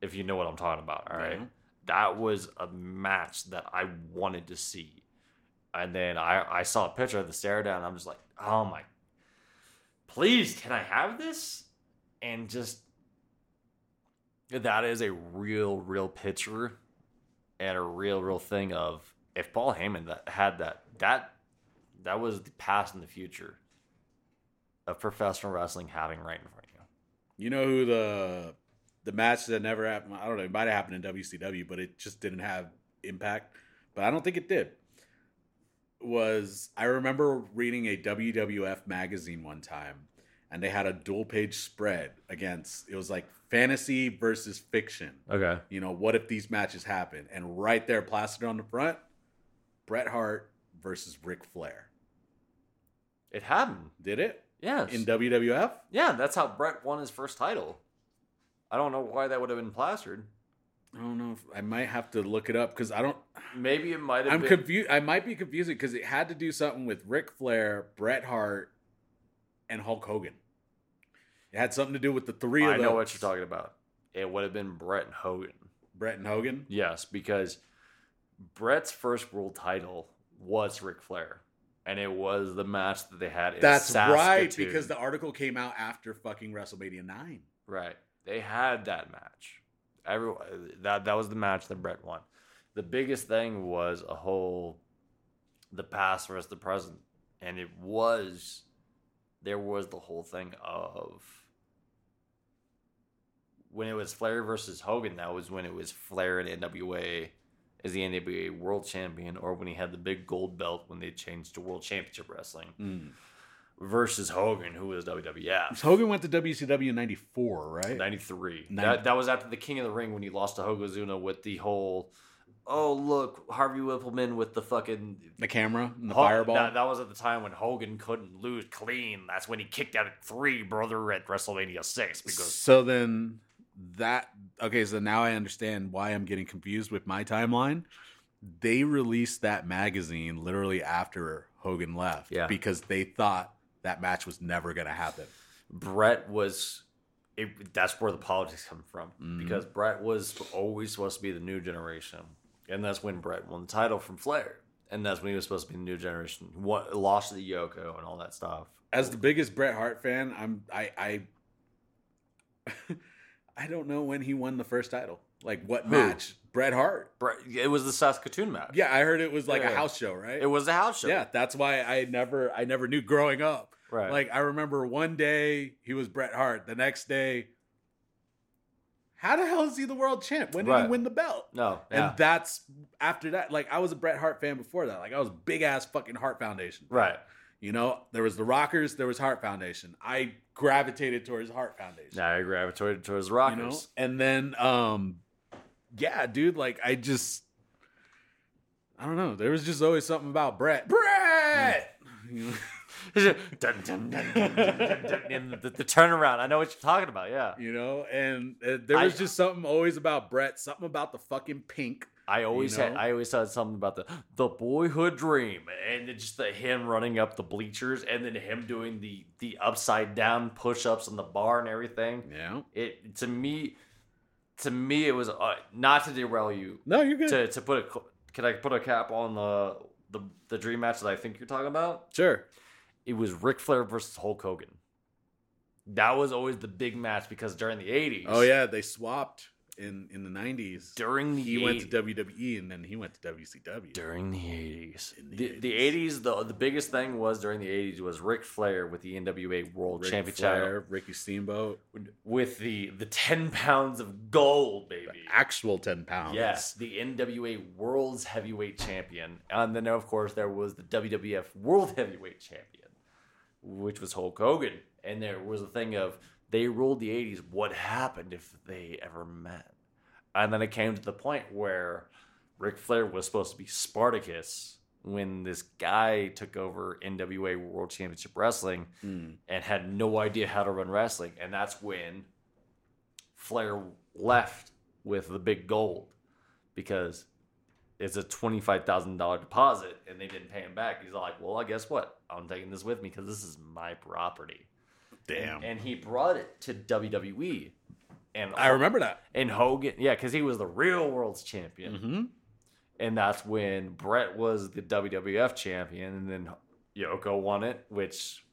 If you know what I'm talking about, all right. Mhm. That was a match that I wanted to see, and then I I saw a picture of the stare down. I'm just like, oh my, please, can I have this? And just that is a real, real picture and a real, real thing of if Paul Heyman that had that that that was the past and the future of professional wrestling having right in front of you. You know who the the match that never happened? I don't know. It might have happened in WCW, but it just didn't have impact. But I don't think it did. Was I remember reading a WWF magazine one time, and they had a dual page spread against it was like fantasy versus fiction. Okay. You know, what if these matches happen? And right there, plastered on the front, Bret Hart versus Ric Flair. It happened. Did it Yes. in WWF? yeah, that's how Bret won his first title. I don't know why that would have been plastered. I don't know. If, I might have to look it up because I don't. Maybe it might have I'm been. confused. I might be confusing because it had to do something with Ric Flair, Bret Hart, and Hulk Hogan. It had something to do with the three of I them. know what you're talking about. It would have been Bret and Hogan. Bret and Hogan. Yes, because Bret's first world title was Ric Flair, and it was the match that they had. In That's right, Saskatoon. because the article came out after fucking WrestleMania 9. Right. They had that match. Everyone that that was the match that Bret won. The biggest thing was a whole the past versus the present. And it was there was the whole thing of when it was Flair versus Hogan, that was when it was Flair and NWA as the NWA world champion, or when he had the big gold belt when they changed to World Championship Wrestling mm. versus Hogan, who was WWF. Hogan went to WCW in 94, right? 93. That, that was after the King of the Ring when he lost to Hogozuna with the whole, oh, look, Harvey Wippleman with the fucking. The camera and the Ho- fireball. That, that was at the time when Hogan couldn't lose clean. That's when he kicked out at three, brother, at WrestleMania 6. Because so then that okay, so now I understand why I'm getting confused with my timeline. They released that magazine literally after Hogan left Yeah. because they thought that match was never going to happen. Bret was. It, that's where the politics come from. Mhm. Because Bret was always supposed to be the new generation. And that's when Bret won the title from Flair. And that's when he was supposed to be the new generation. What, lost to the Yoko and all that stuff. As the biggest Bret Hart fan, I'm I I [laughs] I don't know when he won the first title. Like what Who? match? Bret Hart. Bret, it was the Saskatoon match. Yeah, I heard it was like Yeah. a house show, right? It was a house show. Yeah, that's why I never I never knew growing up. Right. Like I remember one day he was Bret Hart. The next day, how the hell is he the world champ? When did he win the belt? no. Yeah. And that's after that. Like I was a Bret Hart fan before that. Like I was big ass fucking Hart Foundation. right. You know, there was the Rockers, there was Hart Foundation. I gravitated towards Hart Foundation. Now I gravitated towards the you Rockers. know, and then um, yeah, dude. Like I just, I don't know. There was just always something about Bret. Bret. [laughs] You know? Dun, dun, dun, and the, the turnaround. I know what you're talking about. Yeah. you know and uh, there was I- just something always about bret something about the fucking pink I always You had? I always had something about the the boyhood dream and just the him running up the bleachers and then him doing the the upside down push ups on the bar and everything. yeah It to me to me it was uh, not to derail you no you're good to to put a can I put a cap on the the the dream match that I think you're talking about? sure It was Ric Flair versus Hulk Hogan. That was always the big match because during the 80s. oh yeah they swapped in in the 90s During the he went to wwe and then he went to wcw during the 80s. In the the, the 80s, the, the biggest thing was during the 80s was Ric Flair with the NWA World Ric Championship Flair, ricky steamboat with the, the 10 pounds of gold, baby. actual 10 pounds Yes, the NWA World's Heavyweight Champion. And then, of course, there was the WWF World Heavyweight Champion, which was Hulk Hogan. And there was a thing of they ruled the 80s. What happened if they ever met? And then it came to the point where Ric Flair was supposed to be Spartacus when this guy took over NWA World Championship Wrestling Mm. and had no idea how to run wrestling. And that's when Flair left with the big gold because it's a $25,000 deposit and they didn't pay him back. He's like, well, I guess what? I'm taking this with me because this is my property. damn And he brought it to WWE. And i remember that And Hogan, yeah, because he was the real world's champion. mm-hmm. And that's when Bret was the WWF champion, and then Yoko won it. Which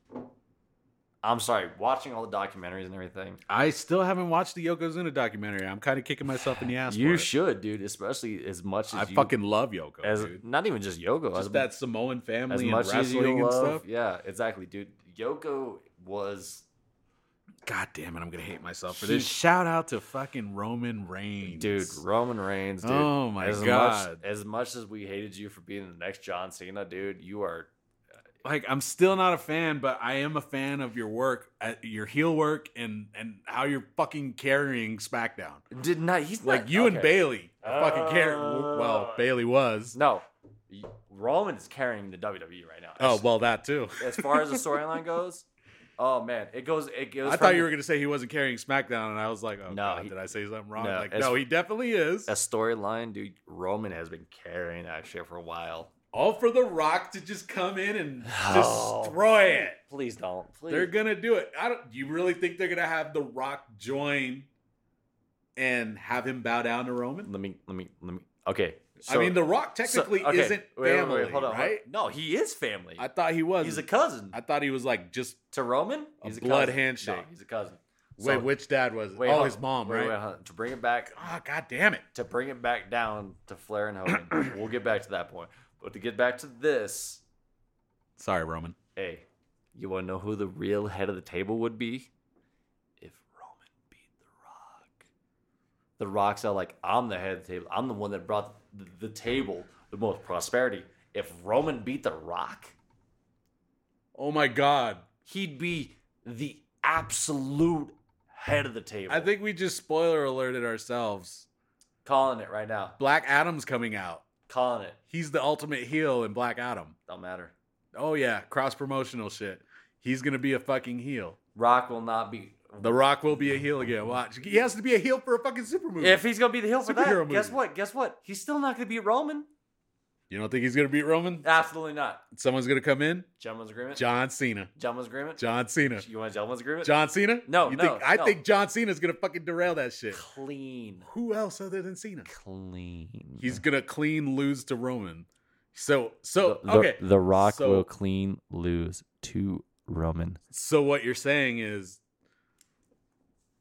I'm sorry, watching all the documentaries and everything, i still haven't watched the yokozuna documentary i'm kind of kicking myself in the ass you should, dude. Especially as much as i you, fucking love yoko as dude. not even just Yoko, as, just that samoan as family and much as you wrestling and love, stuff yeah, exactly, dude. Yoko was God damn it, I'm gonna hate myself for He- this. Shout out to fucking Roman Reigns. dude Roman Reigns, dude. Oh my as God. Much, as much as we hated you for being the next John Cena, dude, you are Like I'm still not a fan, but I am a fan of your work, uh, your heel work, and and how you're fucking carrying SmackDown. did not. He's Like not- you and Bayley Bayley fucking carry. Well, Uh, Bayley was. No, Roman is carrying the WWE right now. Oh well, that too. as far as the storyline [laughs] goes, oh man, it goes. It goes. I from thought you were gonna say he wasn't carrying SmackDown, and I was like, oh No, God, he- did I say something wrong? No, like, as- no, he definitely is. a storyline, dude. Roman has been carrying that shit for a while. All for The Rock to just come in and Oh. destroy it. Please don't. Please. They're gonna do it. I don't. You really think they're gonna have The Rock join and have him bow down to Roman? let me. Let me. Let me. Okay. I mean, The Rock technically So- okay, isn't wait, wait, wait, family, hold on, right? No, he is family. I thought he was. he's a cousin I thought he was like just. to Roman. A He's a blood cousin. handshake. No, he's a cousin. wait, So- which dad was? it? wait, oh, his mom, wait, right? wait, to bring it back ah, Oh, god damn it! to bring it back down to Flair and Hogan. [clears throat] we'll get back to that point. But to get back to this, Sorry, Roman. hey, you want to know who the real head of the table would be? If Roman beat The Rock. The Rock's all like, I'm the head of the table. I'm the one that brought the, the table the most prosperity. If Roman beat The Rock, Oh my god! he'd be the absolute head of the table. I think we just spoiler alerted ourselves. calling it right now. Black Adam's coming out. Calling it. He's the ultimate heel in Black Adam. Don't matter. Oh yeah, cross promotional shit. He's gonna be a fucking heel. Rock will not be. The Rock will be a heel again. Watch. He has to be a heel for a fucking super movie. If he's gonna be the heel for that, Superhero guess what? Guess what? He's still not gonna beat Roman. You don't think he's gonna beat Roman? Absolutely not. Someone's gonna come in. Gentleman's agreement. John Cena. Gentleman's agreement. John Cena. You want a gentleman's agreement? John Cena? No, you no, think, I think John Cena's gonna fucking derail that shit. Clean. Who else other than Cena? Clean. He's gonna clean lose to Roman. So so the, the- okay. The Rock So- will clean lose to Roman. So what you're saying is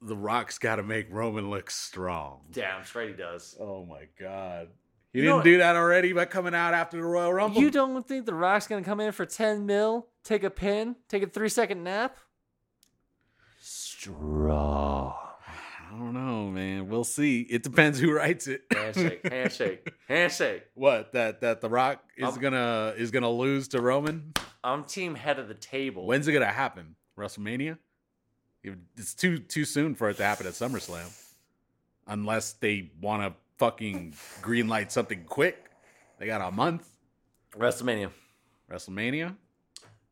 the Rock's got to make Roman look strong. Damn straight he does. Oh my god. He You didn't know- do that already by coming out after the Royal Rumble. You don't think the Rock's gonna come in for ten mil, take a pin, take a three second nap? Strong. I don't know, man. We'll see. It depends who writes it. Handshake, [laughs] handshake, handshake. what that that the Rock is I'm- gonna is gonna lose to Roman? I'm team head of the table. When's it gonna happen? WrestleMania? It's too too soon for it to happen at SummerSlam, unless they want to fucking green light something quick. They got a month. WrestleMania, WrestleMania.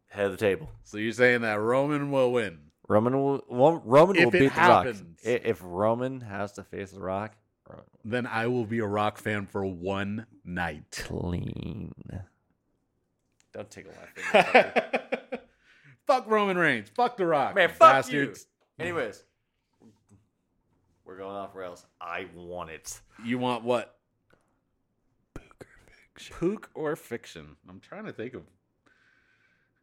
head of the table. So you're saying that Roman will win? Roman will Ro- Roman If will it beat the Rock. happens. I- If Roman has to face the Rock, Ro- Then I will be a Rock fan for one night. clean. Don't take a laugh. Fuck Roman Reigns. Fuck The Rock. Man, fuck bastards. you. Anyways, we're going off rails. I want it. You want what? Pook or fiction? I'm trying to think of.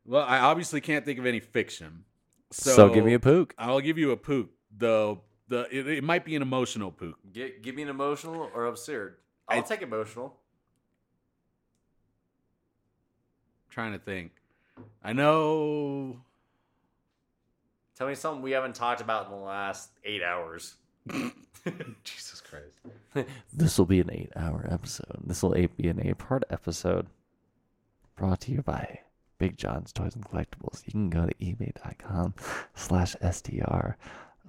Well, I obviously can't think of any fiction. So, So, give me a pook. I'll give you a pook. Though the it, it might be an emotional pook. Get, give me an emotional or absurd. I'll I- take emotional. trying to think. I know. Tell me something we haven't talked about in the last eight hours. [laughs] Jesus Christ. this will be an eight hour episode. This will be an eight part episode brought to you by Big John's Toys and Collectibles. You can go to ebay.com slash SDR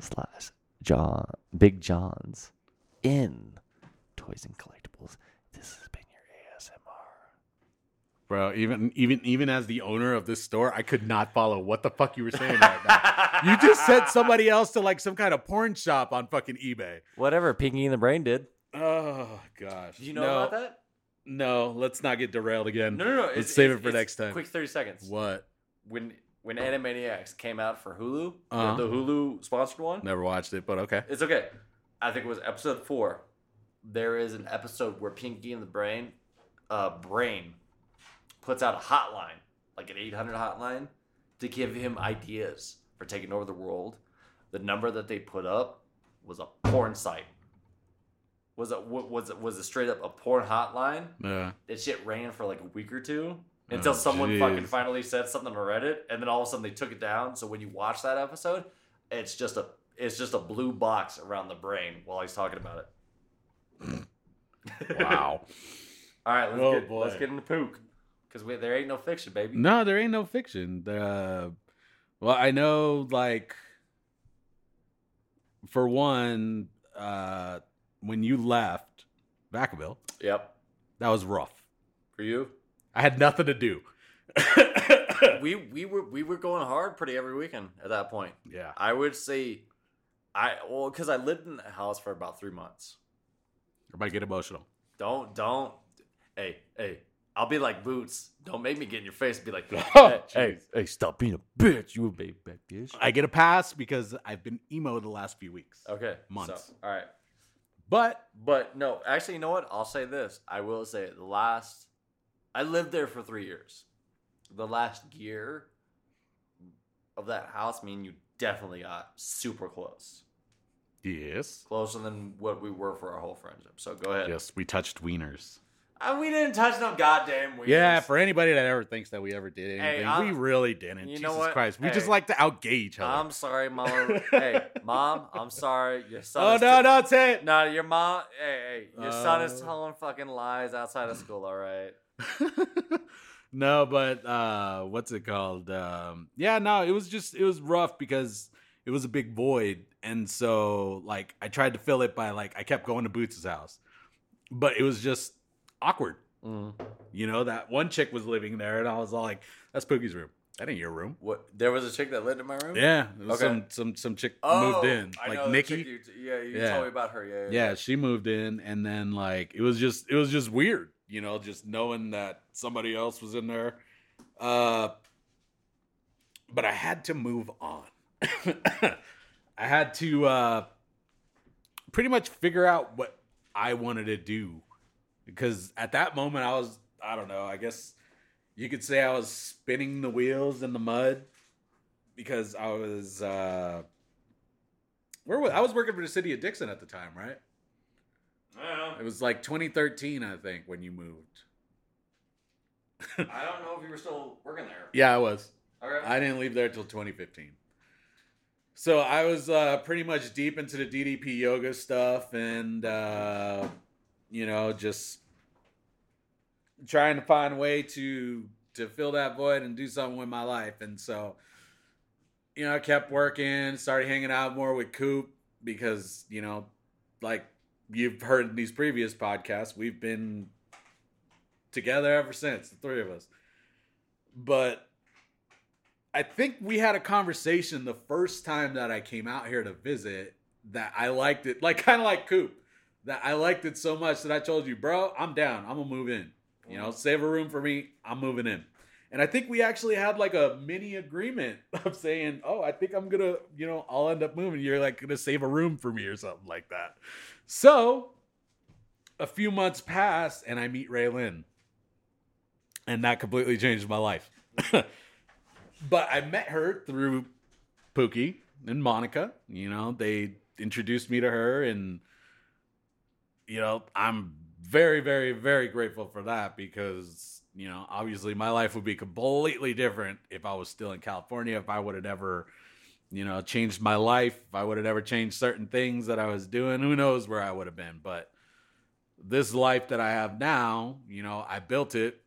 slash John Big John's in Toys and Collectibles. This ASMR. Bro, even even even as the owner of this store, I could not follow what the fuck you were saying right now. [laughs] You just sent somebody else to like some kind of porn shop on fucking eBay. Whatever Pinky in the Brain did. Oh gosh. Did you know no, about that? No, let's not get derailed again. No, no, no. Let's save it for next time. Quick 30 seconds. What? When when Animaniacs came out for Hulu, the- Uh-huh. the Hulu sponsored one, Never watched it, but okay. It's okay. I think it was episode four. There is an episode where Pinky and the Brain, uh, Brain, puts out a hotline, like an 800 hotline, to give him ideas for taking over the world. The number that they put up was a porn site. Was it was it was it straight up a porn hotline? Yeah. That shit ran for like a week or two oh, until Oh, someone jeez. fucking finally said something on Reddit, and then all of a sudden they took it down. So when you watch that episode, it's just a it's just a blue box around the brain while he's talking about it. [laughs] Wow. [laughs] All right, let's Oh, get boy. let's get into pook because there ain't no fiction, baby. no, there ain't no fiction. Uh, well, I know, like, for one, uh, when you left Vacaville, Yep. that was rough. For you, I had nothing to do. [laughs] we we were we were going hard pretty every weekend at that point. yeah. I would say, I well because I lived in the house for about three months. Everybody get emotional. Don't don't. Hey hey. I'll be like Boots. Don't make me get in your face and be like, [laughs] hey, hey, hey, stop being a bitch. You a baby back bitch. I get a pass because I've been emo the last few weeks. Okay. Months. so, all right. But But no, actually, you know what? I'll say this. I will say it. The last, I lived there for three years. The last year of that house, me and you definitely got super close, yes, closer than what we were for our whole friendship. So go ahead. yes, we touched wieners. Uh, we didn't touch no goddamn wieners. Yeah, for anybody that ever thinks that we ever did anything, I'm- we really didn't. you Jesus know what? Christ, we Hey. just like to outgay each other. I'm sorry, mom. [laughs] hey, mom, I'm sorry. Your son. oh is no, t- say it. No, your mom. Hey, hey, your son is Uh. telling fucking lies outside of school. All right. [laughs] no, but uh what's it called? Um yeah, no, it was just it was rough because it was a big void and so like I tried to fill it by like I kept going to Boots' house. But it was just awkward. Mm. You know, that one chick was living there and I was all like, that's Pookie's room. That ain't your room. What? There was a chick that lived in my room. Yeah, Okay. some some some chick Oh, moved in. I Like Nikki. you t- yeah, you Yeah. told me about her. Yeah, yeah, she moved in and then like it was just it was just weird you know just knowing that somebody else was in there uh but i had to move on [coughs] i had to uh pretty much figure out what i wanted to do because at that moment i was i don't know i guess you could say i was spinning the wheels in the mud because i was uh where was i was working for the city of dixon at the time right it was like 2013, I think, when you moved. I don't know if you were still working there. [laughs] Yeah, I was. Okay. I didn't leave there till 2015. So I was uh, pretty much deep into the DDP yoga stuff and, uh, you know, just trying to find a way to to fill that void and do something with my life. And so, you know, I kept working, started hanging out more with Coop because, you know, like you've heard in these previous podcasts, we've been together ever since, the three of us. But I think we had a conversation the first time that I came out here to visit that I liked it, like kind of like Coop, that I liked it so much that I told you, bro, I'm down. I'm gonna move in. You know, save a room for me. I'm moving in. And I think we actually had like a mini agreement [laughs] of saying, "Oh, I think I'm gonna, you know, I'll end up moving. You're like gonna save a room for me or something like that." So, a few months pass, and I meet Ray Lynn, and that completely changed my life. [laughs] but I met her through Pookie and Monica. You know, they introduced me to her, and you know, I'm very, very, very grateful for that because you know, obviously, my life would be completely different if I was still in California. If I would have never, you know, changed my life, if I would have never changed certain things that I was doing, who knows where I would have been. But this life that I have now, you know, I built it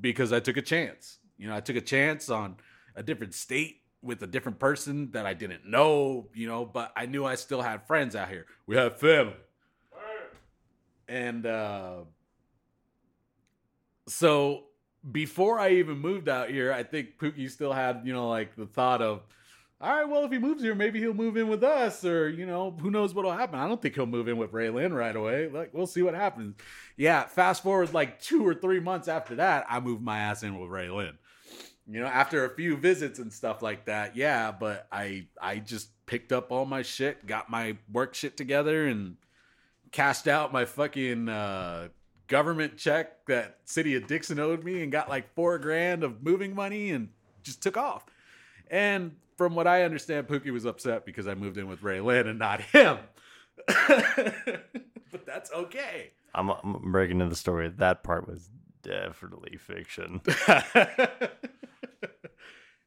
because I took a chance. You know, I took a chance on a different state with a different person that I didn't know, you know, but I knew I still had friends out here. We have family. And uh so before I even moved out here, I think Pookie still had, you know, like the thought of, all right, well, if he moves here, maybe he'll move in with us, or you know, who knows what'll happen. I don't think he'll move in with Ray Lynn right away. Like, we'll see what happens. Yeah, fast forward like two or three months after that, I moved my ass in with Ray Lynn. You know, after a few visits and stuff like that, yeah, but I I just picked up all my shit, got my work shit together, and cashed out my fucking uh, government check that City of Dixon owed me, and got like four grand of moving money, and just took off. And from what I understand, Pookie was upset because I moved in with Ray Lynn and not him. [laughs] but that's okay. I'm, I'm breaking into the story. That part was definitely fiction. [laughs]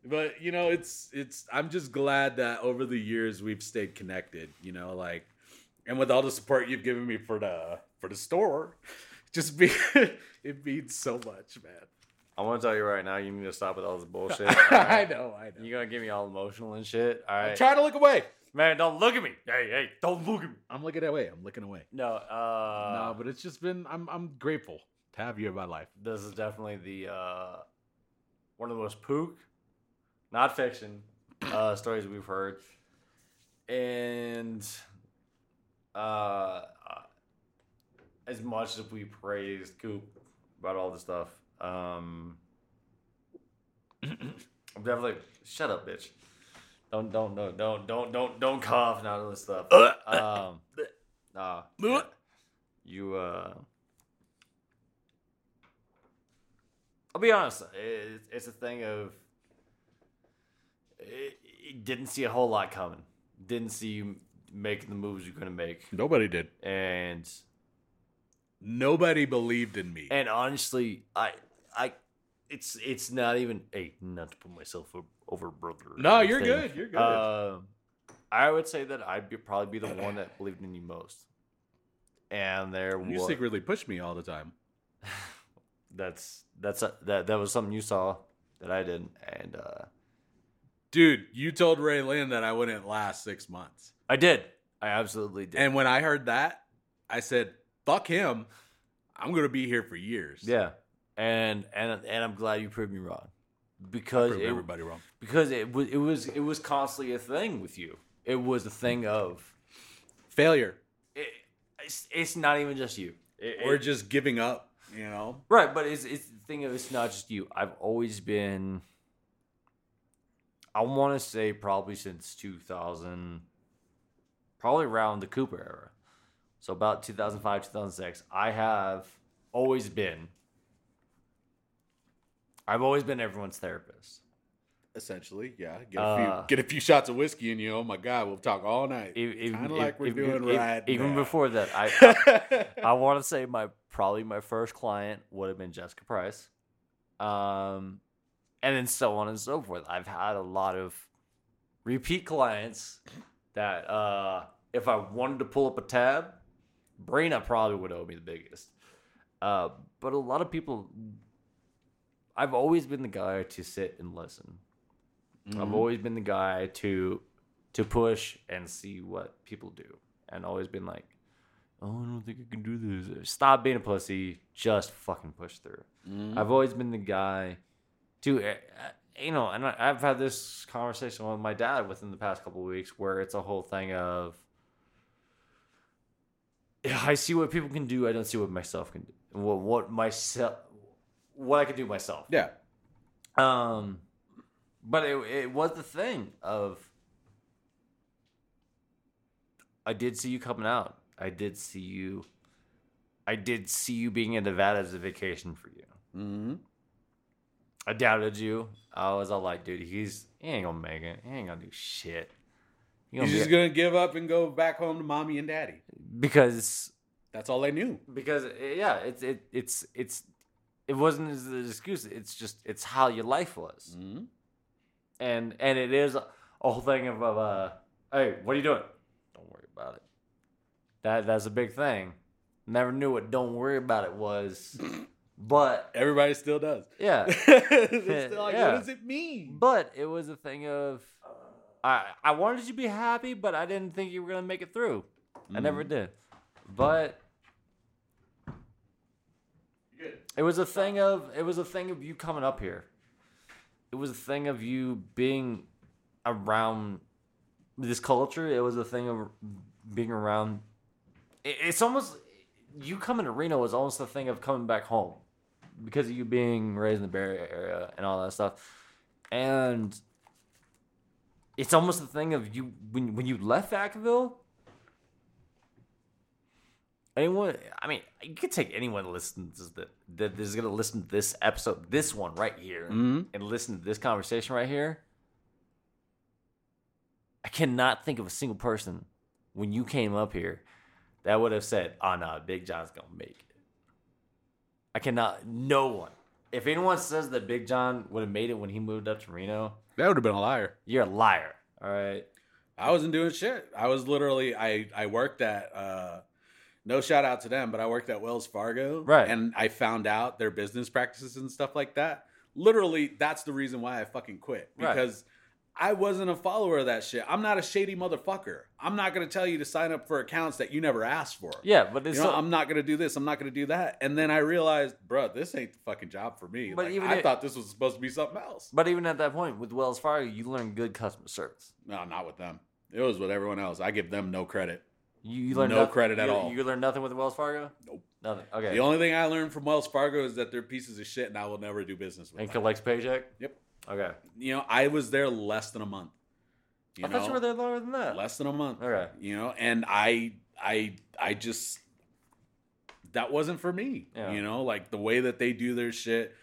but you know, it's it's I'm just glad that over the years we've stayed connected, you know, like and with all the support you've given me for the for the store, [laughs] just be [laughs] it means so much, man. I want to tell you right now, you need to stop with all this bullshit. [laughs] I know, I know. You're gonna get me all emotional and shit. All right, Try to look away. man. Don't look at me. Hey, hey, don't look at me. I'm looking away. I'm looking away. No, uh, no, but it's just been I'm I'm grateful to have you in my life. this is definitely the uh, one of the most pook, not fiction, uh, stories we've heard, and uh, as much as we praised Coop about all this stuff, um, I'm definitely shut up, bitch. Don't don't no don't don't don't don't cough and all this stuff. um, Uh, Ugh. you uh I'll be honest, it, it's a thing of it, it didn't see a whole lot coming. Didn't see making the moves you're gonna make, Nobody did. and Nobody believed in me. and honestly, I I it's it's not even hey not to put myself over brother. No, you're good. You're good. Uh, I would say that I'd be, probably be the one that believed in you most. And there you was secretly pushed me all the time. [laughs] that's that's a, that that was something you saw that I didn't, and uh, Dude, you told Ray Lynn that I wouldn't last six months. I did. I absolutely did. And when I heard that, I said, fuck him. I'm going to be here for years. yeah, and and and I'm glad you proved me wrong because it, everybody wrong. because it was it was it was constantly a thing with you. It was a thing of Failure. it, it's, it's not even just you. It- Or it- just giving up, you know? Right, but it's it's the thing of it's not just you. I've always been I want to say probably since 2000 probably around the Cooper era. So about 2005, 2006, I have always been I've always been everyone's therapist. Essentially, yeah. Get a, Uh, few, get a few shots of whiskey in you. Oh my God, we'll talk all night. Even, Kinda like we're even- doing even- right Even now. before that, I [laughs] I want to say my probably my first client would have been Jessica Price, um, and then so on and so forth. I've had a lot of repeat clients that uh, if I wanted to pull up a tab, Brina probably would owe me the biggest. Uh, but a lot of people, I've always been the guy to sit and listen. I've always been the guy to to push and see what people do, and always been like, "Oh, I don't think I can do this." Stop being a pussy. Just fucking push through. I've always been the guy to, uh, you know, and I, I've had this conversation with my dad within the past couple of weeks, where it's a whole thing of, "Yeah, I see what people can do. I don't see what myself can do. What what myself, what I can do myself. yeah. Um, but it it was the thing of I did see you coming out. I did see you. I did see you being in Nevada as a vacation for you. Mm-hmm. I doubted you. I was all like, dude, he's he ain't gonna make it. He ain't gonna do shit. He He's gonna just be- going to give up and go back home to mommy and daddy. because That's all they knew. because yeah, it's it it's it's it wasn't as an excuse. It's just it's how your life was. Mm-hmm. and and it is a whole thing of, of uh, hey, what are you doing? Don't worry about it. That that's a big thing. Never knew what "don't worry about it" was, [laughs] but Everybody still does. yeah, [laughs] They're still like, Yeah. what does it mean? but it was a thing of I I wanted you to be happy, but I didn't think you were gonna make it through. I never mm-hmm. did, but. It was a thing of it was a thing of you coming up here. It was a thing of you being around this culture. It was a thing of being around. it- It's almost you coming to Reno was almost a thing of coming back home because of you being raised in the Bay Area and all that stuff. And it's almost a thing of you when when you left Vacaville. Anyone, I mean, you could take anyone that listens to that that is going to listen to this episode, this one right here, Mhm. and listen to this conversation right here. I cannot think of a single person when you came up here that would have said, "Oh no, Big John's gonna make it." I cannot. No one. If anyone says that Big John would have made it when he moved up to Reno, That would have been a liar. you're a liar. All right. I wasn't doing shit. I was literally I I worked at uh no shout out to them, but I worked at Wells Fargo. Right. And I found out their business practices and stuff like that. Literally, that's the reason why I fucking quit. Right. I wasn't a follower of that shit. I'm not a shady motherfucker. I'm not gonna tell you to sign up for accounts that you never asked for. Yeah, but it's You know, so- I'm not gonna do this. I'm not gonna do that. And then I realized, bro, this ain't the fucking job for me. But Like, even I if- thought this was supposed to be something else. But even at that point with Wells Fargo, you learn good customer service. No, not with them. It was with everyone else. I give them no credit. You, you learn No credit at you- all. You learn nothing with Wells Fargo. Nope. Nothing. Okay. The only thing I learned from Wells Fargo is that they're pieces of shit, and I will never do business with them. and them. collects paycheck. Yep. Okay. You know, I was there less than a month. You I know, thought you were there longer than that. less than a month. Okay. You know, and I I I just that wasn't for me. Yeah. You know, like the way that they do their shit.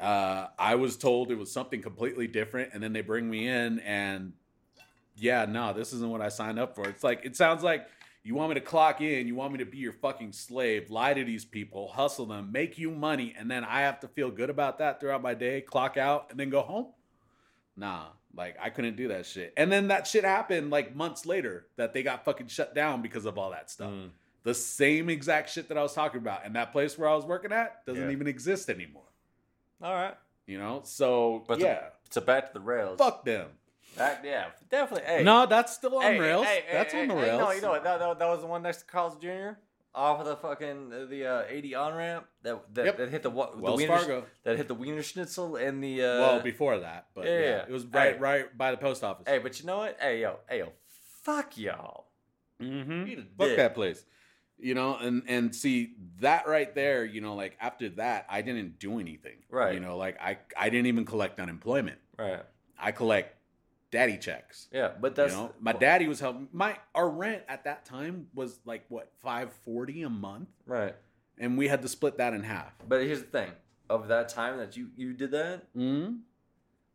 Uh, I was told it was something completely different, and then they bring me in, and yeah, no, this isn't what I signed up for. It's like it sounds like you want me to clock in, you want me to be your fucking slave, lie to these people, hustle them, make you money, and then I have to feel good about that throughout my day, clock out, and then go home. Nah, like I couldn't do that shit. And then that shit happened like months later that they got fucking shut down because of all that stuff. Mm. The same exact shit that I was talking about. And that place where I was working at doesn't Yeah. even exist anymore. All right. You know? So But yeah. So back to the rails. fuck them. Back, yeah, definitely. Hey. No, that's still on Hey, rails. hey, hey, that's hey, on the hey, rails. No, you know what? That, that, that was the one next to Carl's Jr. Off of the fucking uh, the uh, 80 on ramp that that, Yep. that hit the wa- the Wells Wiener, Fargo. that hit the Wiener Schnitzel and the uh, well, before that, but yeah, yeah, yeah. it was right, Hey. right by the post office. Hey, but you know what? Hey yo, hey yo, fuck y'all. Mm-hmm. Eat a Fuck dick. that place. You know, and and see that right there. You know, like after that, I didn't do anything. Right. You know, like I I didn't even collect unemployment. Right. I collect daddy checks. Yeah, but that's you know, my daddy was helping. My our rent at that time was like what five forty a month, right. and we had to split that in half. But here's the thing: of that time that you you did that, Mm-hmm.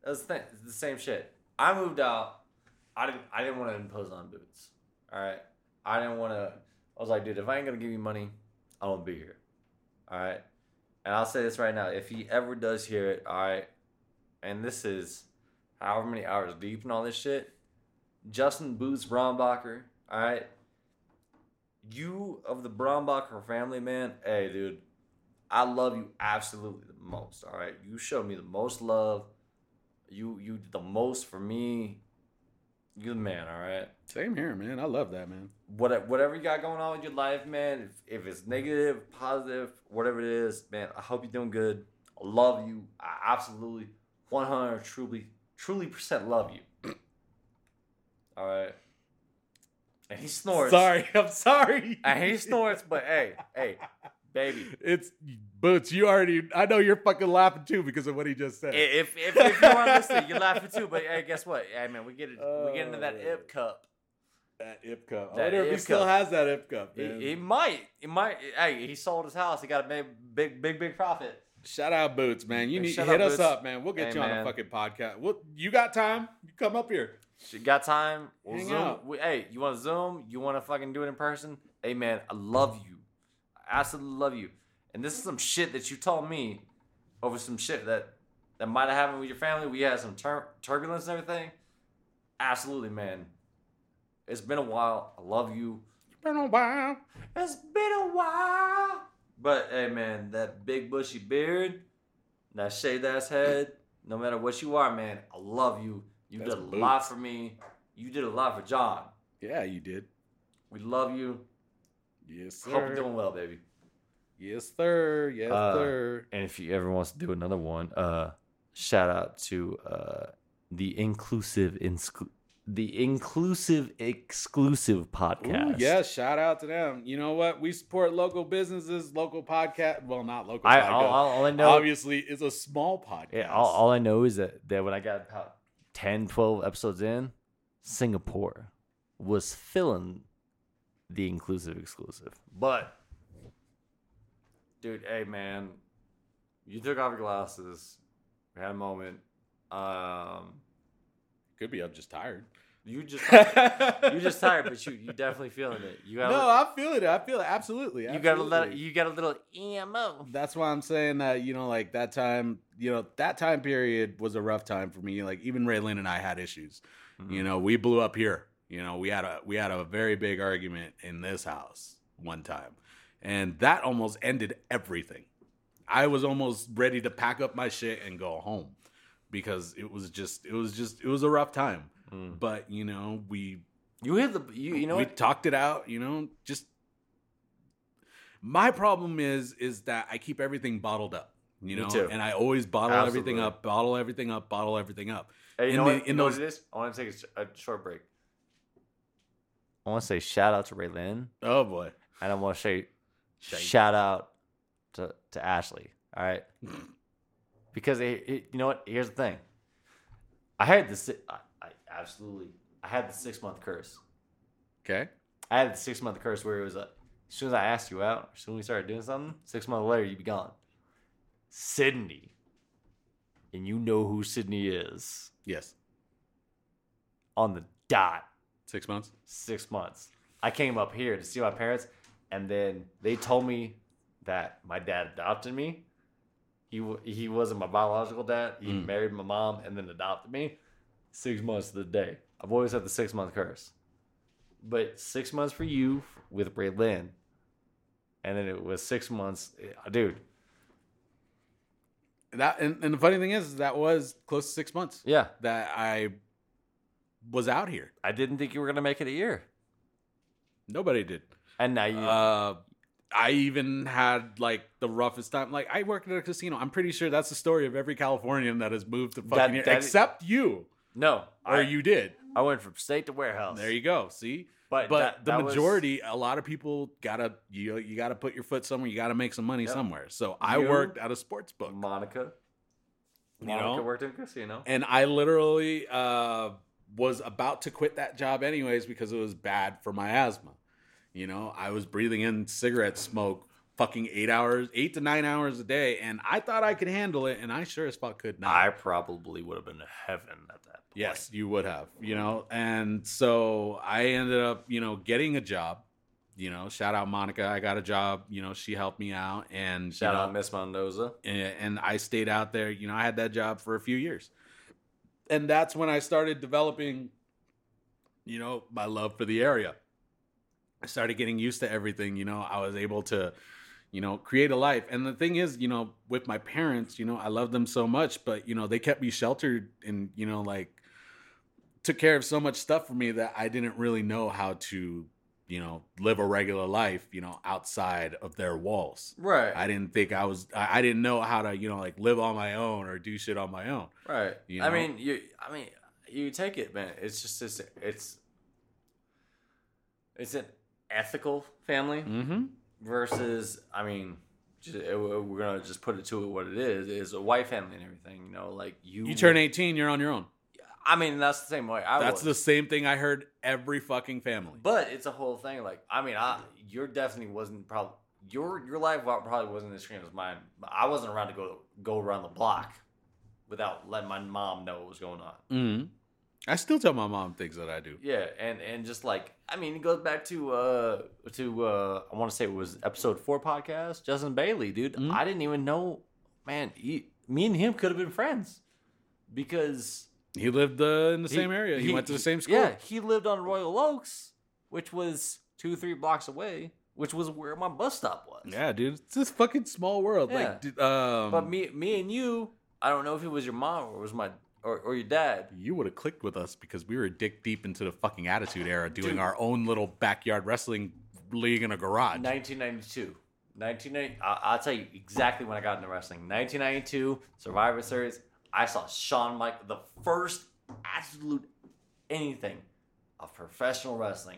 that's the thing. It's the same shit. I moved out. I didn't. I didn't want to impose on Boots. All right. I didn't want to. I was like, dude, if I ain't gonna give you money, I won't be here. All right. And I'll say this right now: if he ever does hear it, all right, and this is however many hours deep and all this shit, Justin Boots Brombacher, all right. You of the Brombacher family, man. Hey, dude, I love you absolutely the most. All right, you showed me the most love. You you did the most for me. You the man. All right. Same here, man. I love that, man. What whatever you got going on with your life, man. If, if it's negative, positive, whatever it is, man. I hope you're doing good. I love you. I absolutely, one hundred, truly, truly percent love you. [clears throat] all right. And he snorts. Sorry, [laughs] I'm sorry. And he snorts, but hey, hey, baby. It's Boots. You already. I know you're fucking laughing too because of what he just said. If if, if you are listening, you're laughing too. But hey, guess what? Hey man, we get it. we get into that Oh. ip cup. that Ip cup. I wonder if he Ip still has that Ip cup. He, he might. He might. Hey, he sold his house. He got a big, big, big, big profit. Shout out Boots, man. You need hit us Boots. up, man. We'll get Hey, you on man. a fucking podcast. Well, you got time? You come up here. You got time. We'll Hang Zoom. We, hey, you want to Zoom? You want to fucking do it in person? Hey man, I love you. I absolutely love you. And this is some shit that you told me over some shit that that might have happened with your family. We had some tur- turbulence and everything. Absolutely, man. It's been a while. I love you. It's been a while. It's been a while. But hey, man, that big bushy beard, that shaved ass head, no matter what you are, man, I love you. You That's did a boots. lot for me. You did a lot for John. Yeah, you did. We love you. Yes, sir. Hope you're doing well, baby. Yes, sir. Yes, Uh, sir. And if you ever wants to do another one, uh, shout out to uh, the inclusive insclu- the inclusive exclusive Ooh, podcast. yeah, shout out to them. You know what? We support local businesses, local podcast. Well, not local I podcast. all, all, all I know Obviously, it's a small podcast. Yeah, all, all I know is that, that when I got about 10, 12 episodes in, Singapore was filling the inclusive exclusive. But, dude, hey, man, you took off your glasses. We had a moment. Um, Could be I'm just tired. You just [laughs] you just tired, but you you definitely feeling it. You got no, a, I feel it. I feel it. Absolutely. you got a little you got a little emo. That's why I'm saying that, you know, like that time, you know, that time period was a rough time for me. Like even Raylan and I had issues. Mm-hmm. You know, we blew up here. You know, we had a we had a very big argument in this house one time. And that almost ended everything. I was almost ready to pack up my shit and go home because it was just it was just it was a rough time. Mm. But, you know, we You hit the you you know we what? talked it out you know just my problem is is that i keep everything bottled up you Me know too. and i always bottle everything up bottle everything up bottle everything up Hey, you in know the- what? in You know those- what it is? I want to take a a, short break. I want to say shout out to Raylan, oh boy and I want to say shout out to to Ashley. All right, [laughs] because it, it- you know what? Here's the thing. I had the si- I, I absolutely I had the six month curse. okay I had the six month curse where it was like, as soon as I asked you out, as soon as we started doing something, six months later you'd be gone. Sydney, and you know who Sydney is Yes. on the dot. Six months. Six months. I came up here to see my parents, and then they told me that my dad adopted me. He he wasn't my biological dad. He Mm. married my mom and then adopted me. Six months to the day. I've always had the six month curse, but six months for you with Braylon, and then it was six months, eh, dude. That and, and the funny thing is that was close to six months Yeah, that I was out here. I didn't think you were gonna make it a year, Nobody did. and now you. Uh, I even had like the roughest time. Like I worked at a casino. I'm pretty sure that's the story of every Californian that has moved to fucking That- here, that- except you, no, or I, you did. I went from state to warehouse. There you go. See, But but that- the that was- majority, a lot of people gotta you you gotta put your foot somewhere. You gotta make some money Yep. somewhere. So I You- worked at a sports book. Monica. You Monica know? worked in a casino. and I literally uh, was about to quit that job anyways because it was bad for my asthma. You know, I was breathing in cigarette smoke fucking eight hours, eight to nine hours a day, and I thought I could handle it, and I sure as fuck could not. I probably would have been to heaven at that. Yes, you would have, you know. And so I ended up, you know, getting a job. You know, shout out Monica. I got a job. You know, she helped me out, and you Shout know, out Miss Mendoza. and, and I stayed out there. You know, I had that job for a few years, and that's when I started developing, you know, my love for the area. I started getting used to everything. You know, I was able to, you know, create a life. And the thing is, you know, with my parents, you know, I love them so much, but you know, they kept me sheltered and you know, like took care of so much stuff for me that I didn't really know how to, you know, live a regular life, you know, outside of their walls. Right. I didn't think I was. I, I didn't know how to, you know, like live on my own or do shit on my own. right. you I mean, you. I mean, you take it, man. It's just it's it's it's an ethical family Mm-hmm. versus. I mean, just, it- we're gonna just put it to what it is. Is a white family and everything. You know, like you. You turn eighteen, you're on your own. I mean, that's the same way. I That's the same thing I heard every fucking family. But it's a whole thing. Like, I mean, I your definitely wasn't probably your your life probably wasn't as extreme as mine. But I wasn't around to go go around the block without letting my mom know what was going on. Mm-hmm. I still tell my mom things that I do. Yeah, and and just like I mean, it goes back to uh to uh I want to say it was episode four podcast. Justin Bailey, dude. Mhm. I didn't even know, man. He, me and him could have been friends because He lived uh, in the he- same area. He, went to the same school. Yeah, he lived on Royal Oaks, which was two three blocks away, which was where my bus stop was. Yeah, dude. It's this fucking small world. Yeah. Like, dude, um, But me, me and you, I don't know if it was your mom or it was my or, or your dad. you would have clicked with us because we were dick deep into the fucking attitude era, doing Dude. our own little backyard wrestling league in a garage. 1992. 1990, I- I'll tell you exactly when I got into wrestling. 1992, Survivor Series. I saw Shawn Michaels, the first absolute anything of professional wrestling.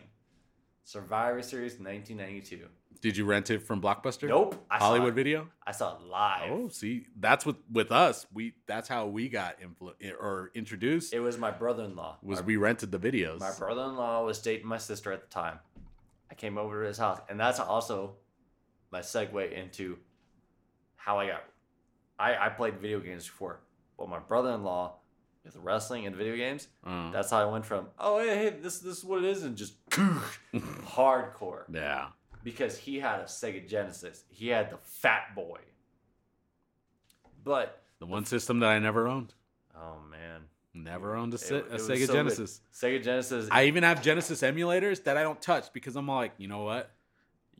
Survivor Series 1992. Did you rent it from Blockbuster? Nope. I Hollywood it, Video. I saw it live. Oh, see, that's what with us. We that's how we got influ- or introduced. It was my brother in law. was my, we rented the videos. my brother in law was dating my sister at the time. I came over to his house, and that's also my segue into how I got. I, I played video games before, but my brother in law with wrestling and video games, Uh, that's how I went from oh hey, hey this this is what it is and just [laughs] hardcore yeah. because he had a Sega Genesis. He had the Fat Boy. But The one system that I never owned. oh man, Never owned a, It- Se- it a Sega so good. Genesis. Sega Genesis. I even have Genesis emulators that I don't touch because I'm like, you know what?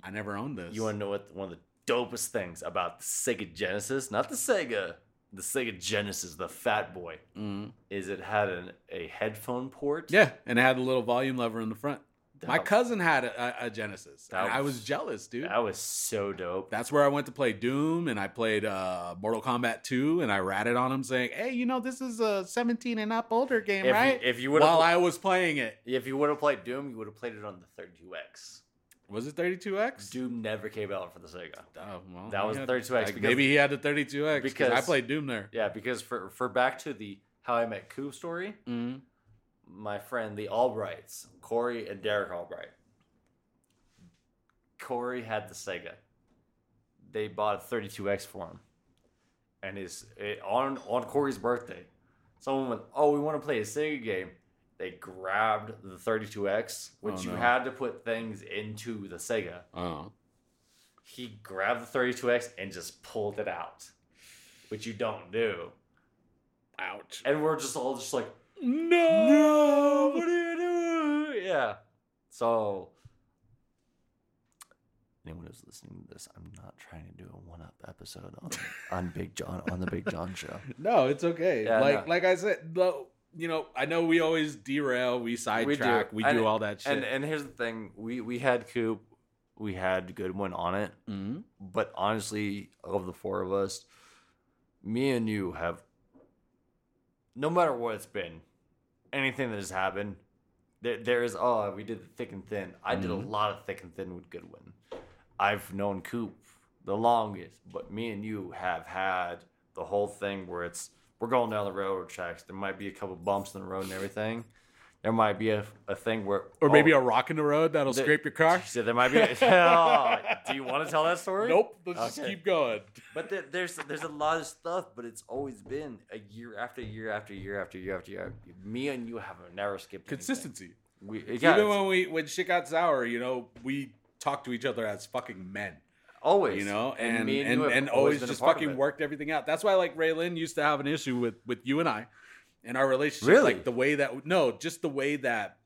I never owned this. You want to know what one of the dopest things about the Sega Genesis, not the Sega, the Sega Genesis, the Fat Boy, Mhm. is it had an, a headphone port. Yeah, and it had a little volume lever in the front. My That- cousin had a, a, Genesis. That and I was- was jealous, dude. That was so dope. That's where I went to play Doom, and I played uh, Mortal Kombat 2, and I ratted on him saying, "Hey, you know this is a 17 and up older game, If right?" you, if you would While have, I was playing it, if you would have played Doom, you would have played it on the 32X. Was it 32x? Doom never came out for the Sega. Oh, well, That was yeah. 32X Like, because- maybe he had the 32x because I played Doom there. Yeah, because for for back to the How I Met Coop story, Mm-hmm. my friend the Albrights, Corey and Derek Albright, Corey had the Sega. They bought a 32X for him, and his it, on on Corey's birthday, someone went, "Oh, we want to play a Sega game." They grabbed the 32X, which Oh, you had to put things into the Sega. Oh. He grabbed the 32X and just pulled it out, which you don't do. Ouch. And we're just all just like, no, No. what are you doing? Yeah. So, anyone who's listening to this, I'm not trying to do a one-up episode on on Big John on the Big John show. [laughs] No, it's okay. Yeah, like no. like I said, though, you know, I know we always derail, we sidetrack, we do, And- all that shit. And and here's the thing: we we had Coop, we had Goodwin on it, Mhm. but honestly, of the four of us, me and you have, no matter what it's been, anything that has happened, there, there is, oh, we did the thick and thin. I did a Mhm. lot of thick and thin with Goodwin. I've known Coop the longest, but me and you have had the whole thing where it's, we're going down the railroad tracks. There might be a couple bumps in the road and everything. There might be a, a thing where, or maybe oh, a rock in the road that'll scrape your car. [laughs] so there might be. A, [laughs] Oh, do you want to tell that story? Nope. Let's just keep going. But there, there's there's a lot of stuff, but it's always been a year after year after year after year after year. Me and you have never skipped anything. Consistency. We, yeah, Even when we when shit got sour, you know, we talk to each other as fucking men. Always, you know, and me and, and, have always been a just fucking worked everything out. That's why like Raylan used to have an issue with with you and I and our relationship. Really? Like the way that no, just the way that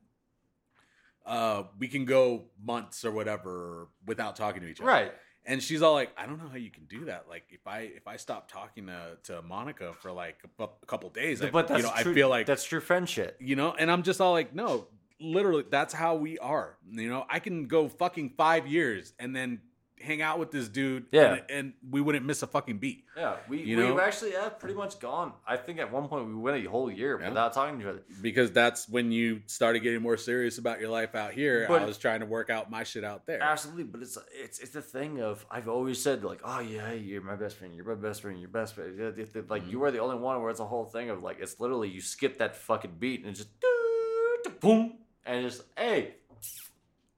uh we can go months or whatever without talking to each other. Right. And she's all like, I don't know how you can do that. Like if I if I stop talking to, to Monica for like a, a couple days, I, but that's you know, true, I feel like that's true friendship. you know and i'm just all like no literally that's how we are you know i can go fucking five years and then hang out with this dude Yeah. and, and we wouldn't miss a fucking beat Yeah, we You we've actually have pretty much gone. I think at one point we went a whole year Yeah. without talking to each other. because that's when you started getting more serious about your life out here But- i was trying to work out my shit out there Absolutely, but it's it's it's the thing of I've always said like, oh yeah, you're my best friend, you're my best friend, you're best friend. Yeah, it- it- Like Mhm. you are the only one where it's a whole thing of like it's literally you skip that fucking beat and it's just doo, doo, boom and it's just hey,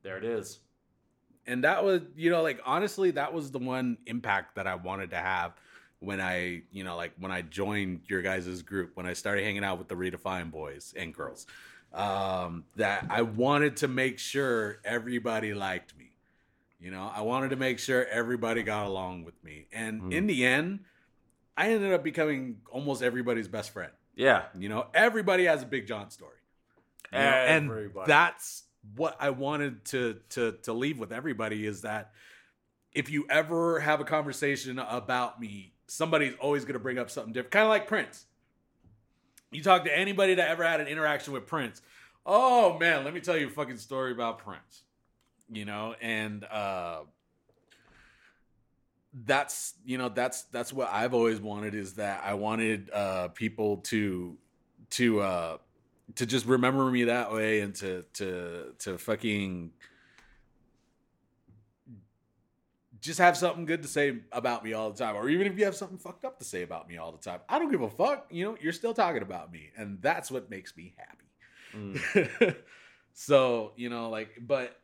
there it is. And that was you know like honestly that was the one impact that i wanted to have when i you know like when i joined your guys' group when i started hanging out with the redefine boys and girls um that i wanted to make sure everybody liked me. You know i wanted to make sure everybody got along with me. And Mm. in the end i ended up becoming almost everybody's best friend. Yeah, you know everybody has a big john story. You know, and that's what I wanted to to to leave with everybody is that if you ever have a conversation about me, somebody's always going to bring up something different. Kind of like Prince. You talk to anybody that ever had an interaction with Prince. Oh man, let me tell you a fucking story about Prince. You know, and uh that's you know that's that's what I've always wanted is that I wanted uh people to to uh to just remember me that way and to to to fucking just have something good to say about me all the time. Or even if you have something fucked up to say about me all the time. I don't give a fuck. You know you're still talking about me. And that's what makes me happy. Mm. [laughs] so you know like but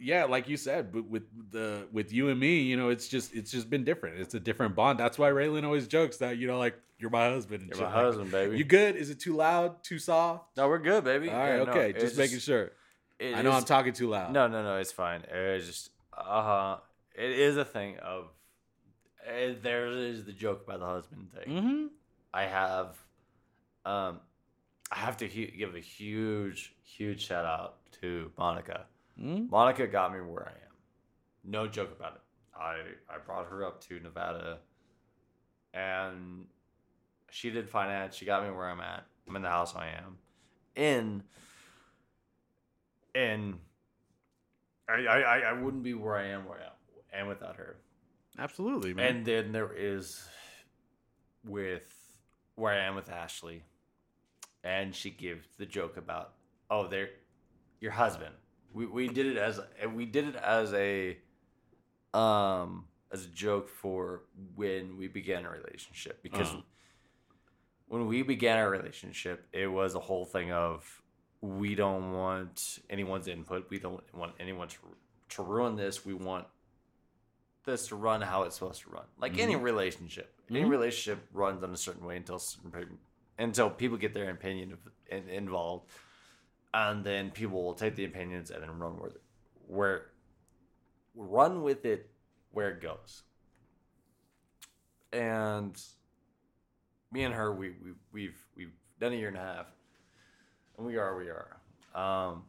yeah like you said but with the with you and me you know it's just it's just been different. It's a different bond. That's why raylan always jokes that you know like you're my husband and you're shit my husband, baby. you good is it too loud too soft no, we're good, baby. all right Yeah, no, okay it's just making sure it i know i'm talking too loud No, no, no, it's fine. It's just uh huh. it is a thing of uh, there is the joke about the husband thing. mm-hmm I have um I have to hu- give a huge huge shout out to Monica. mm-hmm Monica got me where I am. No joke about it. I I brought her up to Nevada and she did finance. She got me where I'm at. I'm in the house I am. In in I I, I- wouldn't be where I am where I am without her. absolutely man And then there is with where I am with Ashley, and she gives the joke about oh, they're your husband. We we did it as we did it as a um as a joke for when we began a relationship because Uh-huh. When we began our relationship, it was a whole thing of we don't want anyone's input. We don't want anyone to to ruin this. We want this to run how it's supposed to run, like any relationship. Any Mhm. relationship runs in a certain way until certain people, until people get their opinion involved, and then people will take the opinions and then run with it, where run with it where it goes. And me and her, we, we we've we've done a year and a half, and we are we are. Um,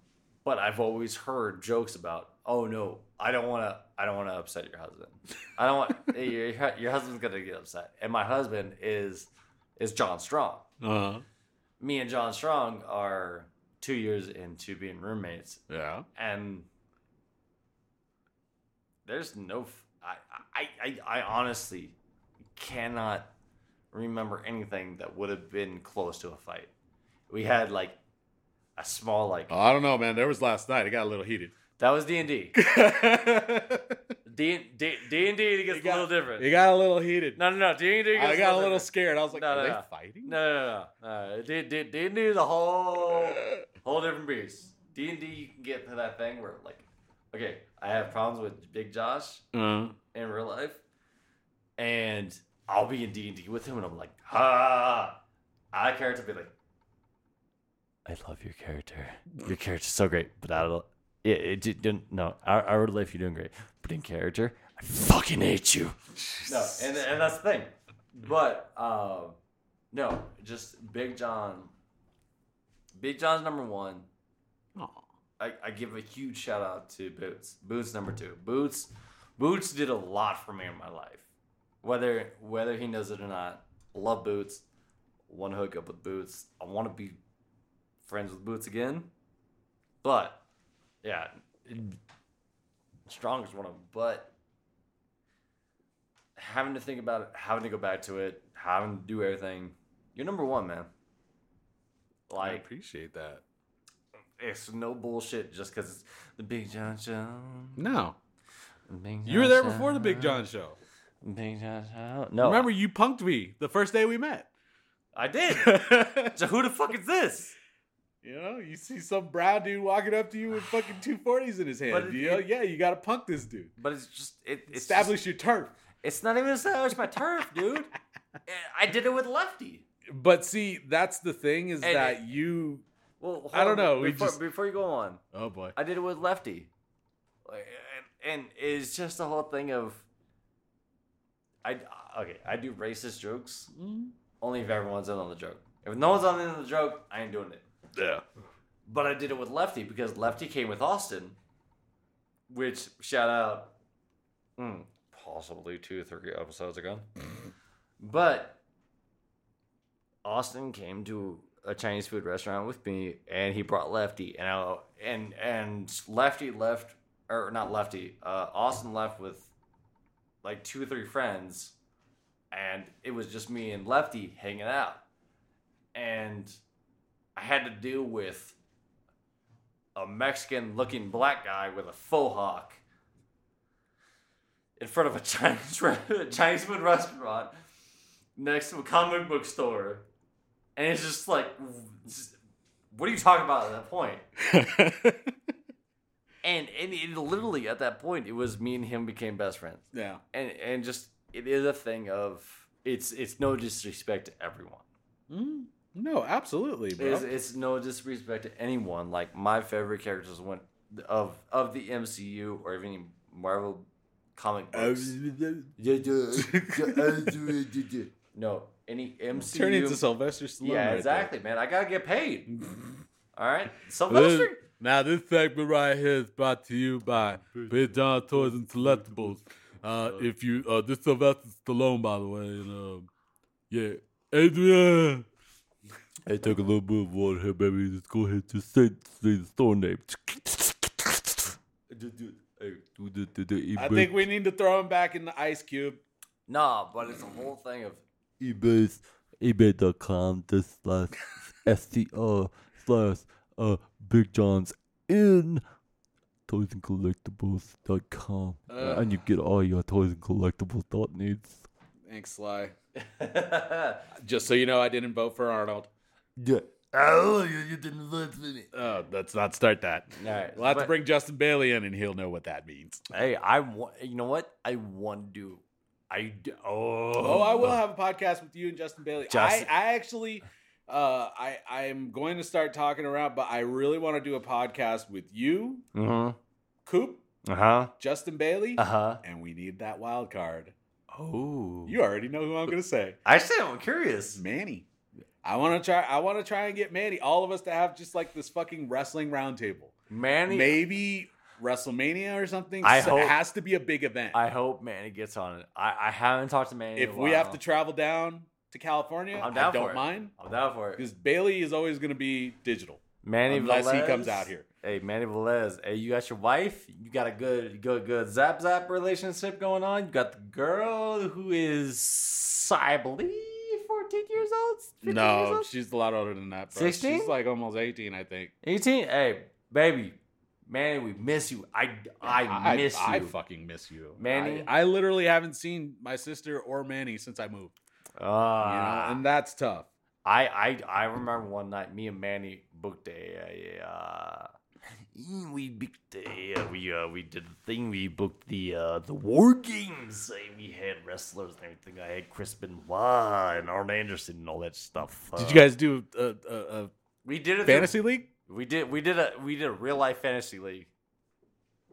but I've always heard jokes about, oh no, I don't want to, I don't want to upset your husband. I don't want [laughs] your, your husband's gonna get upset, and my husband is is John Strong. Uh-huh. Me and John Strong are two years into being roommates, Yeah. and there's no I I I honestly cannot remember anything that would have been close to a fight. We had like a small like Oh, I don't know, man. There was last night. It got a little heated. that was D and D. [laughs] D D D and D gets It got- a little different. It got a little heated. No, no, no. D and D. I got a little scared. I was like, No, are no, they fighting? No, no, no. no. D D D and D is a whole whole different beast. D and D, you can get to that thing where like, okay, I have problems with Big Josh Uh, in real life, and I'll be in D and D with him, and I'm like, ah, I character be like, I love your character. Your character's so great, but I don't. Yeah, it didn't. No, I, I would life you're doing great, but in character, I fucking hate you. No, and and that's the thing. But um, no, just Big John. Big John's number one. I, I give a huge shout out to Boots. Boots number two. Boots Boots did a lot for me in my life. Whether whether he knows it or not. Love Boots. Want to hook up with Boots. I want to be friends with Boots again. But yeah, strong is one of them. But having to think about it, having to go back to it, having to do everything. You're number one, man. Like, I appreciate that. it's no bullshit just because it's the Big John Show. No, Big you were there before the Big John show. Big John Show. No, Remember, you punked me the first day we met. I did. [laughs] so who the fuck is this? You know, you see some brown dude walking up to you with fucking two forties in his hand. But it- you know, it- yeah, you got to punk this dude. But it's just it. It's Establish Just, your turf. it's not even establish my turf, dude. [laughs] I did it with Lefty. But see, that's the thing is And- that you. Well, hold I don't on, know, we Before, just- before you go on, Oh boy. I did it with Lefty, Like, and, and it's just the whole thing of. I okay. I do racist jokes only if everyone's in on the joke. If no one's on in on the joke, I ain't doing it. Yeah. But I did it with Lefty because Lefty came with Austin, which shout out, hmm, possibly two or three episodes ago. but Austin came to a Chinese food restaurant with me, and he brought Lefty, and I, and and Lefty left, or not Lefty, uh, Austin left with like two or three friends, and it was just me and Lefty hanging out, and I had to deal with a Mexican looking black guy with a faux hawk in front of a [laughs] Chinese re- Chinese food restaurant next to a comic book store. And it's just like, what are you talking about at that point? [laughs] And, and it, literally at that point, it was me and him became best friends. yeah. And and just it is a thing of it's it's no disrespect to everyone. Mm, no, absolutely, bro. It's, it's no disrespect to anyone. Like my favorite characters went of of the MCU or even Marvel comic books. no, any MCU. Turn into Sylvester Stallone. yeah, right exactly, man. I gotta get paid. [laughs] All right, Sylvester. Now this segment right here is brought to you by Big John Toys and Selectables. Uh, if you uh, this Sylvester Stallone, by the way, and um, yeah, Adrian. Hey, take a little bit of water here, baby. Just go ahead, just say, say the store name. I think we need to throw him back in the ice cube. Nah, but it's a whole thing of eBay's eBay.com just slash STO slash uh Big John's in toys and collectibles.com Uh. and you get all your toys and collectibles dot needs. Thanks, Sly. [laughs] Just so you know, I didn't vote for Arnold. Yeah. Oh, you, you didn't vote for me. Oh, let's not start that. All right. We'll have to but- bring Justin Bailey in, and he'll know what that means. Hey, I want. You know what? I want to do. I. Oh. Oh, I will have a podcast with you and Justin Bailey. Justin- I, I actually, uh, I, I'm going to start talking around, but I really want to do a podcast with you, Uh Coop. Uh huh. Justin Bailey, Uh huh. and we need that wild card. Oh. You already know who I'm going to say, Actually, I'm curious. Manny. I want to try. I want to try and get Manny, all of us, to have just like this fucking wrestling roundtable. Manny. Maybe WrestleMania or something. I So hope- it has to be a big event. I hope Manny gets on it. I, I haven't talked to Manny. in if we have to travel down to California, I'm down I don't for it. mind I'm down for it. because Bailey is always going to be digital. Manny unless he comes out here. Hey, Manny Velez. Hey, you got your wife. You got a good, good, good zap zap relationship going on. You got the girl who is, I believe, 14 years old. 15 years No, old? she's a lot older than that. 16? She's like almost eighteen, I think. 18. Hey, baby, Manny, we miss you. I, I, miss I, you. I fucking miss you, Manny? I, I literally haven't seen my sister or Manny since I moved. You know, Ah. and that's tough. I, I I remember one night me and Manny booked a, a uh, [laughs] we booked a, uh, we uh, we did the thing we booked the uh, the war games and we had wrestlers and everything I had Chris Benoit and Arn Anderson and all that stuff. Did Uh, you guys do a, a, a we did a fantasy league? we did we did a we did a real life fantasy league.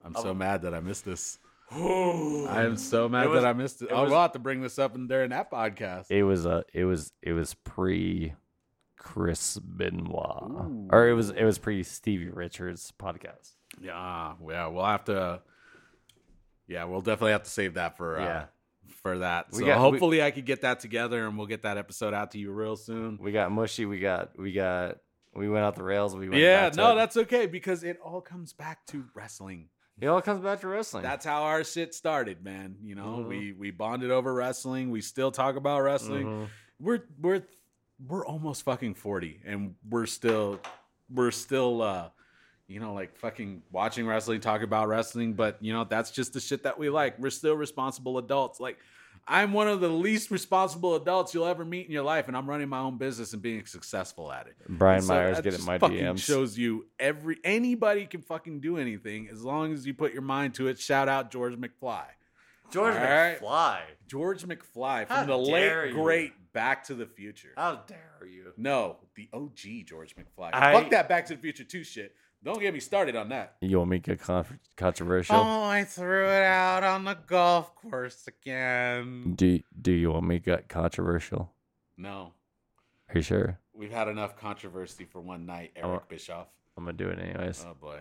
I'm so mad that I missed this. I [sighs] I am so mad was- that I missed it. it I was- will have to bring this up in during that podcast. It was a, it was it was pre Chris Benoit or it was it was pre Stevie Richards podcast. Yeah, yeah, we'll have to. Yeah, we'll definitely have to save that for uh, Yeah. for that. We So got- we- hopefully I could get that together and we'll get that episode out to you real soon. We got mushy. We got we got we went out the rails. We went Yeah, back to no, it. that's okay because it all comes back to wrestling. It all comes back to wrestling. That's how our shit started, man. You know, Mhm. we we bonded over wrestling. We still talk about wrestling. Mhm. We're we're we're almost fucking 40 and we're still we're still uh you know like fucking watching wrestling talk about wrestling but you know that's just the shit that we like we're still responsible adults like i'm one of the least responsible adults you'll ever meet in your life and i'm running my own business and being successful at it Brian so Myers getting my fucking DMs. shows you every anybody can fucking do anything as long as you put your mind to it shout out george mcfly George All right. McFly. george mcfly How from the late you. great back to the future How dare you? no, the OG George McFly. I- Fuck that Back to the Future 2 shit. Don't get me started on that. You want me to get con- controversial? Oh, I threw it out on the golf course again. do Do you want me to get controversial? No, Are you sure? we've had enough controversy for one night, Eric Oh. Bischoff. I'm gonna do it anyways. Oh boy,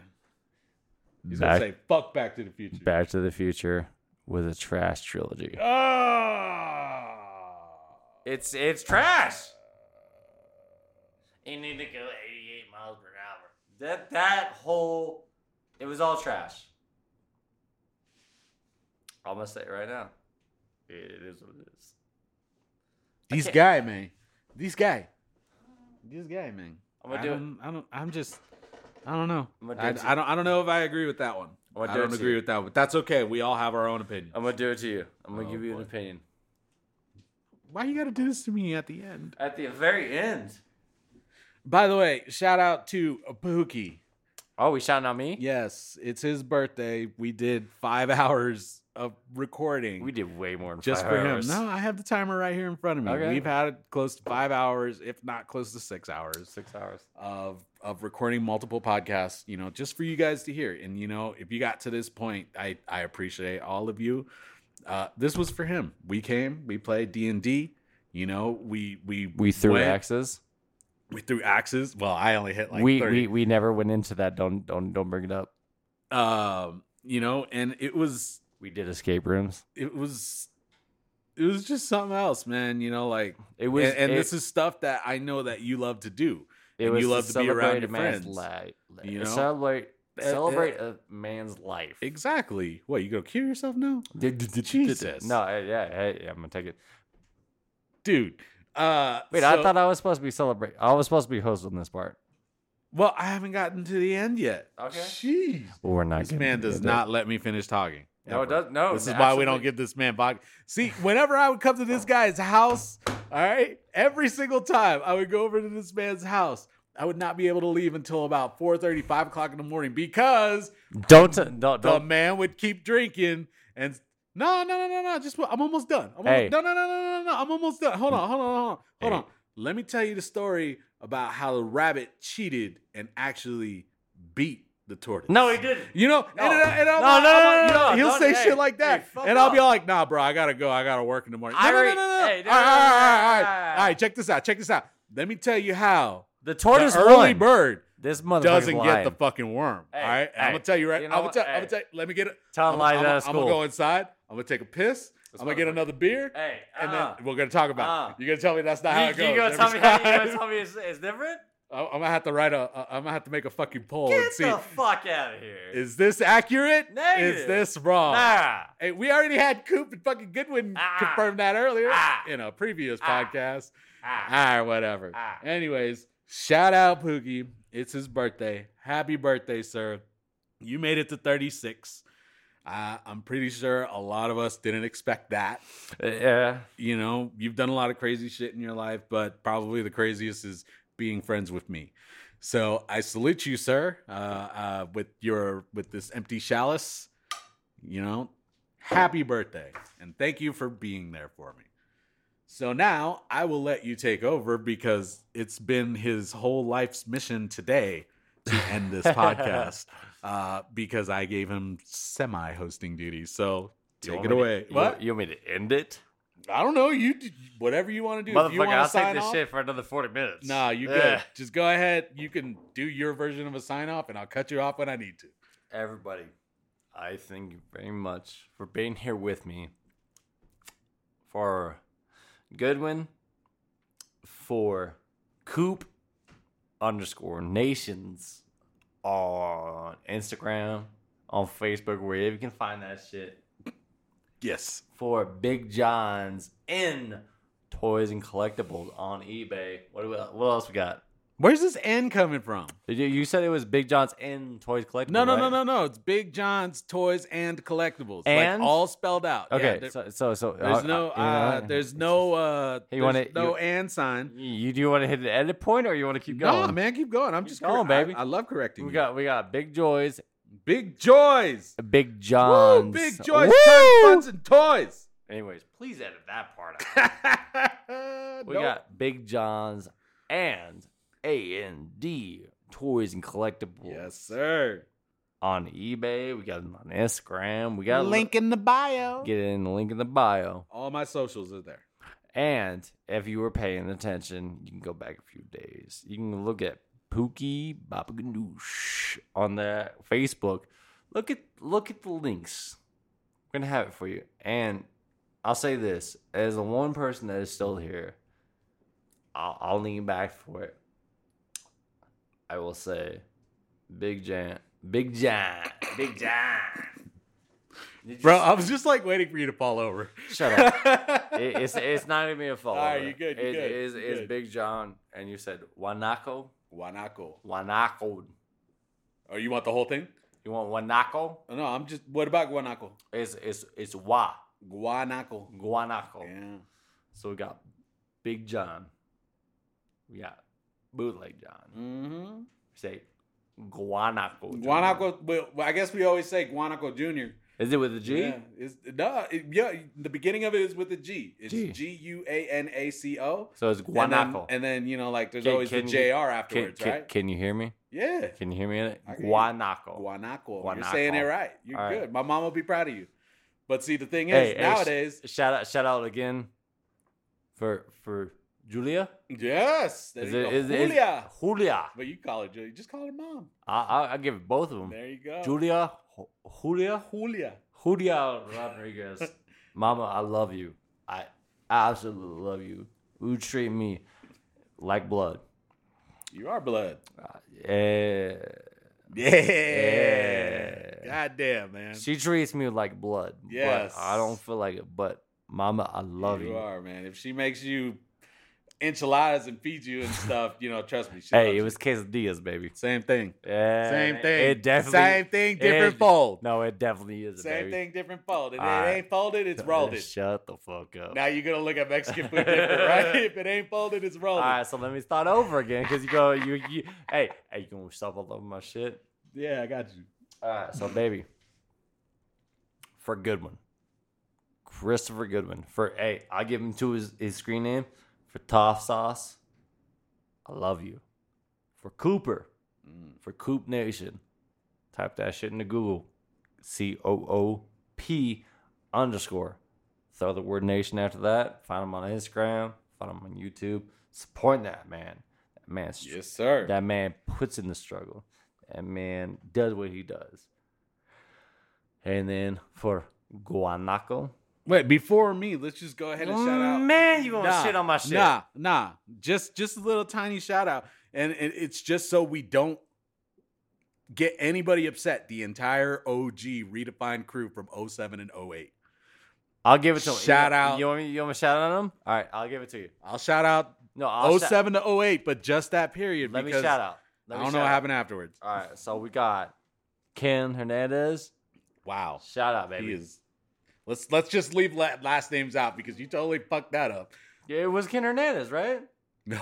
he's gonna say "fuck Back to the Future." Back to the Future with a trash trilogy. Ah. It's it's trash. You need to go 88 miles per hour. That that whole it was all trash. I'm gonna say it right now. It is what it is. These can't- guy, man. These guy. This guy, man. I'm gonna I do it. don't, I don't. I'm just. I don't know. I'm gonna do I, it to I don't. I don't know if I agree with that one. I'm gonna I do it don't to agree you. with that, but that's okay. We all have our own opinion. I'm gonna do it to you. I'm gonna Oh, give you boy. an opinion. Why you got to do this to me at the end? At the very end. By the way, shout out to Pookie. Oh, we shouting out me? Yes, it's his birthday. We did five [laughs] hours of recording We did way more than just five for hours. him. No, I have the timer right here in front of me. Okay. We've had close to five hours, if not close to six hours Six hours. of of recording multiple podcasts. You know, just for you guys to hear. And you know, if you got to this point, I I appreciate all of you. Uh, this was for him. We came, we played D and D. You know, we we We threw went- axes. We threw axes. Well, I only hit like we, 30. we we never went into that. Don't don't don't bring it up. um, you know, and it was We did escape rooms. it was it was just something else, man. You know, like It was and, and it, this is stuff that I know that you love to do. it and was you love to be around celebrate your friends, li- you know? celebrate Uh, celebrate a man's life. Exactly. What you gonna kill yourself now, Jesus. No, uh, yeah, hey, I'm gonna take it. dude? Uh, Wait, I thought I was supposed to be celebrating. I was supposed to be hosting this part. Well, I haven't gotten to the end yet. Okay. Jeez. Well, we're not. This man does not let me finish talking. No, it does. No, This is why we don't give this man vodka. See, whenever I would come to this guy's house, all right, every single time I would go over to this man's house, I would not be able to leave until about 4:30, 5 o'clock in the morning because Don't don't don't. the man would keep drinking and no, no, no, no, no. Just I'm almost done. I'm Hey. almost, no, no, no, no, no, no. I'm almost done. Hold on, hold on, hold on, hold Hey. on. Let me tell you the story about how the rabbit cheated and actually beat the tortoise. No, he didn't. You know, No. and, and, and I'm No, like- no, no, like, no, no, he'll don't- say hey, shit like that, hey, and I'll be like, "Nah, bro, I gotta go. I gotta work in the morning." No, I no, no, already- no, no, no. hey, no, all right, no, all no, right, all no, right, no, all right. no. All right, check this out. Check this out. Let me tell you how The tortoise the early won. bird This motherfucker doesn't get lying. the fucking worm. Hey, all right, and I'm hey, gonna tell you right. you I'm know gonna what? tell. I'm Hey. gonna tell. Let me get it. Tell him like I'm, I'm, I'm gonna go inside. I'm gonna take a piss. I'm gonna get motherfucker- another beer, Hey, and uh, then we're gonna talk about. uh. it. You're gonna tell me that's not how it goes. you gonna tell me? How, you time. gonna tell me it's, it's different? [laughs] I'm I'm gonna have to write a. I'm gonna have to make a fucking poll and Get see. the fuck out of here. Is this accurate? Is this wrong? nah. Hey, we already had Coop and fucking Goodwin Ah. confirm that earlier Ah. in a previous Ah. podcast. Ah. Ah, whatever. Ah. Anyways, shout out Pookie. It's his birthday. Happy birthday, sir. You made it to 36. Uh, I'm pretty sure a lot of us didn't expect that. Yeah. You know, you've done a lot of crazy shit in your life, but probably the craziest is being friends with me. So I salute you, sir, uh, uh, with your with this empty chalice. You know, happy birthday, and thank you for being there for me. So now I will let you take over because it's been his whole life's mission today to end this [laughs] podcast uh, because I gave him semi hosting duties. So You take it to- away. you- what? You, want me to end it? I don't know. You whatever you want to do. If you Motherfucker, want I'll to take this off, shit for another 40 minutes. nah, you Yeah. good. Just go ahead. You can do your version of a sign off, and I'll cut you off when I need to. Everybody, I thank you very much for being here with me. For Goodwin, for Coop underscore nations on Instagram, on Facebook, wherever you can find that shit. Yes. For Big John's in toys and collectibles on eBay. What, do we, what else we got? Where's this N coming from? You, you said it was Big John's in toys collectibles. No, no, no, right? no, no. It's Big John's Toys and Collectibles, And? like all spelled out. Okay, there- so so so there's uh, no, uh, you uh, there's no, uh, Hey, there's you wanna- no you- and sign. You do you want to hit the edit point or you want to keep going? No, man, keep going. I'm Keep just going, correct- baby. I, I love correcting. We you. got we got Big Joys, big joys. Big Woo, John's. big joys, Woo! funds and toys. Anyways, please edit that part out. [laughs] We Nope. got Big John's and A and D Toys and Collectibles. yes, sir. On eBay, we got them on Instagram. We got Link in the bio. Get it in the link in the bio. All my socials are there. And if you were paying attention, you can go back a few days. You can look at Pookie Baba Ganoush on the Facebook. Look at look at the links. We're gonna have it for you. And I'll say this: as the one person that is still here, I'll, I'll lean back for it. I will say, Big Jan, Big Jan, Big Jan. Did Bro, I was just like waiting for you to fall over. Shut up. [laughs] It- it's it's not even a fall. All right, you good, you It good, is you is good. Big John, and you said Wanako, Wanako. Wanako. Oh, you want the whole thing? You want Wanako? Oh, no, I'm just. What about Guanaco? It's it's it's Wa Guanaco. Guanaco. Yeah. So we got Big John. We got Bootleg John. Mm-hmm. We say Guanaco. Jr. Guanaco. Well, I guess we always say Guanaco Junior. Is it with a G? Yeah. It's, no, it, yeah. The beginning of it is with a G. It's G. U A N A C O. So it's And then, Guanaco. and then you know, like there's Can- always can the JR afterwards, can, right? can you hear me? yeah. Can you hear me in it? I can hear you. Guanaco. Guanaco. You're Guanaco. saying it right. You're All right. good. My mom will be proud of you. But see, the thing is, Hey, hey, sh- nowadays, Shout out shout out again for for Julia. yes, there Is it is, is Julia. Julia? But you call her Julia. Just call her mom. I I, I give it both of them. There you go. Julia, Julia, Julia. Julia Rodriguez. [laughs] Mama, I love you. I absolutely love you. You treat me like blood. You are blood. Uh, yeah. Yeah. God damn, man. She treats me like blood. Yes. I don't feel like it. But Mama, I love you. You are, man. If she makes you enchiladas and feed you and stuff, you know, trust me. Hey, it you. was quesadillas, baby. same thing. Yeah, Same thing. It definitely. Same thing, different it- fold. No, it definitely is. Same baby. thing, different fold. If it right. ain't folded, it's rolled. it. Shut the fuck up. Now you're gonna look at Mexican food different, right? [laughs] if it ain't folded, it's rolled. All right, so let me start over again because you go, you, you, hey, hey, you gonna stop all over my shit? Yeah, I got you. All right, so baby, for Goodwin, Christopher Goodwin. For hey, I'll give him to his his screen name for Toff Sauce. I love you. For Cooper, mm. for Coop Nation, type that shit into Google. C O O P underscore. Throw the word nation after that. Find him on Instagram. Find him on YouTube. Support that man. That man's Yes, sir. that man puts in the struggle. That man does what he does. And then for Guanaco. Wait, before me, let's just go ahead and shout out. Mm, man, you gonna Nah, shit on my shit. Nah, nah. Just just a little tiny shout out. And it, it's just so we don't get anybody upset. The entire OG redefined crew from 07 and 08. I'll give it to. Shout you, out. You want me? You want me to shout out on him? All right, I'll give it to you. I'll shout out No, I'll oh shout- 07 to 08, but just that period. Let me shout out. Let I don't know shout what out. happened afterwards. All right, so we got Ken Hernandez. Wow. Shout out, baby. He is. Let's let's just leave la- last names out because you totally fucked that up. Yeah, it was Ken Hernandez, right? No.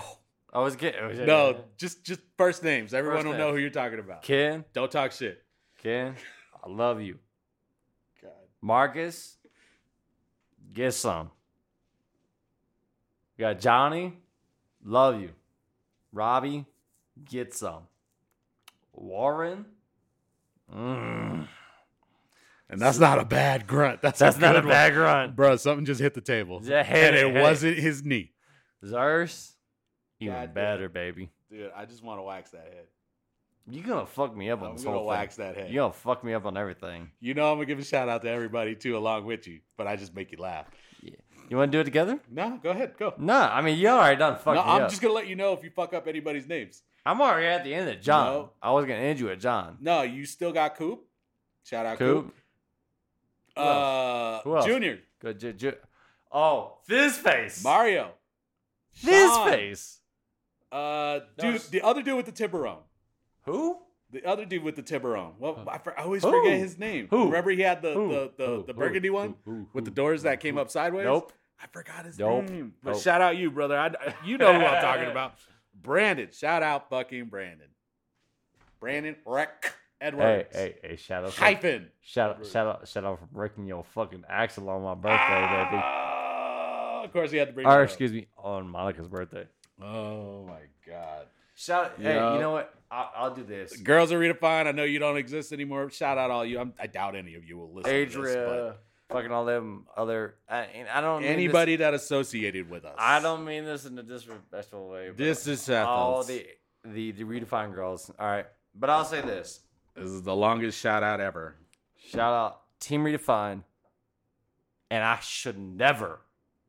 I was Ken. No, just just first names. Everyone First will know who you're talking about. Ken. Don't talk shit. Ken. I love you. God. Marcus, get some. You got Johnny, love you. Robbie, get some. Warren, mm, And that's not a bad grunt. That's, that's not a good one. bad run. Bro, something just hit the table. Yeah, hit and it, it hit it. wasn't his knee. Zers, even God damn. better, baby. Dude, I just want to wax that head. You gonna fuck me up on I'm this gonna whole wax thing. that head. You gonna fuck me up on everything. You know I'm gonna give a shout out to everybody too, along with you. But I just make you laugh. Yeah. You wanna do it together? No, go ahead, go. No, I mean you already done fucked no, me I'm up. just gonna let you know if you fuck up anybody's names. I'm already at the end of John. No. I was gonna end you at John. No, you still got Coop. Shout out Coop. Coop. Who else? Uh, Who else? Junior, Good. Ju- ju- oh, this face. Mario, this Sean. face. uh, dude, s- the other dude with the Tiburon. Who? The other dude with the Tiburon. Well, I, for- I always Who? forget his name. Who? Remember he had the Who? the the, Who? the Who? burgundy one Who? Who? with the Who? doors that came Who? up sideways. Nope. I forgot his Nope. name. But Nope. shout out you, brother. I, you know who I'm talking [laughs] about. Brandon. Shout out fucking Brandon. Brandon Wreck Hey, Edwards. hey, hey! Shout out, Hyphen. shout out, shout out, shout out for breaking your fucking axle on my birthday, baby. Ah, of course, he had to break. Or up. excuse me, on Monica's birthday. Oh my god. Shout. Hey, Yeah. you know what? I'll, I'll do this. Girls are redefined. I know you don't exist anymore. Shout out all you. I'm, I doubt any of you will listen. to this, Adria, fucking all them other. I, I don't mean this- anybody that associated with us. I don't mean this in a disrespectful way. This is all the the the redefined girls. All right, but I'll say this: This is the longest shout out ever. shout out Team Redefined, and I should never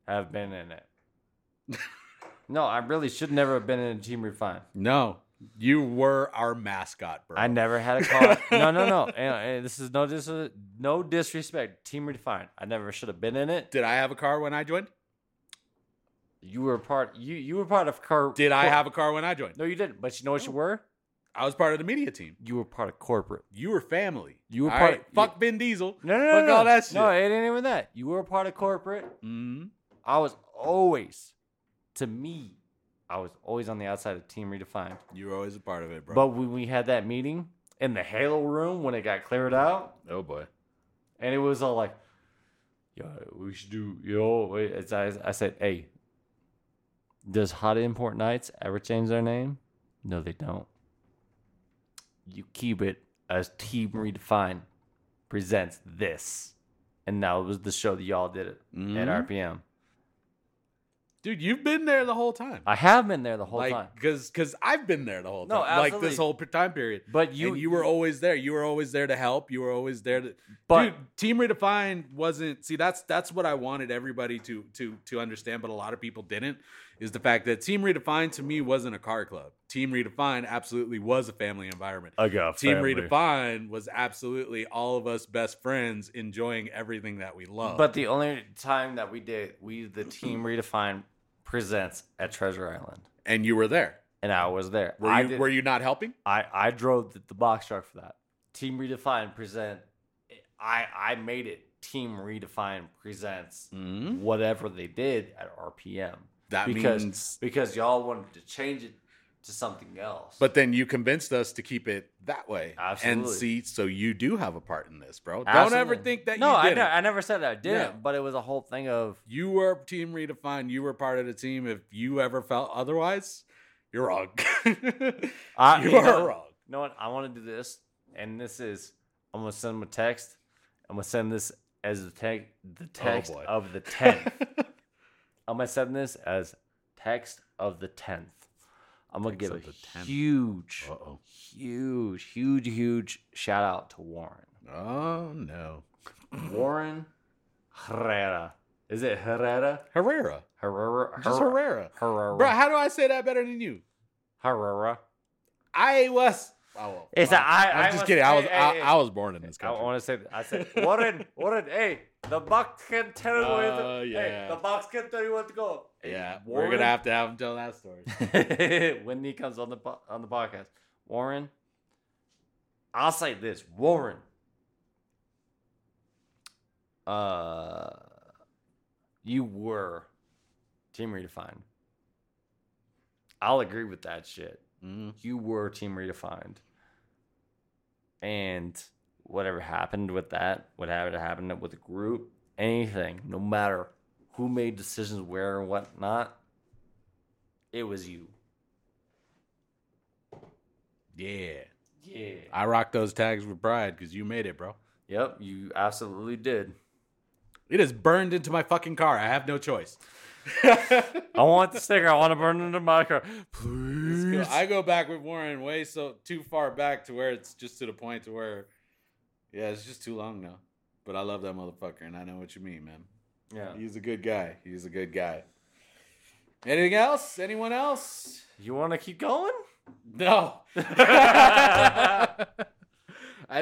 have been in it. [laughs] no, I really should never have been in Team Redefined. No, you were our mascot, bro. I never had a car. no, no, no. [laughs] And, and this is no dis- no disrespect. Team Redefined. I never should have been in it. Did I have a car when I joined? You were part. You you were part of car. Did I have a car when I joined? No, you didn't. But you know what you were? I was part of the media team. You were part of corporate. You were family. You were All part- right, Fuck Ben Diesel. No, no, no, Fuck no. all that shit. No, it ain't even that. You were a part of corporate. Mhm. I was always, to me, I was always on the outside of Team Redefined. You were always a part of it, bro. But when we had that meeting in the Halo room when it got cleared out, oh boy. and it was all like, "Yo, we should do yo." wait," It's, I, I said, "Hey, does Hot Import Nights ever change their name? No, they don't. You keep it as Team Redefined presents this, and now it was the show that y'all did it at Mhm. RPM. Dude, you've been there the whole time. I have been there the whole like, time, because because I've been there the whole No, time. Like this whole time period. but you You and you were always there. You were always there to help. You were always there to. But- Dude, Team Redefined wasn't. See, that's that's what I wanted everybody to to to understand, but a lot of people didn't. Is the fact that Team Redefined to me wasn't a car club. Team Redefined absolutely was a family environment. I got Team Redefined was absolutely all of us best friends enjoying everything that we love. But the only time that we did, we the team redefined presents at Treasure Island, And you were there. and I was there. Were I you did- were you not helping? I I drove the, the box truck for that. Team Redefined present. I I made it. Team Redefined presents Mm-hmm. whatever they did at RPM That because means because y'all wanted to change it to something else. But then you convinced us to keep it that way. Absolutely. And see, so you do have a part in this, bro. Don't Absolutely. ever think that no, you I, ne- I never said that I didn't. Yeah. But it was a whole thing of you were team redefined. You were part of the team. If you ever felt otherwise, you're wrong. [laughs] I, you you are know- wrong. You know what? I want to do this, and this is I'm gonna send them a text. I'm gonna send this as the oh, text the text Oh, of the tenth. [laughs] I'm gonna send this as text of the tenth. I'm gonna give a of 10th. huge, Uh-oh. huge, huge, huge shout out to Warren. Oh no, Warren Herrera. Is it Herrera? Herrera, Herrera. just Herrera. Herrera, bro. How do I say that better than you? Herrera. I was. Oh, well, It's wow. a- I- I'm I just was- kidding. I was hey, I, hey, I was born in this country. I want to say, I said, Warren, Warren, hey, the box can tell you where to, Oh, hey, the box can tell you where to go. Hey, yeah, we're gonna have to have him tell that story. [laughs] when he comes on the on the podcast, Warren, I'll say this, Warren. Uh, you were team redefined. I'll agree with that shit. Mhm. You were team redefined, and whatever happened with that, whatever happened with the group, anything, no matter who made decisions where and whatnot, it was you. Yeah, Yeah. I rock those tags with pride because you made it, bro. Yep, you absolutely did. It is burned into my fucking car. I have no choice. [laughs] I want the sticker. I want to burn it into my car. Please. I go back with Warren way so too far back to where it's just to the point to where, yeah, it's just too long now. But I love that motherfucker, and I know what you mean, man. yeah. He's a good guy. He's a good guy. Anything else? Anyone else? You want to keep going? No. [laughs] [laughs] I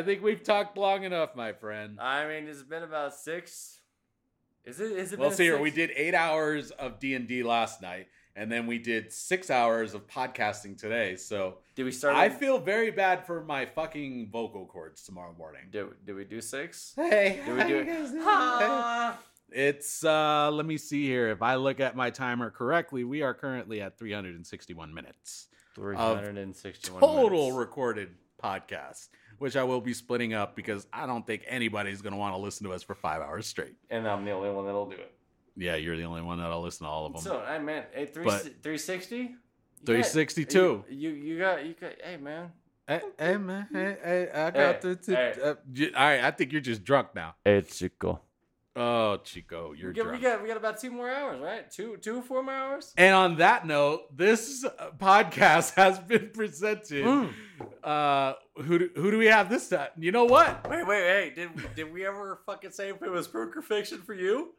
think we've talked long enough, my friend. I mean, it's been about six. Is it? Is it? Well, see here, we did eight hours of D and D last night, and then we did six hours of podcasting today. So Did we start? I feel very bad for my fucking vocal cords tomorrow morning. Did, did we do six? Hey, Did we do it? It's uh let me see here. If I look at my timer correctly, we are currently at 361 minutes. Three hundred and sixty-one. Total minutes. recorded podcast, which I will be splitting up because I don't think anybody's going to want to listen to us for 5 hours straight. and I'm the only one that'll do it. Yeah, you're the only one that'll listen to all of them. So, hey man, hey, three But- three sixty. 362. You, you you got you got. Hey man. Hey, hey, man, hey, hey, I Hey, got the. the- hey. uh, j- all right, I think you're just drunk now. Hey Chico. Oh, Chico, you're We got, we got we got about two more hours, right? Two two four more hours. And on that note, this uh, podcast [laughs] has been presented. Mm. Uh, who do, who do we have this time? You know what? Wait wait hey did did we ever fucking say if it was pook or fiction for you?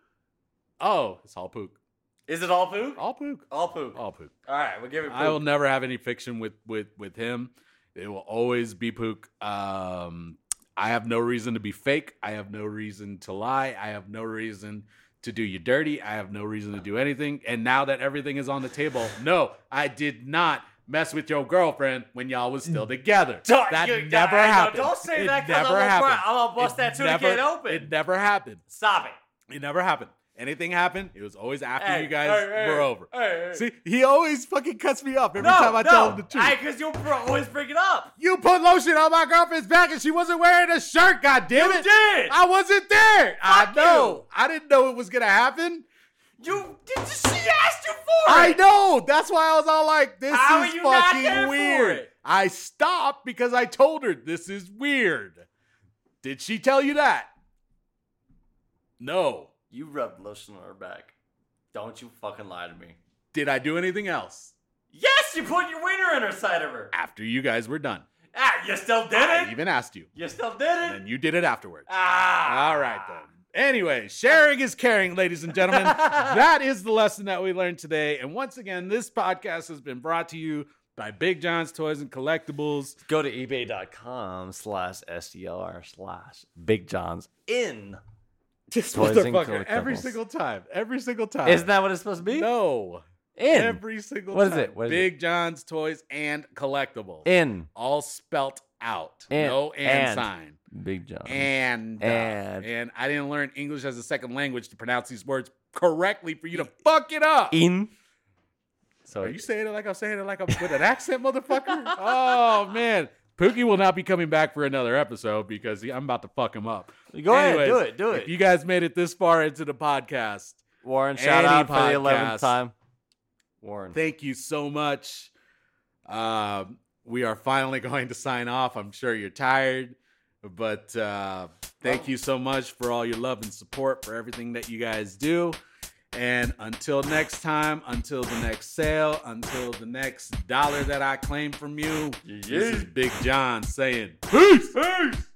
Oh, it's all pook. Is it all pook? All pook. All pook. All pook. All right, we'll give it. Pook. I will never have any fiction with with with him. It will always be pook. Um, I have no reason to be fake. I have no reason to lie. I have no reason to do you dirty. I have no reason to do anything. And now that everything is on the table, no, I did not mess with your girlfriend when y'all was still together. Don't- that you- never I know, happened. Don't say It that because never I'm, gonna- happened. I'm gonna bust It that tuna never- can open. It never happened. Stop it. It never happened. Anything happened, it was always after Hey, you guys hey, were over. hey, hey. See, he always fucking cuts me off every no, time I no, tell him the truth. because you always bring it up. You put lotion on my girlfriend's back and she wasn't wearing a shirt, God damn You it. did. I wasn't there. I Fuck know. you. I didn't know it was gonna happen. You did. She asked you for it? I know. That's why I was all like, this How is you fucking weird. I stopped because I told her this is weird. Did she tell you that? No. You rubbed lotion on her back. Don't you fucking lie to me. Did I do anything else Yes, you put your wiener in her side of her. after you guys were done? Ah, you still did I it. even asked you. You still did And it. then you did it afterwards. Ah. All right then. Anyway, sharing is caring, ladies and gentlemen. [laughs] that is the lesson that we learned today. And once again, this podcast has been brought to you by Big John's Toys and Collectibles. Go to ebay.com slash STR slash Big John's in. This Toys motherfucker, every single time, every single time. Isn't that what it's supposed to be? no? In. Every single What is time. it? What is Big John's Toys and Collectibles. In. All spelt out. And- no and, and. sign. Big John. And, uh, And. and I didn't learn English as a second language to pronounce these words correctly for you to fuck it up. in. So Are you saying it like I'm saying it like I'm [laughs] with an accent, motherfucker? oh man. Pookie will not be coming back for another episode because he- I'm about to fuck him up. Go ahead, Anyways, do it, do it. If you guys made it this far into the podcast, Warren, shout out for the eleventh time. Warren. thank you so much. Um, we are finally [laughs] going to sign off. I'm sure you're tired, but uh, thank you so much for all your love and support for everything that you guys do. And until next time, until the next sale, until the next dollar that I claim from you, this is Big John saying, Peace! Peace!